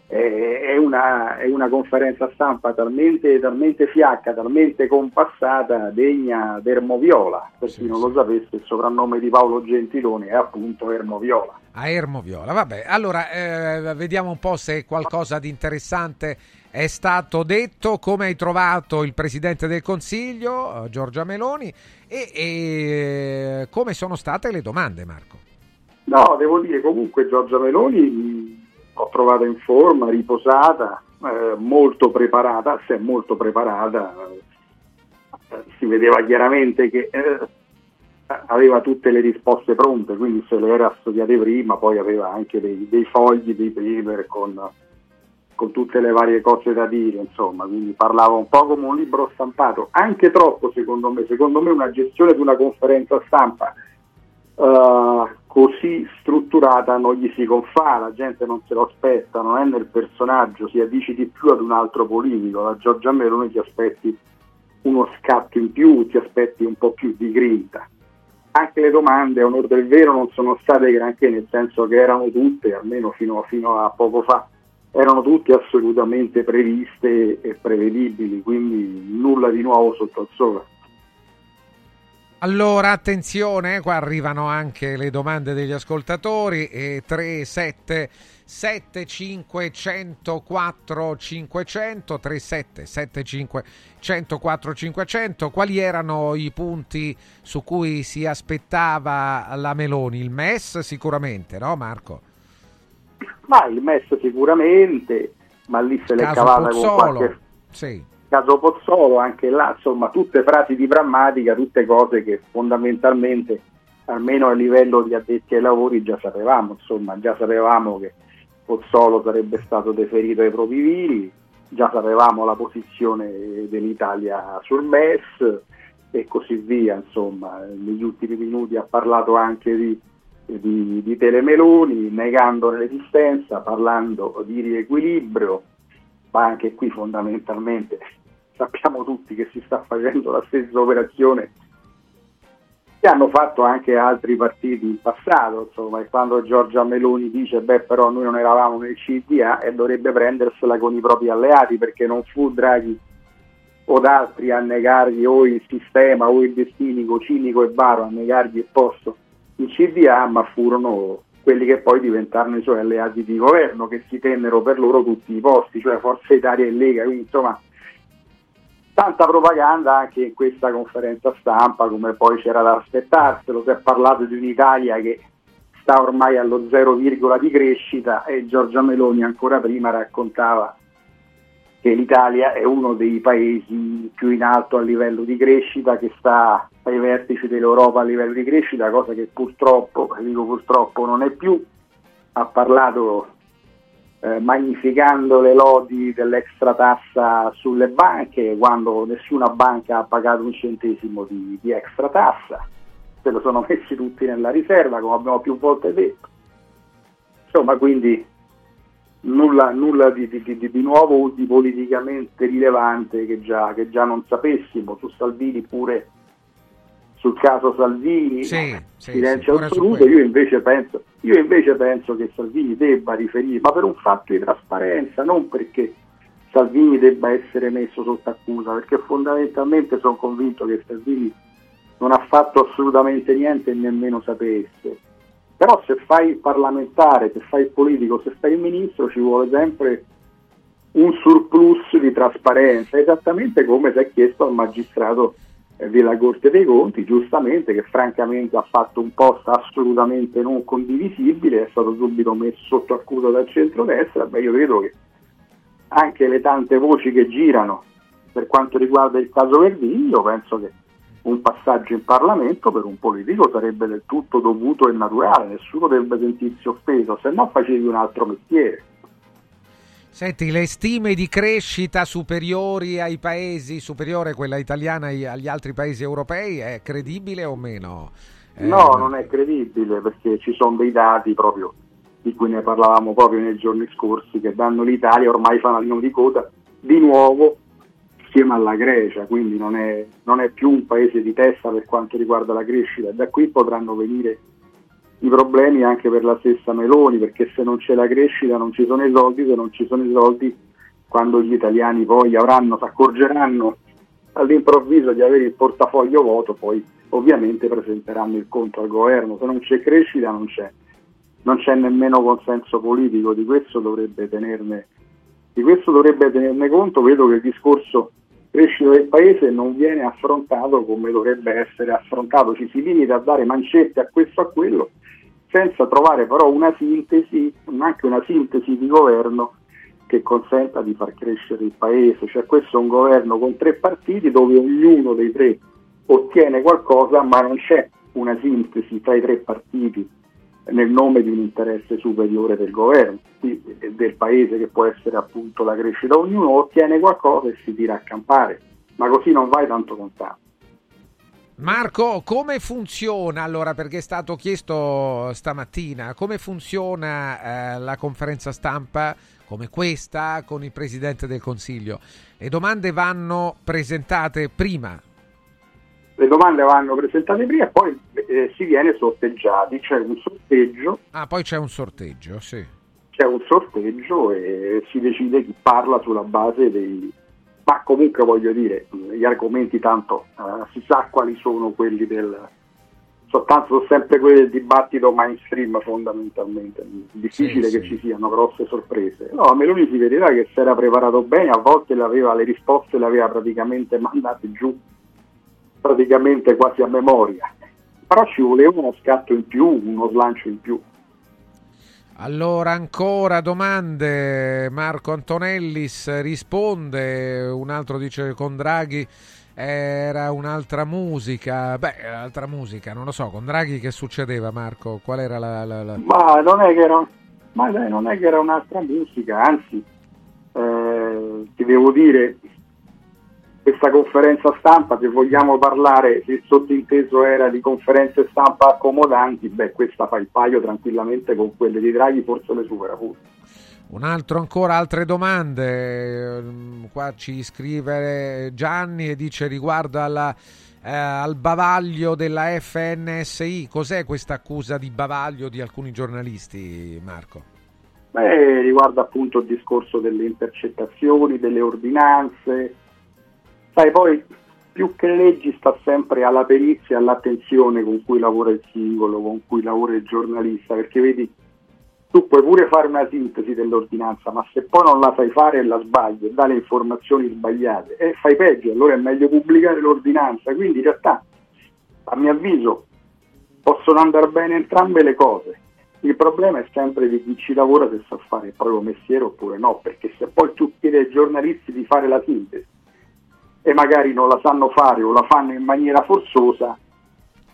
è, una, è una conferenza stampa talmente, talmente fiacca, talmente compassata, degna d'Ermoviola, per chi non lo sapesse il soprannome di Paolo Gentiloni è appunto Ermoviola. A Ermo Viola, vabbè. Allora, eh, vediamo un po' se qualcosa di interessante è stato detto, come hai trovato il Presidente del Consiglio, eh, Giorgia Meloni, e, e come sono state le domande, Marco. No, devo dire comunque Giorgia Meloni mh, l'ho trovata in forma, riposata, eh, molto preparata, se molto preparata, eh, si vedeva chiaramente che eh, aveva tutte le risposte pronte, quindi se le era studiate prima, poi aveva anche dei, dei fogli, dei paper con, con tutte le varie cose da dire, insomma, quindi parlava un po' come un libro stampato, anche troppo secondo me, secondo me una gestione di una conferenza stampa eh, così strutturata non gli si confà, la gente non se lo aspetta, non è nel personaggio, si addici di più ad un altro politico, da Giorgia Meloni ti aspetti uno scatto in più, ti aspetti un po' più di grinta. Anche le domande, a onore del vero, non sono state granché, nel senso che erano tutte, almeno fino, fino a poco fa, erano tutte assolutamente previste e prevedibili, quindi nulla di nuovo sotto il sole. Allora, attenzione, qua arrivano anche le domande degli ascoltatori. E 3, 7, 7, 5, 104, 500, 3, 7, 7, 5, 104, 500. Quali erano i punti su cui si aspettava la Meloni? Il MES sicuramente, no Marco? Ma il MES sicuramente, ma lì se l'è cavata con Pozzolo, qualche sì. caso Pozzolo, anche là, insomma, tutte frasi di prammatica, tutte cose che fondamentalmente, almeno a livello di addetti ai lavori, già sapevamo, insomma, già sapevamo che Pozzolo sarebbe stato deferito ai propri vili, già sapevamo la posizione dell'Italia sul MES e così via, insomma, negli ultimi minuti ha parlato anche di, di, di Telemeloni, negandone l'esistenza, parlando di riequilibrio, ma anche qui fondamentalmente sappiamo tutti che si sta facendo la stessa operazione che hanno fatto anche altri partiti in passato, insomma, e quando Giorgia Meloni dice beh però noi non eravamo nel CDA e dovrebbe prendersela con i propri alleati perché non fu Draghi o altri a negargli o il sistema o il destinico cinico e baro a negargli il posto in CDA, ma furono quelli che poi diventarono i suoi alleati di governo, che si tennero per loro tutti i posti, cioè Forza Italia e Lega, quindi insomma tanta propaganda anche in questa conferenza stampa, come poi c'era da aspettarselo, si è parlato di un'Italia che sta ormai allo zero virgola di crescita e Giorgia Meloni ancora prima raccontava che l'Italia è uno dei paesi più in alto a livello di crescita, che sta ai vertici dell'Europa a livello di crescita, cosa che purtroppo, dico purtroppo, non è più. Ha parlato eh, magnificando le lodi dell'extra tassa sulle banche, quando nessuna banca ha pagato un centesimo di, di extra tassa, se lo sono messi tutti nella riserva, come abbiamo più volte detto. Insomma, quindi nulla, nulla di, di- di- di nuovo o di politicamente rilevante che già, che già non sapessimo. Su Salvini pure sul caso Salvini, Sì, sì, silenzio sì, assoluto, io invece, penso, io invece penso che Salvini debba riferire, ma per un fatto di trasparenza, non perché Salvini debba essere messo sotto accusa, perché fondamentalmente sono convinto che Salvini non ha fatto assolutamente niente e nemmeno sapesse. Però se fai il parlamentare, se fai il politico, se fai il ministro ci vuole sempre un surplus di trasparenza, esattamente come si è chiesto al magistrato della Corte dei Conti, giustamente, che francamente ha fatto un post assolutamente non condivisibile, è stato subito messo sotto accusa dal centrodestra, beh io credo che anche le tante voci che girano per quanto riguarda il caso Verdini, io penso che un passaggio in Parlamento per un politico sarebbe del tutto dovuto e naturale, nessuno dovrebbe sentirsi offeso, se no facevi un altro mestiere. Senti, le stime di crescita superiori ai paesi, superiore quella italiana agli altri paesi europei, è credibile o meno? Eh, No, non è credibile perché ci sono dei dati proprio di cui ne parlavamo proprio nei giorni scorsi che danno l'Italia ormai fanalino di coda di nuovo insieme alla Grecia, quindi non è, non è più un paese di testa per quanto riguarda la crescita da qui potranno venire i problemi anche per la stessa Meloni perché se non c'è la crescita non ci sono i soldi, se non ci sono i soldi quando gli italiani poi avranno, si accorgeranno all'improvviso di avere il portafoglio vuoto, poi ovviamente presenteranno il conto al governo, se non c'è crescita non c'è, non c'è nemmeno consenso politico, di questo dovrebbe tenerne, questo dovrebbe tenerne conto, vedo che il discorso crescita del paese non viene affrontato come dovrebbe essere affrontato, ci si limita a dare mancette a questo e a quello, senza trovare però una sintesi, anche una sintesi di governo che consenta di far crescere il paese. Cioè questo è un governo con tre partiti dove ognuno dei tre ottiene qualcosa, ma non c'è una sintesi tra i tre partiti nel nome di un interesse superiore del governo, del paese che può essere appunto la crescita. Ognuno ottiene qualcosa e si tira a campare, ma così non vai tanto lontano. Marco, come funziona allora? Perché è stato chiesto stamattina, come funziona eh, la conferenza stampa come questa con il Presidente del Consiglio? Le domande vanno presentate prima. Le domande vanno presentate prima e poi eh, si viene sorteggiati, c'è un sorteggio Ah, poi c'è un sorteggio, sì. c'è un sorteggio e si decide chi parla sulla base dei... Ma comunque voglio dire, gli argomenti tanto eh, si sa quali sono quelli del... Soltanto sono sempre quelli del dibattito mainstream fondamentalmente, difficile Sì, che sì. ci siano grosse sorprese. No, a Meloni si vedeva che si era preparato bene, a volte le, aveva, le risposte le aveva praticamente mandate giù, praticamente quasi a memoria, però ci voleva uno scatto in più, uno slancio in più. Allora, ancora domande. Marco Antonellis risponde, un altro dice con Draghi era un'altra musica. Beh, altra musica, non lo so, con Draghi che succedeva Marco? Qual era la... la- la- Ma non è che era, ma non è che era un'altra musica, anzi, eh, ti devo dire, questa conferenza stampa, se vogliamo parlare, se il sottinteso era di conferenze stampa accomodanti, beh, questa fa il paio tranquillamente con quelle di Draghi, forse le supera pure. Un altro ancora, altre domande. Ehm, Qua ci scrive Gianni e dice riguardo alla, eh, al bavaglio della FNSI. Cos'è questa accusa di bavaglio di alcuni giornalisti, Marco? Beh, riguarda appunto il discorso delle intercettazioni, delle ordinanze. Sai, poi più che leggi sta sempre alla perizia e all'attenzione con cui lavora il singolo, con cui lavora il giornalista, perché vedi, tu puoi pure fare una sintesi dell'ordinanza, ma se poi non la sai fare e la sbagli e dai le informazioni sbagliate, e fai peggio, allora è meglio pubblicare l'ordinanza. Quindi in realtà, a mio avviso, possono andare bene entrambe le cose. Il problema è sempre di chi ci lavora se sa fare il proprio mestiere oppure no, perché se poi tu chiedi ai giornalisti di fare la sintesi e magari non la sanno fare o la fanno in maniera forzosa,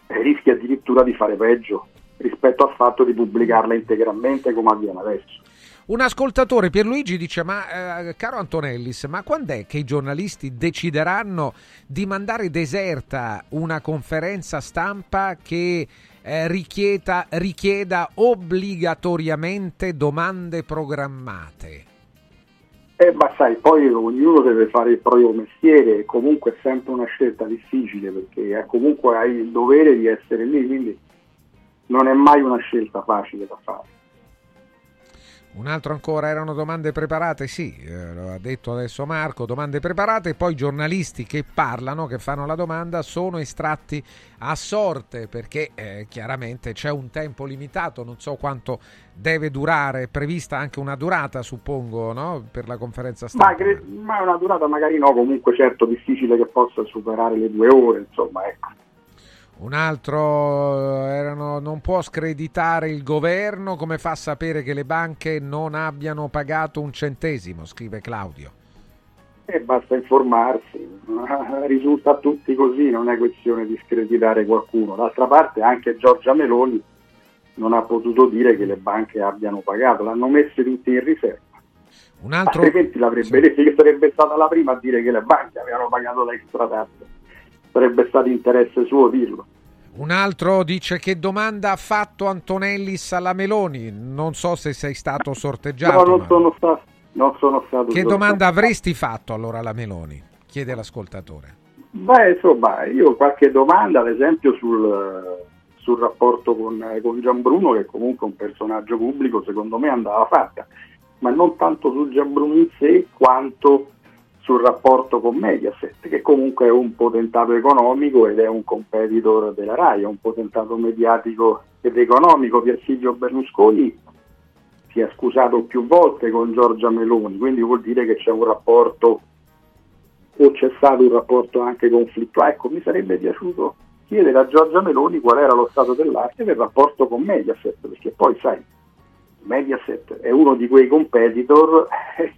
eh, rischi addirittura di fare peggio rispetto al fatto di pubblicarla integralmente come avviene adesso. Un ascoltatore, Pierluigi, dice: Ma eh, caro Antonellis, ma quando è che i giornalisti decideranno di mandare deserta una conferenza stampa che eh, richieda, richieda obbligatoriamente domande programmate? Eh, ma sai, poi ognuno deve fare il proprio mestiere e comunque è sempre una scelta difficile perché eh, comunque hai il dovere di essere lì, quindi non è mai una scelta facile da fare. Un altro ancora, erano domande preparate? Sì, eh, lo ha detto adesso Marco, domande preparate, poi i giornalisti che parlano, che fanno la domanda, sono estratti a sorte perché eh, chiaramente c'è un tempo limitato, non so quanto deve durare, è prevista anche una durata suppongo no? per la conferenza Ma, stampa. cre- ma una durata magari no, comunque certo difficile che possa superare le due ore, insomma, ecco. Un altro eh, erano, non può screditare il governo, come fa a sapere che le banche non abbiano pagato un centesimo, scrive Claudio. E basta informarsi, risulta a tutti così, non è questione di screditare qualcuno. D'altra parte anche Giorgia Meloni non ha potuto dire che le banche abbiano pagato, l'hanno messe tutti in riserva. Un altro... Altrimenti l'avrebbe detto che sarebbe stata la prima a dire che le banche avevano pagato l'extra tassa. Sarebbe stato interesse suo dirlo. Un altro dice che domanda ha fatto Antonellis alla Meloni. Non so se sei stato sorteggiato. No, non ma- sono stato, non sono stato Che domanda avresti fatto allora alla Meloni? Chiede l'ascoltatore. Beh, insomma, io qualche domanda, ad esempio, sul, sul rapporto con, con Gianbruno, che comunque è un personaggio pubblico, secondo me andava fatta, ma non tanto su Gianbruno in sé quanto sul rapporto con Mediaset, che comunque è un potentato economico ed è un competitor della RAI, è un potentato mediatico ed economico. Pier Silvio Berlusconi si è scusato più volte con Giorgia Meloni, quindi vuol dire che c'è un rapporto o c'è stato un rapporto anche conflittuale. Ecco, mi sarebbe piaciuto chiedere a Giorgia Meloni qual era lo stato dell'arte del rapporto con Mediaset, perché poi sai, Mediaset è uno di quei competitor eh,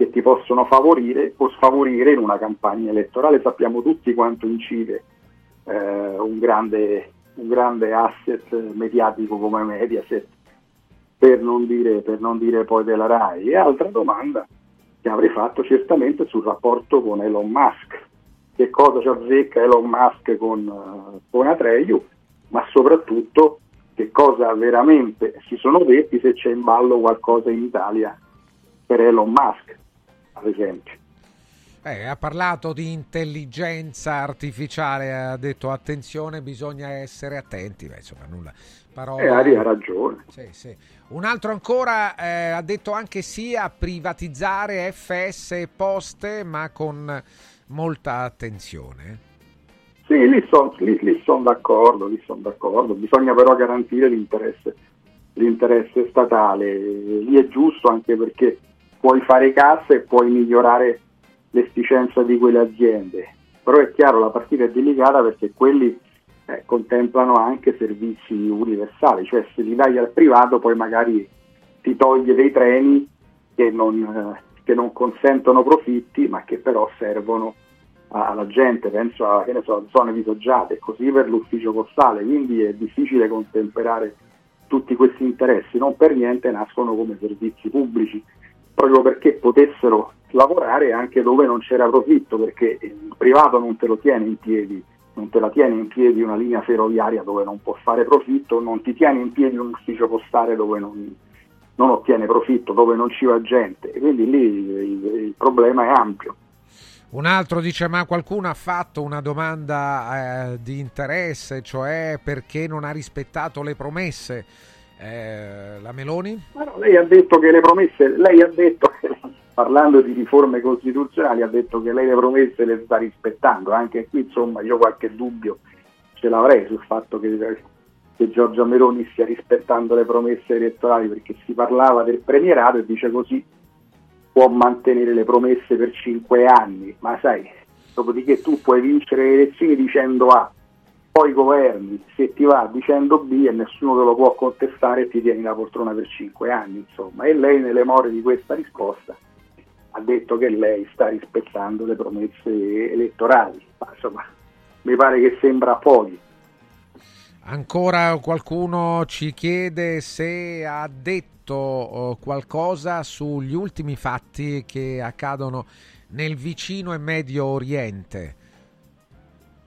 che ti possono favorire o sfavorire in una campagna elettorale. Sappiamo tutti quanto incide eh, un, grande, un grande asset mediatico come Mediaset, per non dire, per non dire poi della RAI. E altra domanda che avrei fatto certamente sul rapporto con Elon Musk. Che cosa ci azzecca Elon Musk con, eh, con Atreyu, ma soprattutto che cosa veramente si sono detti se c'è in ballo qualcosa in Italia per Elon Musk, ad esempio. Eh, ha parlato di intelligenza artificiale, ha detto attenzione, bisogna essere attenti. Beh, insomma, nulla. Parola... E Ari ha ragione. Sì, sì. Un altro ancora eh, ha detto anche sì a privatizzare FS e poste, ma con molta attenzione. Sì, lì sono son d'accordo, lì son d'accordo, bisogna però garantire l'interesse, l'interesse statale, lì è giusto anche perché puoi fare cassa e puoi migliorare l'efficienza di quelle aziende, però è chiaro la partita è delicata perché quelli eh, contemplano anche servizi universali, cioè se li dai al privato poi magari ti toglie dei treni che non, eh, che non consentono profitti ma che però servono alla gente, penso a che ne so, zone disagiate, così per l'ufficio postale, quindi è difficile contemperare tutti questi interessi, non per niente nascono come servizi pubblici, proprio perché potessero lavorare anche dove non c'era profitto, perché il privato non te lo tiene in piedi, non te la tiene in piedi una linea ferroviaria dove non può fare profitto, non ti tiene in piedi un ufficio postale dove non, non ottiene profitto, dove non ci va gente, e quindi lì il, il problema è ampio. Un altro dice: Ma qualcuno ha fatto una domanda eh, di interesse, cioè perché non ha rispettato le promesse? Eh, la Meloni? No, lei ha detto che le promesse, lei ha detto, parlando di riforme costituzionali, ha detto che lei le promesse le sta rispettando. Anche qui, insomma, io qualche dubbio ce l'avrei sul fatto che, che Giorgia Meloni stia rispettando le promesse elettorali, perché si parlava del premierato e dice così può mantenere le promesse per cinque anni, ma sai, dopodiché tu puoi vincere le elezioni dicendo A, poi governi, se ti va dicendo B e nessuno te lo può contestare ti tieni la poltrona per cinque anni, insomma. E lei nelle more di questa risposta ha detto che lei sta rispettando le promesse elettorali, ma insomma, mi pare che sembra pochi. Ancora qualcuno ci chiede se ha detto oh, qualcosa sugli ultimi fatti che accadono nel vicino e medio oriente.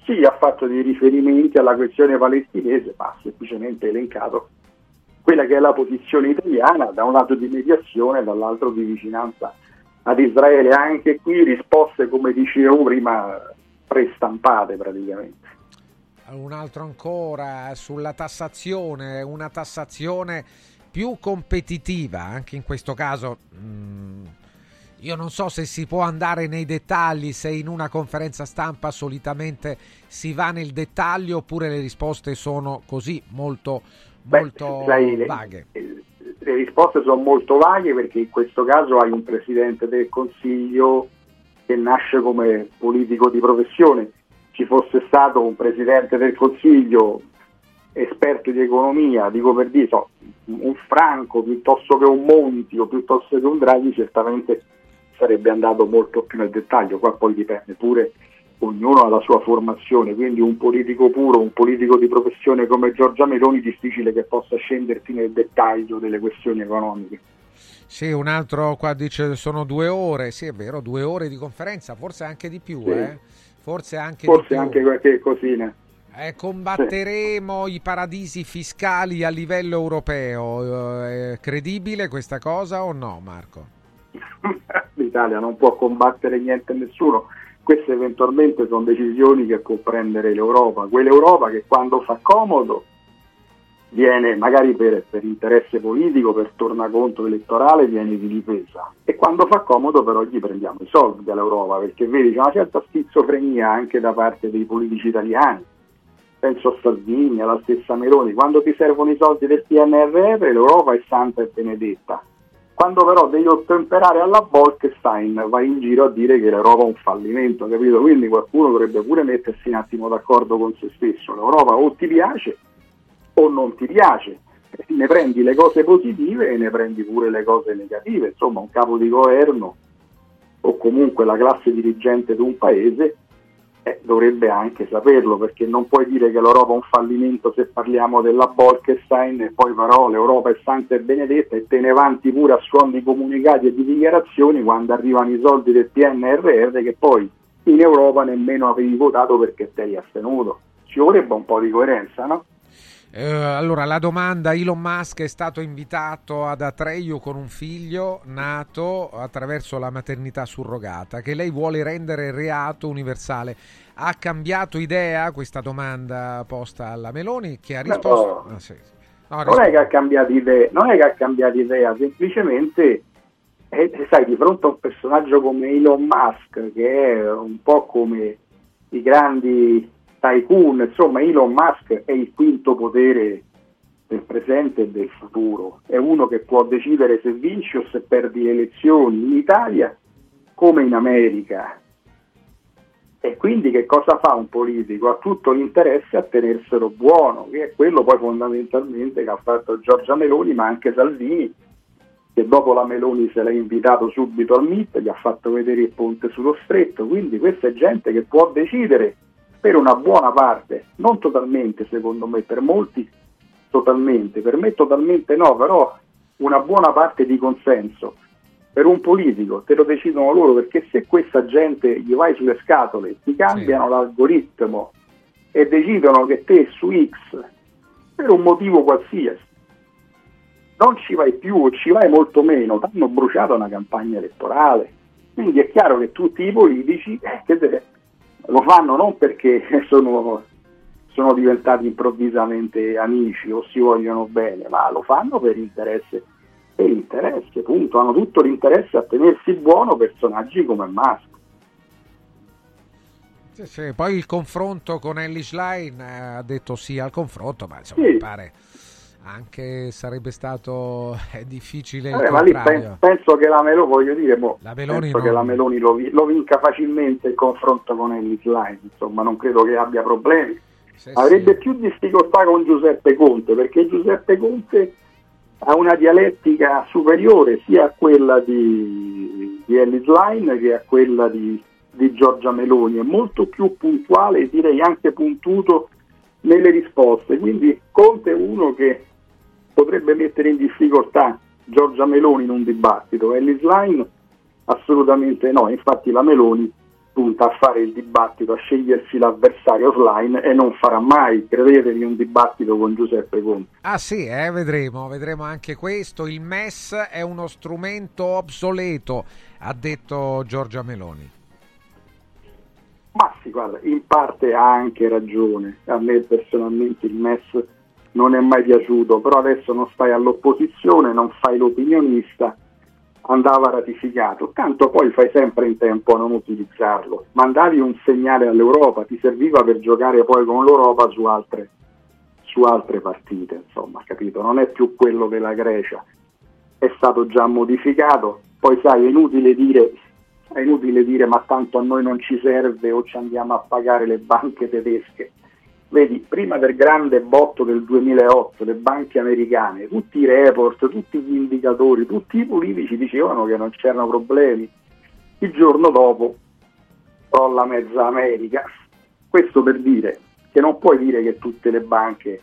Sì, ha fatto dei riferimenti alla questione palestinese, ma ha semplicemente elencato quella che è la posizione italiana, da un lato di mediazione, dall'altro di vicinanza ad Israele. Anche qui risposte, come dicevo prima, prestampate praticamente. Un altro ancora sulla tassazione, una tassazione più competitiva, anche in questo caso. mm, io non so se si può andare nei dettagli, se in una conferenza stampa solitamente si va nel dettaglio oppure le risposte sono così molto, molto sai, le- vaghe. Le risposte sono molto vaghe perché in questo caso hai un Presidente del Consiglio che nasce come politico di professione. Ci fosse stato un Presidente del Consiglio esperto di economia, dico per dire, so, un Franco piuttosto che un Monti o piuttosto che un Draghi, certamente sarebbe andato molto più nel dettaglio, qua poi dipende pure, ognuno ha la sua formazione, quindi un politico puro, un politico di professione come Giorgia Meloni difficile che possa scendersi nel dettaglio delle questioni economiche. Sì, un altro qua dice sono due ore, sì è vero, due ore di conferenza, forse anche di più, Sì. eh? forse anche Forse di più. anche qualche cosina. Eh, combatteremo i paradisi fiscali a livello europeo, Eh, è credibile questa cosa o no Marco? L'Italia non può combattere niente e nessuno, queste eventualmente sono decisioni che può prendere l'Europa, quell'Europa che quando fa comodo viene magari per, per interesse politico, per tornaconto elettorale, viene di difesa e quando fa comodo però gli prendiamo i soldi dall'Europa perché vedi c'è una certa schizofrenia anche da parte dei politici italiani. Penso a Salvini, alla stessa Meloni, quando ti servono i soldi del PNRR l'Europa è santa e benedetta. Quando però devi ottemperare alla Bolkestein vai in giro a dire che l'Europa è un fallimento, capito? Quindi qualcuno dovrebbe pure mettersi un attimo d'accordo con se stesso. L'Europa o ti piace o non ti piace. Ne prendi le cose positive e ne prendi pure le cose negative. Insomma, un capo di governo o comunque la classe dirigente di un paese eh, dovrebbe anche saperlo perché non puoi dire che l'Europa è un fallimento se parliamo della Bolkestein e poi però l'Europa è santa e benedetta e te ne vanti pure a suon di comunicati e di dichiarazioni quando arrivano i soldi del PNRR che poi in Europa nemmeno avevi votato perché ti eri astenuto. Ci vorrebbe un po' di coerenza, no? Eh, allora, la domanda, Elon Musk è stato invitato ad Atreio con un figlio nato attraverso la maternità surrogata, che lei vuole rendere reato universale. Ha cambiato idea questa domanda posta alla Meloni, che ha risposto... No. Ah, sì. No, non è che ha cambiato idea, non è che ha cambiato idea, semplicemente eh, sai, di fronte a un personaggio come Elon Musk, che è un po' come i grandi tycoon, insomma Elon Musk è il quinto potere del presente e del futuro, è uno che può decidere se vinci o se perdi le elezioni in Italia come in America. E quindi che cosa fa un politico? Ha tutto l'interesse a tenerselo buono, che è quello poi fondamentalmente che ha fatto Giorgia Meloni, ma anche Salvini, che dopo la Meloni se l'ha invitato subito al MIT, gli ha fatto vedere il ponte sullo stretto, quindi questa è gente che può decidere per una buona parte, non totalmente secondo me, per molti totalmente, per me totalmente no, però una buona parte di consenso. Per un politico te lo decidono loro perché se questa gente gli vai sulle scatole, ti cambiano l'algoritmo e decidono che te su X, per un motivo qualsiasi, non ci vai più ci vai molto meno, ti hanno bruciato una campagna elettorale. Quindi è chiaro che tutti i politici eh, che lo fanno non perché sono, sono diventati improvvisamente amici o si vogliono bene, ma lo fanno per interesse, per interesse, punto. Hanno tutto l'interesse a tenersi buono personaggi come Musk. Sì, sì, Poi il confronto con Ellie Schlein eh, ha detto sì al confronto, ma insomma Sì. mi pare anche sarebbe stato eh, difficile il Vabbè, ma lì contrario. pen- penso che la Meloni, voglio dire, mo, La Meloni penso non- che la Meloni lo, lo vinca facilmente il confronto con Ellis Line, insomma non credo che abbia problemi. Avrebbe più difficoltà con Giuseppe Conte, perché Giuseppe Conte ha una dialettica superiore sia a quella di, di Ellis Line che a quella di, di Giorgia Meloni, è molto più puntuale e direi anche puntuto nelle risposte, quindi Conte è uno che potrebbe mettere in difficoltà Giorgia Meloni in un dibattito, Ellis Line assolutamente no, infatti la Meloni punta a fare il dibattito, a scegliersi l'avversario offline e non farà mai, credetemi, un dibattito con Giuseppe Conte. Ah sì, eh, vedremo, vedremo anche questo. Il MES è uno strumento obsoleto, ha detto Giorgia Meloni. Ma sì, guarda, in parte ha anche ragione. A me personalmente il MES non è mai piaciuto, però adesso non stai all'opposizione, non fai l'opinionista, andava ratificato. Tanto poi fai sempre in tempo a non utilizzarlo. Mandavi un segnale all'Europa, ti serviva per giocare poi con l'Europa su altre, su altre partite, insomma, capito? Non è più quello della Grecia, è stato già modificato. Poi sai, è inutile dire è inutile dire ma tanto a noi non ci serve o ci andiamo a pagare le banche tedesche. Vedi, prima del grande botto del 2008, le banche americane, tutti i report, tutti gli indicatori, tutti i politici dicevano che non c'erano problemi, il giorno dopo crolla mezza America. Questo per dire che non puoi dire che tutte le banche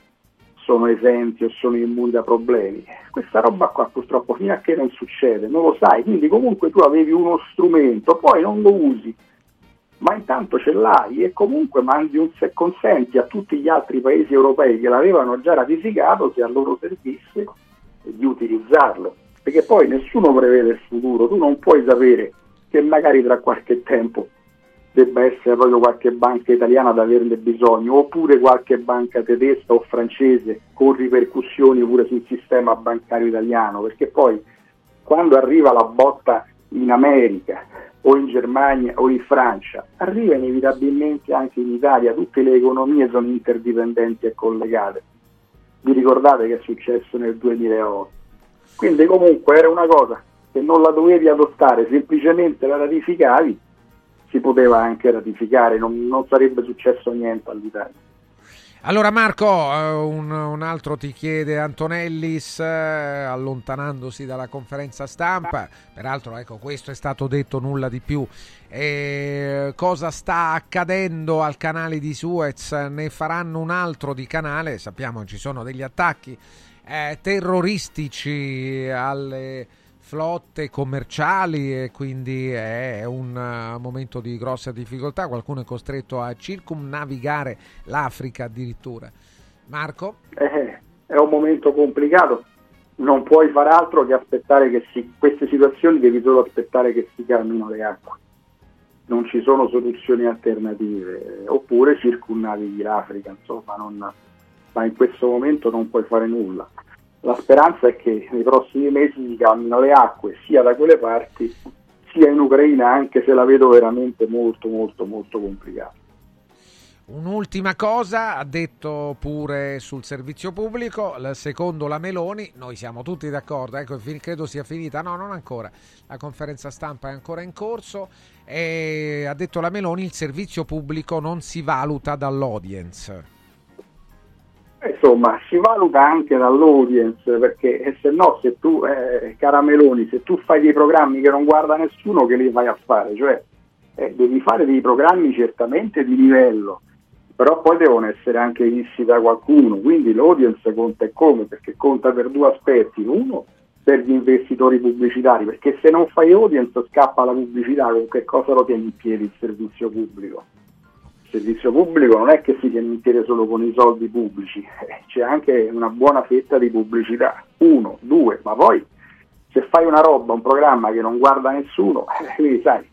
sono esenti o sono immuni da problemi. Questa roba qua purtroppo fino a che non succede, non lo sai, quindi comunque tu avevi uno strumento, poi non lo usi, ma intanto ce l'hai e comunque mandi un se consenti a tutti gli altri paesi europei che l'avevano già ratificato se a loro servisse di utilizzarlo, perché poi nessuno prevede il futuro, tu non puoi sapere che magari tra qualche tempo debba essere proprio qualche banca italiana ad averne bisogno, oppure qualche banca tedesca o francese con ripercussioni pure sul sistema bancario italiano, perché poi quando arriva la botta in America o in Germania o in Francia, arriva inevitabilmente anche in Italia, tutte le economie sono interdipendenti e collegate. Vi ricordate che è successo nel 2008? Quindi comunque era una cosa che non la dovevi adottare, semplicemente la ratificavi si poteva anche ratificare, non, non sarebbe successo niente all'Italia. Allora Marco, eh, un, un altro ti chiede Antonellis, eh, allontanandosi dalla conferenza stampa, peraltro ecco questo è stato detto, nulla di più, Eh, cosa sta accadendo al canale di Suez? Ne faranno un altro di canale, sappiamo ci sono degli attacchi eh, terroristici alle flotte commerciali e quindi è un uh, momento di grossa difficoltà, qualcuno è costretto a circumnavigare l'Africa addirittura. Marco? Eh, è un momento complicato, non puoi far altro che aspettare che si, queste situazioni devi solo aspettare che si calmino le acque. Non ci sono soluzioni alternative, oppure circumnavighi l'Africa, insomma, non, ma in questo momento non puoi fare nulla. La speranza è che nei prossimi mesi si calmino le acque sia da quelle parti sia in Ucraina, anche se la vedo veramente molto molto molto complicata. Un'ultima cosa, ha detto pure sul servizio pubblico, secondo la Meloni, noi siamo tutti d'accordo, ecco, credo sia finita, no, non ancora, la conferenza stampa è ancora in corso, e ha detto la Meloni, il servizio pubblico non si valuta dall'audience. Insomma, si valuta anche dall'audience perché eh, se no, se tu, eh, cara Meloni, se tu fai dei programmi che non guarda nessuno, che li vai a fare? Cioè, eh, devi fare dei programmi certamente di livello, però poi devono essere anche visti da qualcuno, quindi l'audience conta come, perché conta per due aspetti. Uno, per gli investitori pubblicitari, perché se non fai audience scappa la pubblicità, con che cosa lo tieni in piedi il servizio pubblico? Servizio pubblico non è che si in piedi solo con i soldi pubblici, eh, c'è anche una buona fetta di pubblicità. Uno, due, ma poi se fai una roba, un programma che non guarda nessuno, eh, quindi sai,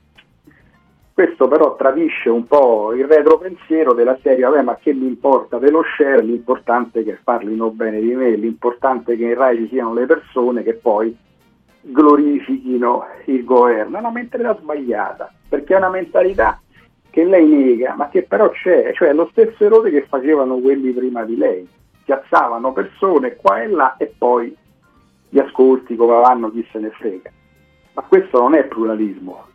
questo però tradisce un po' il retropensiero della serie, vabbè ma che mi importa dello share, l'importante è che parlino bene di me, l'importante è che in Rai ci siano le persone che poi glorifichino il governo, è una mentalità sbagliata, perché è una mentalità che lei nega, ma che però c'è, cioè lo stesso errore che facevano quelli prima di lei, piazzavano persone qua e là e poi gli ascolti come vanno chi se ne frega. Ma questo non è pluralismo,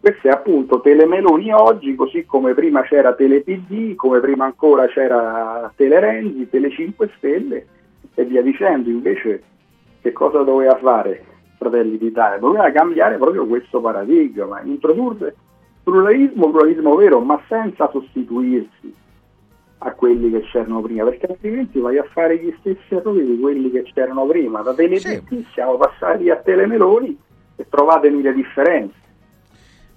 questo è appunto Telemeloni oggi, così come prima c'era TelePD, come prima ancora c'era Telerenzi, Tele 5 Stelle e via dicendo. Invece che cosa doveva fare Fratelli d'Italia? Doveva cambiare proprio questo paradigma, introdurre pluralismo, pluralismo vero, ma senza sostituirsi a quelli che c'erano prima, perché altrimenti vai a fare gli stessi errori di quelli che c'erano prima. Da TelePD sì. siamo passati a Telemeloni e trovatemi le differenze.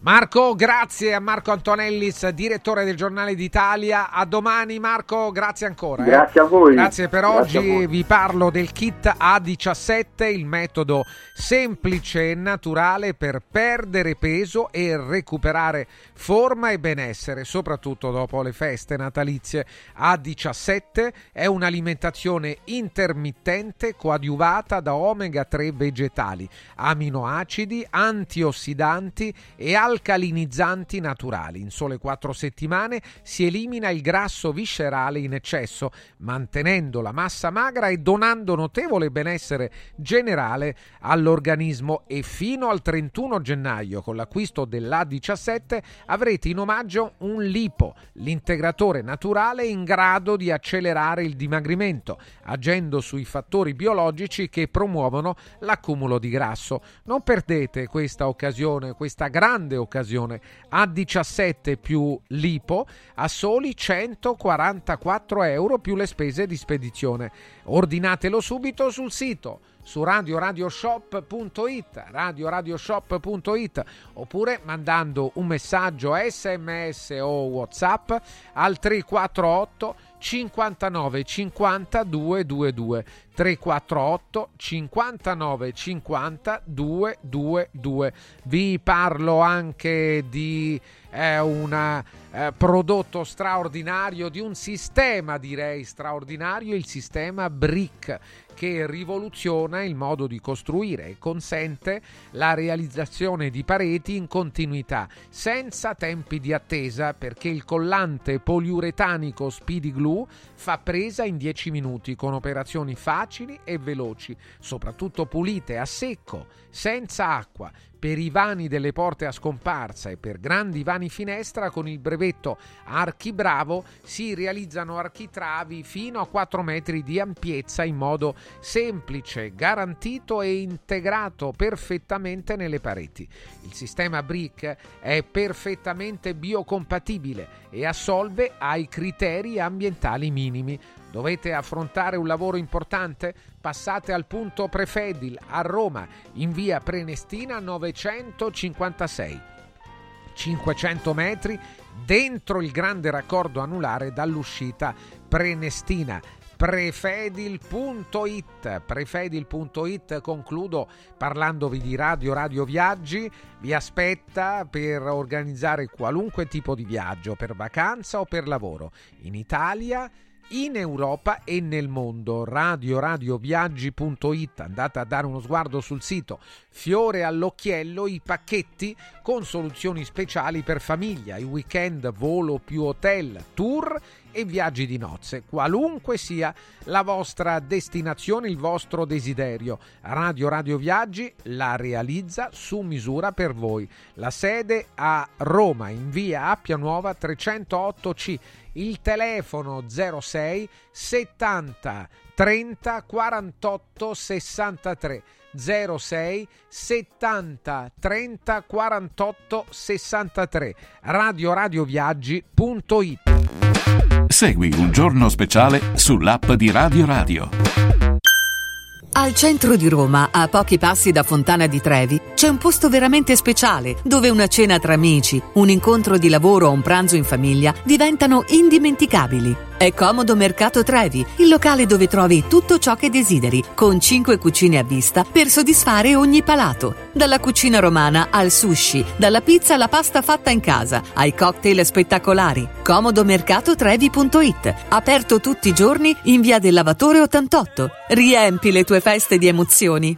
Marco, grazie a Marco Antonellis, direttore del Giornale d'Italia. A domani Marco, grazie ancora. Grazie eh. a voi. Grazie per Grazie oggi. Vi parlo del kit A17, il metodo semplice e naturale per perdere peso e recuperare forma e benessere, soprattutto dopo le feste natalizie. A17 è un'alimentazione intermittente coadiuvata da omega 3 vegetali, aminoacidi, antiossidanti e alcalinizzanti naturali. In sole 4 settimane si elimina il grasso viscerale in eccesso, mantenendo la massa magra e donando notevole benessere generale all'organismo e fino al 31 gennaio con l'acquisto dell'A17 avrete in omaggio un lipo, l'integratore naturale in grado di accelerare il dimagrimento, agendo sui fattori biologici che promuovono l'accumulo di grasso. Non perdete questa occasione, questa grande occasione A17 più l'IPO a soli 144 euro più le spese di spedizione. Ordinatelo subito sul sito su radioradioshop.it radioradioshop.it oppure mandando un messaggio sms o whatsapp al 348 59 50 222 348 59 50 222 vi parlo anche di eh, un eh, prodotto straordinario di un sistema direi straordinario il sistema BRIC che rivoluziona il modo di costruire e consente la realizzazione di pareti in continuità senza tempi di attesa perché il collante poliuretanico Speedy Glue fa presa in 10 minuti con operazioni facili e veloci, soprattutto pulite a secco, senza acqua, per i vani delle porte a scomparsa e per grandi vani finestra con il brevetto Archibravo si realizzano architravi fino a 4 metri di ampiezza in modo semplice, garantito e integrato perfettamente nelle pareti. Il sistema BRIC è perfettamente biocompatibile e assolve ai criteri ambientali minimi. Dovete affrontare un lavoro importante? Passate al punto Prefedil a Roma, in via Prenestina 956. 500 metri dentro il grande raccordo anulare dall'uscita Prenestina. Prefedil.it prefedil.it concludo parlandovi di Radio Radio Viaggi. Vi aspetta per organizzare qualunque tipo di viaggio per vacanza o per lavoro. In Italia in Europa e nel mondo. radioradioviaggi.it andate a dare uno sguardo sul sito. Fiore all'occhiello i pacchetti con soluzioni speciali per famiglia, i weekend, volo più hotel, tour e viaggi di nozze, qualunque sia la vostra destinazione, il vostro desiderio. Radio Radio Viaggi la realizza su misura per voi. La sede a Roma, in via Appia Nuova 308C. Il telefono 06 70 30 48 63 06 70 30 48 63 radioradioviaggi.it Segui un giorno speciale sull'app di Radio Radio. Al centro di Roma, a pochi passi da Fontana di Trevi, c'è un posto veramente speciale dove una cena tra amici, un incontro di lavoro o un pranzo in famiglia diventano indimenticabili. È Comodo Mercato Trevi, il locale dove trovi tutto ciò che desideri, con 5 cucine a vista per soddisfare ogni palato. Dalla cucina romana al sushi, dalla pizza alla pasta fatta in casa, ai cocktail spettacolari. Comodomercatotrevi.it, aperto tutti i giorni in via del Lavatore 88. Riempi le tue feste di emozioni.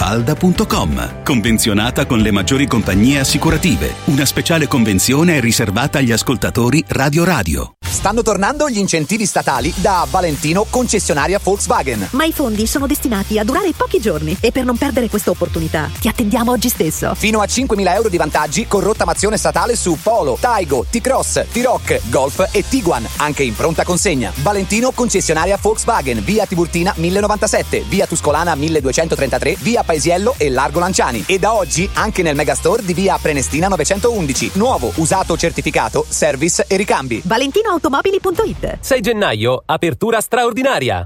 villamafalda.com. Convenzionata con le maggiori compagnie assicurative. Una speciale convenzione è riservata agli ascoltatori Radio Radio. Stanno tornando gli incentivi statali da Valentino concessionaria Volkswagen. Ma i fondi sono destinati a durare pochi giorni e per non perdere questa opportunità ti attendiamo oggi stesso. Fino a 5.000 euro di vantaggi con rottamazione statale su Polo, Taigo, T-Cross, T-Rock, Golf e Tiguan, anche in pronta consegna. Valentino concessionaria Volkswagen, via Tiburtina 1097, via Tuscolana 1233, via Paesiello e Largo Lanciani. E da oggi anche nel megastore di via Prenestina 911. Nuovo, usato, certificato, service e ricambi. ValentinoAutomobili.it 6 gennaio, apertura straordinaria.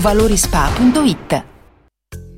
valorispa.it.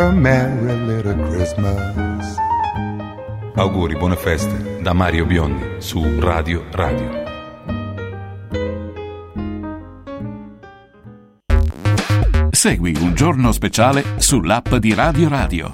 a merry little Christmas. Auguri, buone feste da Mario Biondi su Radio Radio. Segui un giorno speciale sull'app di Radio Radio.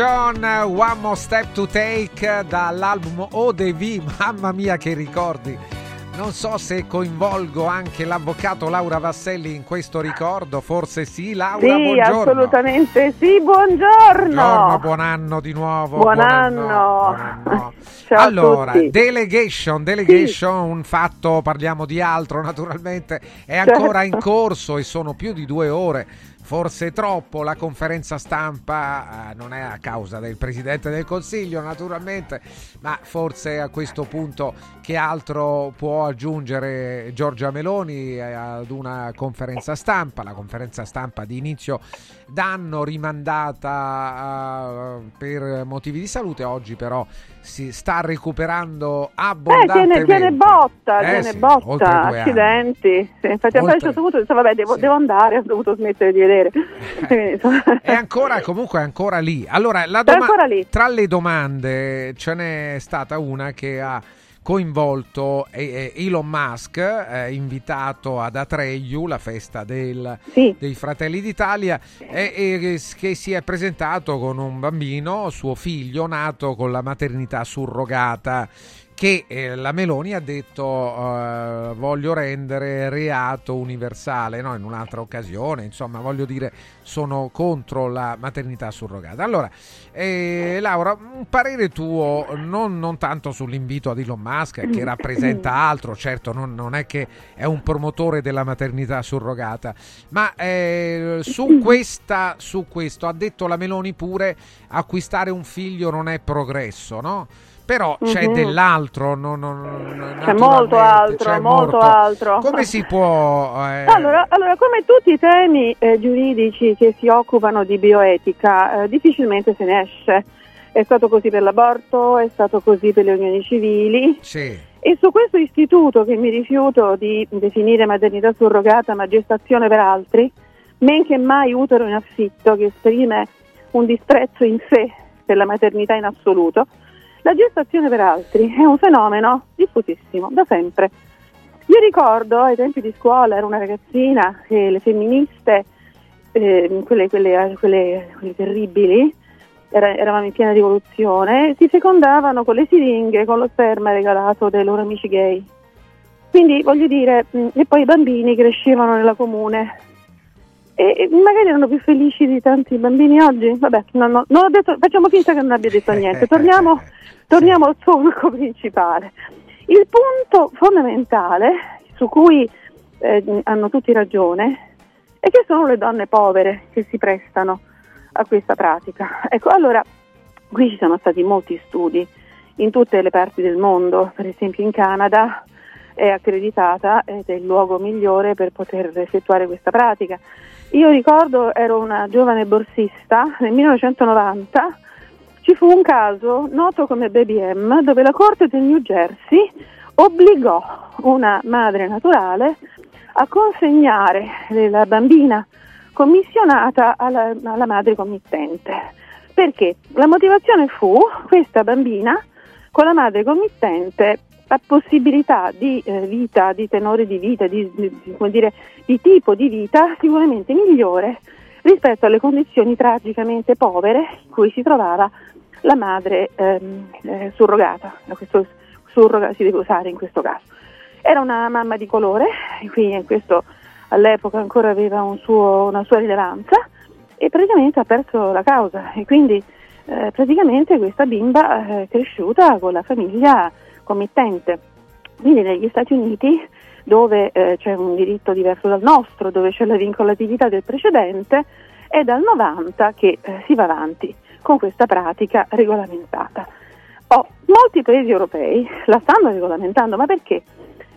Delegation One More Step to Take dall'album ODV, mamma mia che ricordi. Non so se coinvolgo anche l'avvocato Laura Vasselli in questo ricordo, forse sì. Laura, Sì, buongiorno. assolutamente sì, buongiorno. Buongiorno, buon anno di nuovo. Buon buon anno. Ciao a allora, tutti. delegation, delegation, un fatto, parliamo di altro naturalmente, è ancora Certo. in corso e sono più di due ore. Forse troppo la conferenza stampa eh, non è a causa del Presidente del Consiglio naturalmente, ma forse a questo punto che altro può aggiungere Giorgia Meloni eh, ad una conferenza stampa, la conferenza stampa di inizio d'anno rimandata eh, per motivi di salute, oggi però si sta recuperando Eh, abbondantemente. tiene, tiene botta, Eh tiene sì, oltre botta, accidenti. Sì, infatti a un Oltre- certo punto ho detto, vabbè, devo, devo andare, ho dovuto smettere di vedere. È ancora, comunque è ancora lì. Allora, doma- ancora lì. tra le domande ce n'è stata una che ha coinvolto Elon Musk, eh, invitato ad Atreyu, la festa del- dei Fratelli d'Italia, e, e che si è presentato con un bambino, suo figlio, nato con la maternità surrogata che eh, la Meloni ha detto eh, voglio rendere reato universale no? in un'altra occasione, insomma voglio dire sono contro la maternità surrogata. Allora, eh, Laura, un parere tuo non, non tanto sull'invito ad Elon Musk che rappresenta altro, certo non, non è che è un promotore della maternità surrogata, ma eh, su, questa, su questo ha detto la Meloni pure acquistare un figlio non è progresso, no? Però c'è Mhm. dell'altro, no, no, no, C'è molto altro, c'è molto molto. altro. Come si può... eh, Allora, allora, come tutti i temi eh, giuridici che si occupano di bioetica, eh, difficilmente se ne esce. È stato così per l'aborto, è stato così per le unioni civili. Sì. E su questo istituto che mi rifiuto di definire maternità surrogata ma gestazione per altri, men che mai utero in affitto, che esprime un disprezzo in sé per la maternità in assoluto, la gestazione per altri è un fenomeno diffusissimo da sempre. Io ricordo ai tempi di scuola, ero una ragazzina, che le femministe, eh, quelle, quelle- quelle- quelle terribili, era- eravamo in piena rivoluzione, si fecondavano con le siringhe, con lo sperma regalato dai loro amici gay. Quindi voglio dire, mh, e poi i bambini crescevano nella comune. E magari erano più felici di tanti bambini oggi. Vabbè, non, non- non ho detto, facciamo finta che non abbia detto niente. Torniamo, torniamo al solco principale. Il punto fondamentale su cui eh, hanno tutti ragione è che sono le donne povere che si prestano a questa pratica. Ecco, allora qui ci sono stati molti studi in tutte le parti del mondo, per esempio in Canada è accreditata ed è il luogo migliore per poter effettuare questa pratica. Io ricordo, ero una giovane borsista, nel 1990 ci fu un caso noto come Baby M dove la Corte del New Jersey obbligò una madre naturale a consegnare la bambina commissionata alla, alla madre committente. Perché? La motivazione fu questa bambina con la madre committente ha possibilità di eh, vita, di tenore di vita, di, di- di- dire, di tipo di vita sicuramente migliore rispetto alle condizioni tragicamente povere in cui si trovava la madre ehm, eh, surrogata, questo surroga si deve usare in questo caso. Era una mamma di colore, quindi questo all'epoca ancora aveva un suo- una sua rilevanza e praticamente ha perso la causa e quindi eh, praticamente questa bimba eh, è cresciuta con la famiglia committente. Quindi negli Stati Uniti dove eh, c'è un diritto diverso dal nostro, dove c'è la vincolatività del precedente, è dal 90 che eh, si va avanti con questa pratica regolamentata. Oh, molti paesi europei la stanno regolamentando, ma perché?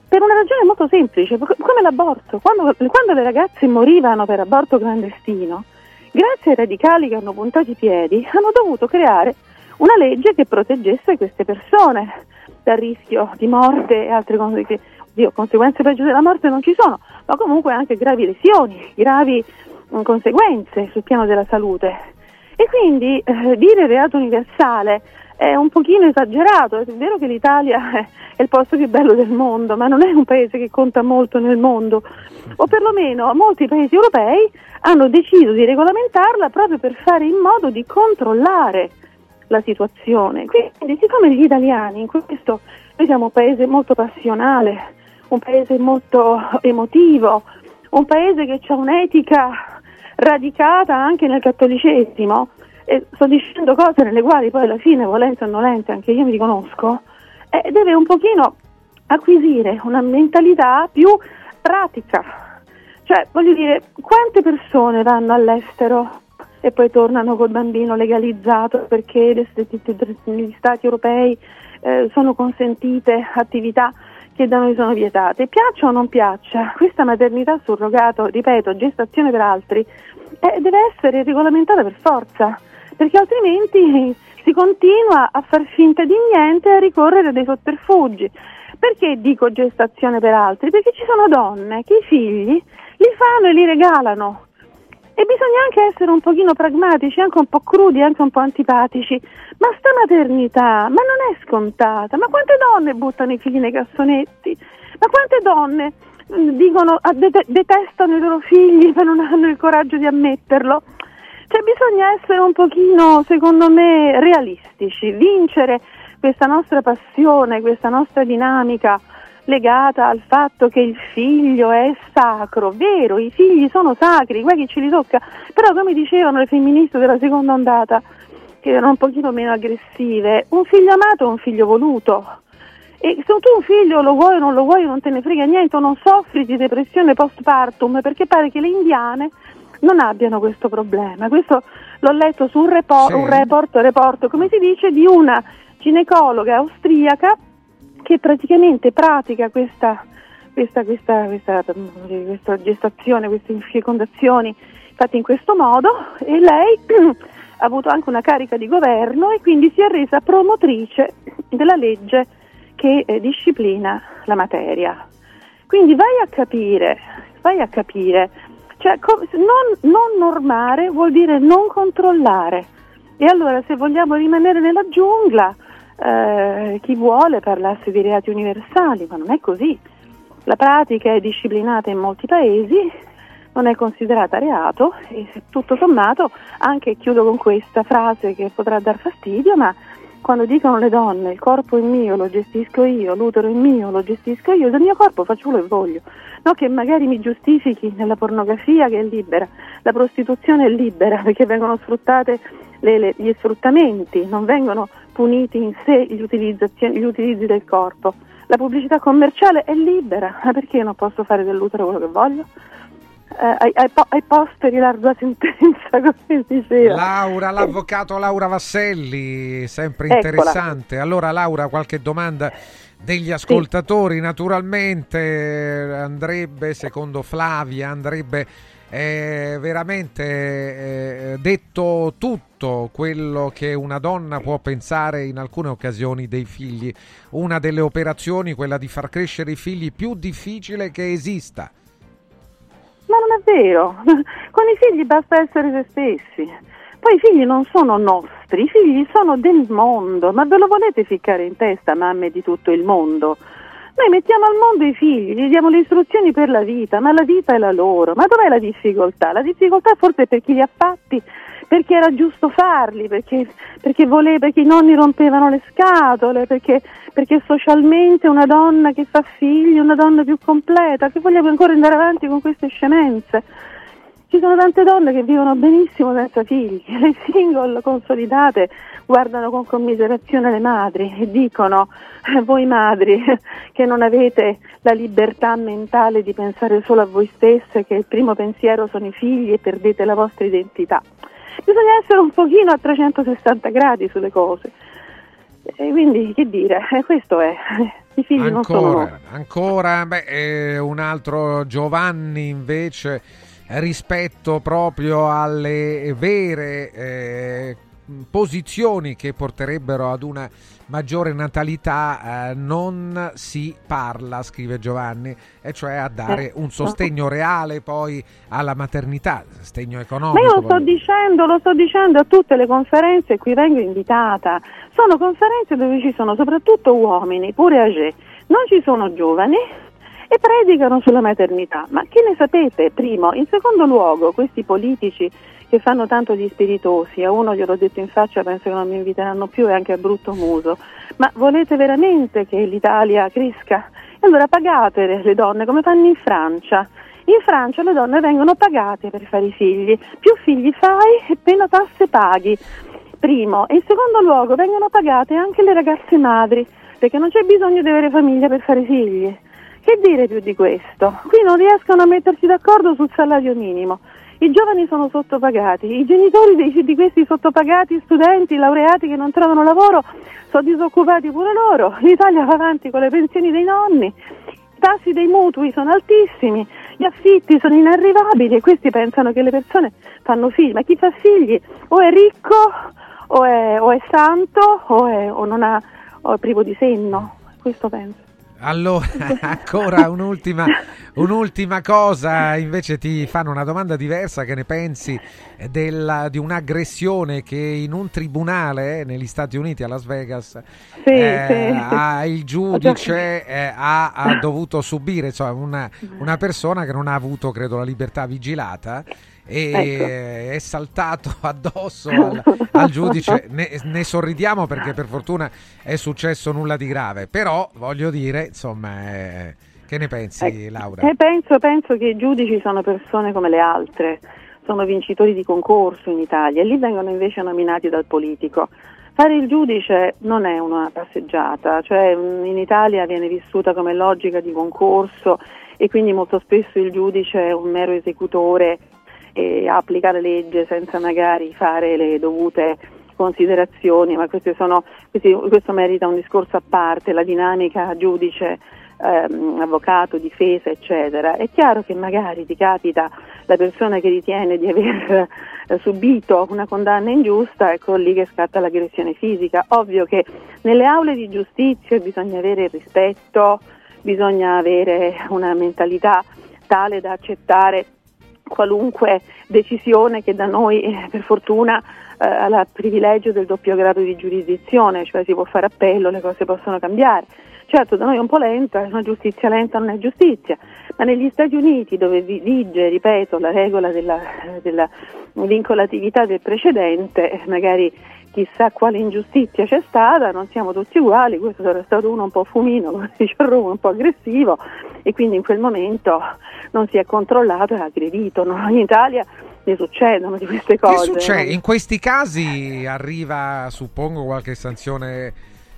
Per una ragione molto semplice, co- come l'aborto. Quando, quando le ragazze morivano per aborto clandestino, grazie ai radicali che hanno puntato i piedi, hanno dovuto creare una legge che proteggesse queste persone dal rischio di morte e altre cose oddio, conseguenze peggio della morte non ci sono, ma comunque anche gravi lesioni, gravi mh, conseguenze sul piano della salute. E quindi eh, dire reato universale è è un pochino esagerato, è vero che l'Italia è il posto più bello del mondo, ma non è un paese che conta molto nel mondo, o perlomeno molti paesi europei hanno deciso di regolamentarla proprio per fare in modo di controllare la situazione. Quindi siccome gli italiani in questo, noi siamo un paese molto passionale, un paese molto emotivo, un paese che ha un'etica radicata anche nel cattolicesimo, e sto dicendo cose nelle quali poi alla fine, volente o nolente, anche io mi riconosco, eh, deve un pochino acquisire una mentalità più pratica. Cioè, voglio dire, quante persone vanno all'estero e poi tornano col bambino legalizzato perché negli stati europei eh, sono consentite attività che da noi sono vietate. Piaccia o non piaccia, questa maternità surrogato, ripeto, gestazione per altri, eh, deve essere regolamentata per forza perché altrimenti si continua a far finta di niente e a ricorrere a dei sotterfugi. Perché dico gestazione per altri? Perché ci sono donne che i figli li fanno e li regalano. E bisogna anche essere un pochino pragmatici, anche un po' crudi, anche un po' antipatici. Ma sta maternità, ma non è scontata. Ma quante donne buttano i figli nei cassonetti? Ma quante donne mm, dicono, detestano i loro figli ma non hanno il coraggio di ammetterlo? Cioè bisogna essere un pochino, secondo me, realistici, vincere questa nostra passione, questa nostra dinamica legata al fatto che il figlio è sacro, vero, i figli sono sacri, guai chi ce li tocca, però come dicevano le femministe della seconda ondata, che erano un pochino meno aggressive, un figlio amato è un figlio voluto. E se tu un figlio lo vuoi o non lo vuoi non te ne frega niente, non soffri di depressione postpartum, perché pare che le indiane non abbiano questo problema. Questo l'ho letto su un, report, sì. un report, report, come si dice, di una ginecologa austriaca che praticamente pratica questa, questa, questa, questa gestazione, queste fecondazioni fatte in questo modo e lei ha avuto anche una carica di governo e quindi si è resa promotrice della legge che eh, disciplina la materia. Quindi vai a capire, vai a capire cioè, non, non normare vuol dire non controllare. E allora se vogliamo rimanere nella giungla, eh, chi vuole parlarsi di reati universali, ma non è così. La pratica è disciplinata in molti paesi, non è considerata reato e tutto sommato, anche chiudo con questa frase che potrà dar fastidio, ma quando dicono le donne il corpo è mio, lo gestisco io, l'utero è mio, lo gestisco io, del mio corpo faccio quello che voglio no, che magari mi giustifichi nella pornografia che è libera, la prostituzione è libera perché vengono sfruttate le, le, gli sfruttamenti, non vengono puniti in sé gli, gli utilizzi del corpo. La pubblicità commerciale è libera, ma perché io non posso fare dell'utero quello che voglio? Eh, ai, ai, ai, posteri l'ardua sentenza, come diceva. Laura, l'avvocato Laura Vasselli, sempre interessante. Eccola. Allora Laura, qualche domanda degli ascoltatori. Sì. Naturalmente andrebbe, secondo Flavia, andrebbe eh, veramente eh, detto tutto quello che una donna può pensare in alcune occasioni dei figli. Una delle operazioni, quella di far crescere i figli, più difficile che esista. Ma non è vero, con i figli basta essere se stessi poi i figli non sono nostri, i figli sono del mondo, ma ve lo volete ficcare in testa, mamme di tutto il mondo? Noi mettiamo al mondo i figli, gli diamo le istruzioni per la vita, ma la vita è la loro. Ma dov'è la difficoltà? La difficoltà forse è per chi li ha fatti, perché era giusto farli, perché, perché, voleva, perché i nonni rompevano le scatole, perché, perché socialmente una donna che fa figli è una donna più completa, che vogliamo ancora andare avanti con queste scemenze. Ci sono tante donne che vivono benissimo senza figli, le single consolidate guardano con commiserazione le madri e dicono eh, voi madri che non avete la libertà mentale di pensare solo a voi stesse, che il primo pensiero sono i figli e perdete la vostra identità. Bisogna essere un pochino a 360 gradi sulle cose. E quindi che dire, eh, questo è. I figli ancora, non sono. Ancora, beh, eh, un altro Giovanni invece rispetto proprio alle vere eh, posizioni che porterebbero ad una maggiore natalità eh, non si parla, scrive Giovanni, e cioè a dare un sostegno reale poi alla maternità, sostegno Ma economico. io lo sto voglio- dicendo, lo sto dicendo a tutte le conferenze cui vengo invitata. Sono conferenze dove ci sono soprattutto uomini, pure âgé, non ci sono giovani e predicano sulla maternità. Ma che ne sapete? Primo. In secondo luogo, questi politici che fanno tanto gli spiritosi, a uno gliel'ho detto in faccia, penso che non mi inviteranno più e anche a brutto muso. Ma volete veramente che l'Italia cresca? E allora pagate le donne come fanno in Francia. In Francia le donne vengono pagate per fare i figli, più figli fai e meno tasse paghi. Primo. E in secondo luogo vengono pagate anche le ragazze madri, perché non c'è bisogno di avere famiglia per fare figli. Che dire più di questo? Qui non riescono a mettersi d'accordo sul salario minimo. I giovani sono sottopagati, i genitori dei- di questi sottopagati studenti, laureati che non trovano lavoro, sono disoccupati pure loro. L'Italia va avanti con le pensioni dei nonni, i tassi dei mutui sono altissimi, gli affitti sono inarrivabili e questi pensano che le persone fanno figli, ma chi fa figli o è ricco o è, o è santo o, è- o non ha, o è privo di senno, questo penso. Allora, ancora un'ultima, un'ultima cosa, invece ti fanno una domanda diversa, che ne pensi della- di un'aggressione che in un tribunale eh, negli Stati Uniti, a Las Vegas, Sì, eh, sì. ha- il giudice eh, ha, ha dovuto subire, insomma, una, una persona che non ha avuto, credo, la libertà vigilata e Ecco. eh, è saltato addosso al, al giudice. Ne, ne sorridiamo perché per fortuna è successo nulla di grave, però voglio dire, insomma, eh, che ne pensi, Laura? Eh, penso, penso che i giudici sono persone come le altre, sono vincitori di concorso in Italia e lì vengono invece nominati dal politico. Fare il giudice non è una passeggiata, cioè in Italia viene vissuta come logica di concorso e quindi molto spesso il giudice è un mero esecutore applica la legge senza magari fare le dovute considerazioni, ma sono, questi- questo merita un discorso a parte, la dinamica giudice, ehm, avvocato, difesa, eccetera. È chiaro che magari ti capita la persona che ritiene di aver eh, subito una condanna ingiusta, ecco lì che scatta l'aggressione fisica. Ovvio che nelle aule di giustizia bisogna avere rispetto, bisogna avere una mentalità tale da accettare qualunque decisione che da noi eh, per fortuna eh, ha il privilegio del doppio grado di giurisdizione, cioè si può fare appello, le cose possono cambiare. Certo, da noi è un po' lenta, una giustizia lenta non è giustizia, ma negli Stati Uniti dove vi- vige, ripeto, la regola della, della vincolatività del precedente, eh, magari chissà quale ingiustizia c'è stata, non siamo tutti uguali, questo sarà stato uno un po' fumino, come si dice a Roma, un po' aggressivo e quindi in quel momento non si è controllato e ha aggredito. No? In Italia ne succedono di queste Che cose. succede? In questi casi arriva, suppongo, qualche sanzione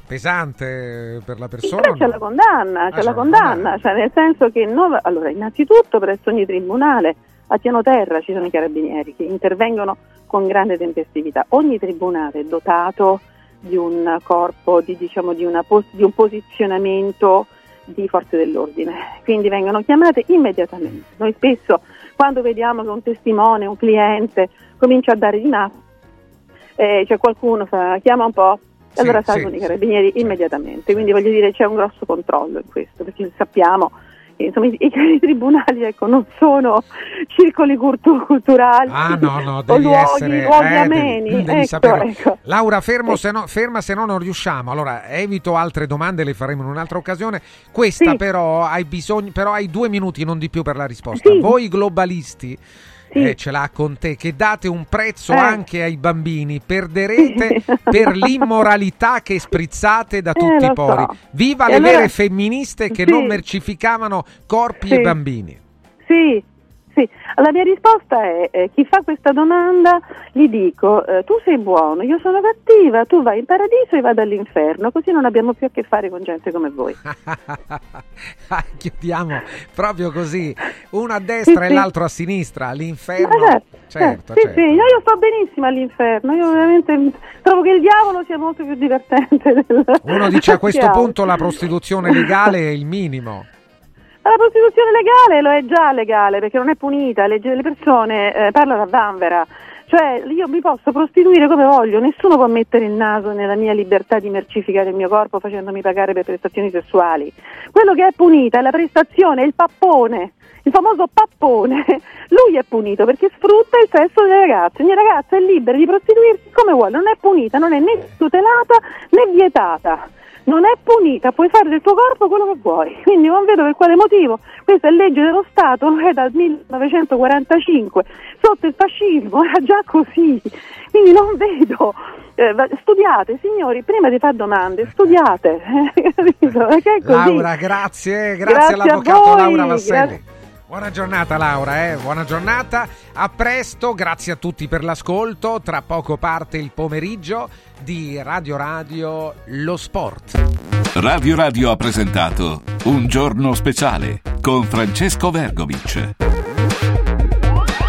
pesante per la persona? C'è la condanna, c'è c'è la la condanna, cioè nel senso che noi- allora, innanzitutto presso ogni tribunale a piano terra ci sono i carabinieri che intervengono con grande tempestività. Ogni tribunale è dotato di un corpo, di, diciamo, di, una pos- di un posizionamento di forze dell'ordine, quindi vengono chiamate immediatamente. Noi spesso quando vediamo che un testimone, un cliente comincia a dare di matto, eh, c'è qualcuno fa chiama un po', e Sì, allora sì, salgono i carabinieri immediatamente. Quindi voglio dire c'è un grosso controllo in questo, perché sappiamo insomma, i, i tribunali ecco, non sono circoli cultu- culturali Ah no, no, o devi luoghi, essere... luoghi eh, devi- ameni. devi ecco, saperlo. ecco. Laura, fermo se no- ferma se no non riusciamo. Allora, evito altre domande, le faremo in un'altra occasione. Questa Sì. però hai bisogno, però hai due minuti, non di più per la risposta. Sì. Voi globalisti... Sì. eh, ce l'ha con te che date un prezzo Eh. anche ai bambini perderete per l'immoralità che sprizzate da tutti Eh, lo i pori so. viva E le allora- vere femministe che Sì. non mercificavano corpi Sì. e bambini Sì, sì. La mia risposta è, eh, chi fa questa domanda gli dico, eh, tu sei buono, io sono cattiva, tu vai in paradiso e vado all'inferno, così non abbiamo più a che fare con gente come voi. Ah, chiudiamo proprio così uno a destra Sì, e sì. l'altro a sinistra all'inferno Ma certo, certo, sì, certo. sì, io, io sto benissimo all'inferno, io veramente trovo che il diavolo sia molto più divertente del uno dice a questo punto la prostituzione legale è il minimo La prostituzione legale lo è già legale perché non è punita, le, le persone, eh, parla da Vanvera, Cioè io mi posso prostituire come voglio, nessuno può mettere il naso nella mia libertà di mercificare il mio corpo facendomi pagare per prestazioni sessuali. Quello che è punita è la prestazione, il pappone, il famoso pappone. Lui è punito perché sfrutta il sesso delle ragazze. Ogni ragazza è libera di prostituirsi come vuole, non è punita, non è né tutelata né vietata non è punita, puoi fare del tuo corpo quello che vuoi. Quindi non vedo per quale motivo. Questa è legge dello Stato, non è dal 1945, sotto il fascismo, era già così. Quindi non vedo. Eh, studiate, signori, prima di fare domande, studiate. Laura, grazie, grazie, grazie all'avvocato Laura Vasselli. Grazie. Buona giornata Laura, eh? buona giornata, a presto, grazie a tutti per l'ascolto, tra poco parte il pomeriggio di Radio Radio Lo Sport. Radio Radio ha presentato Un giorno speciale con Francesco Vergovic.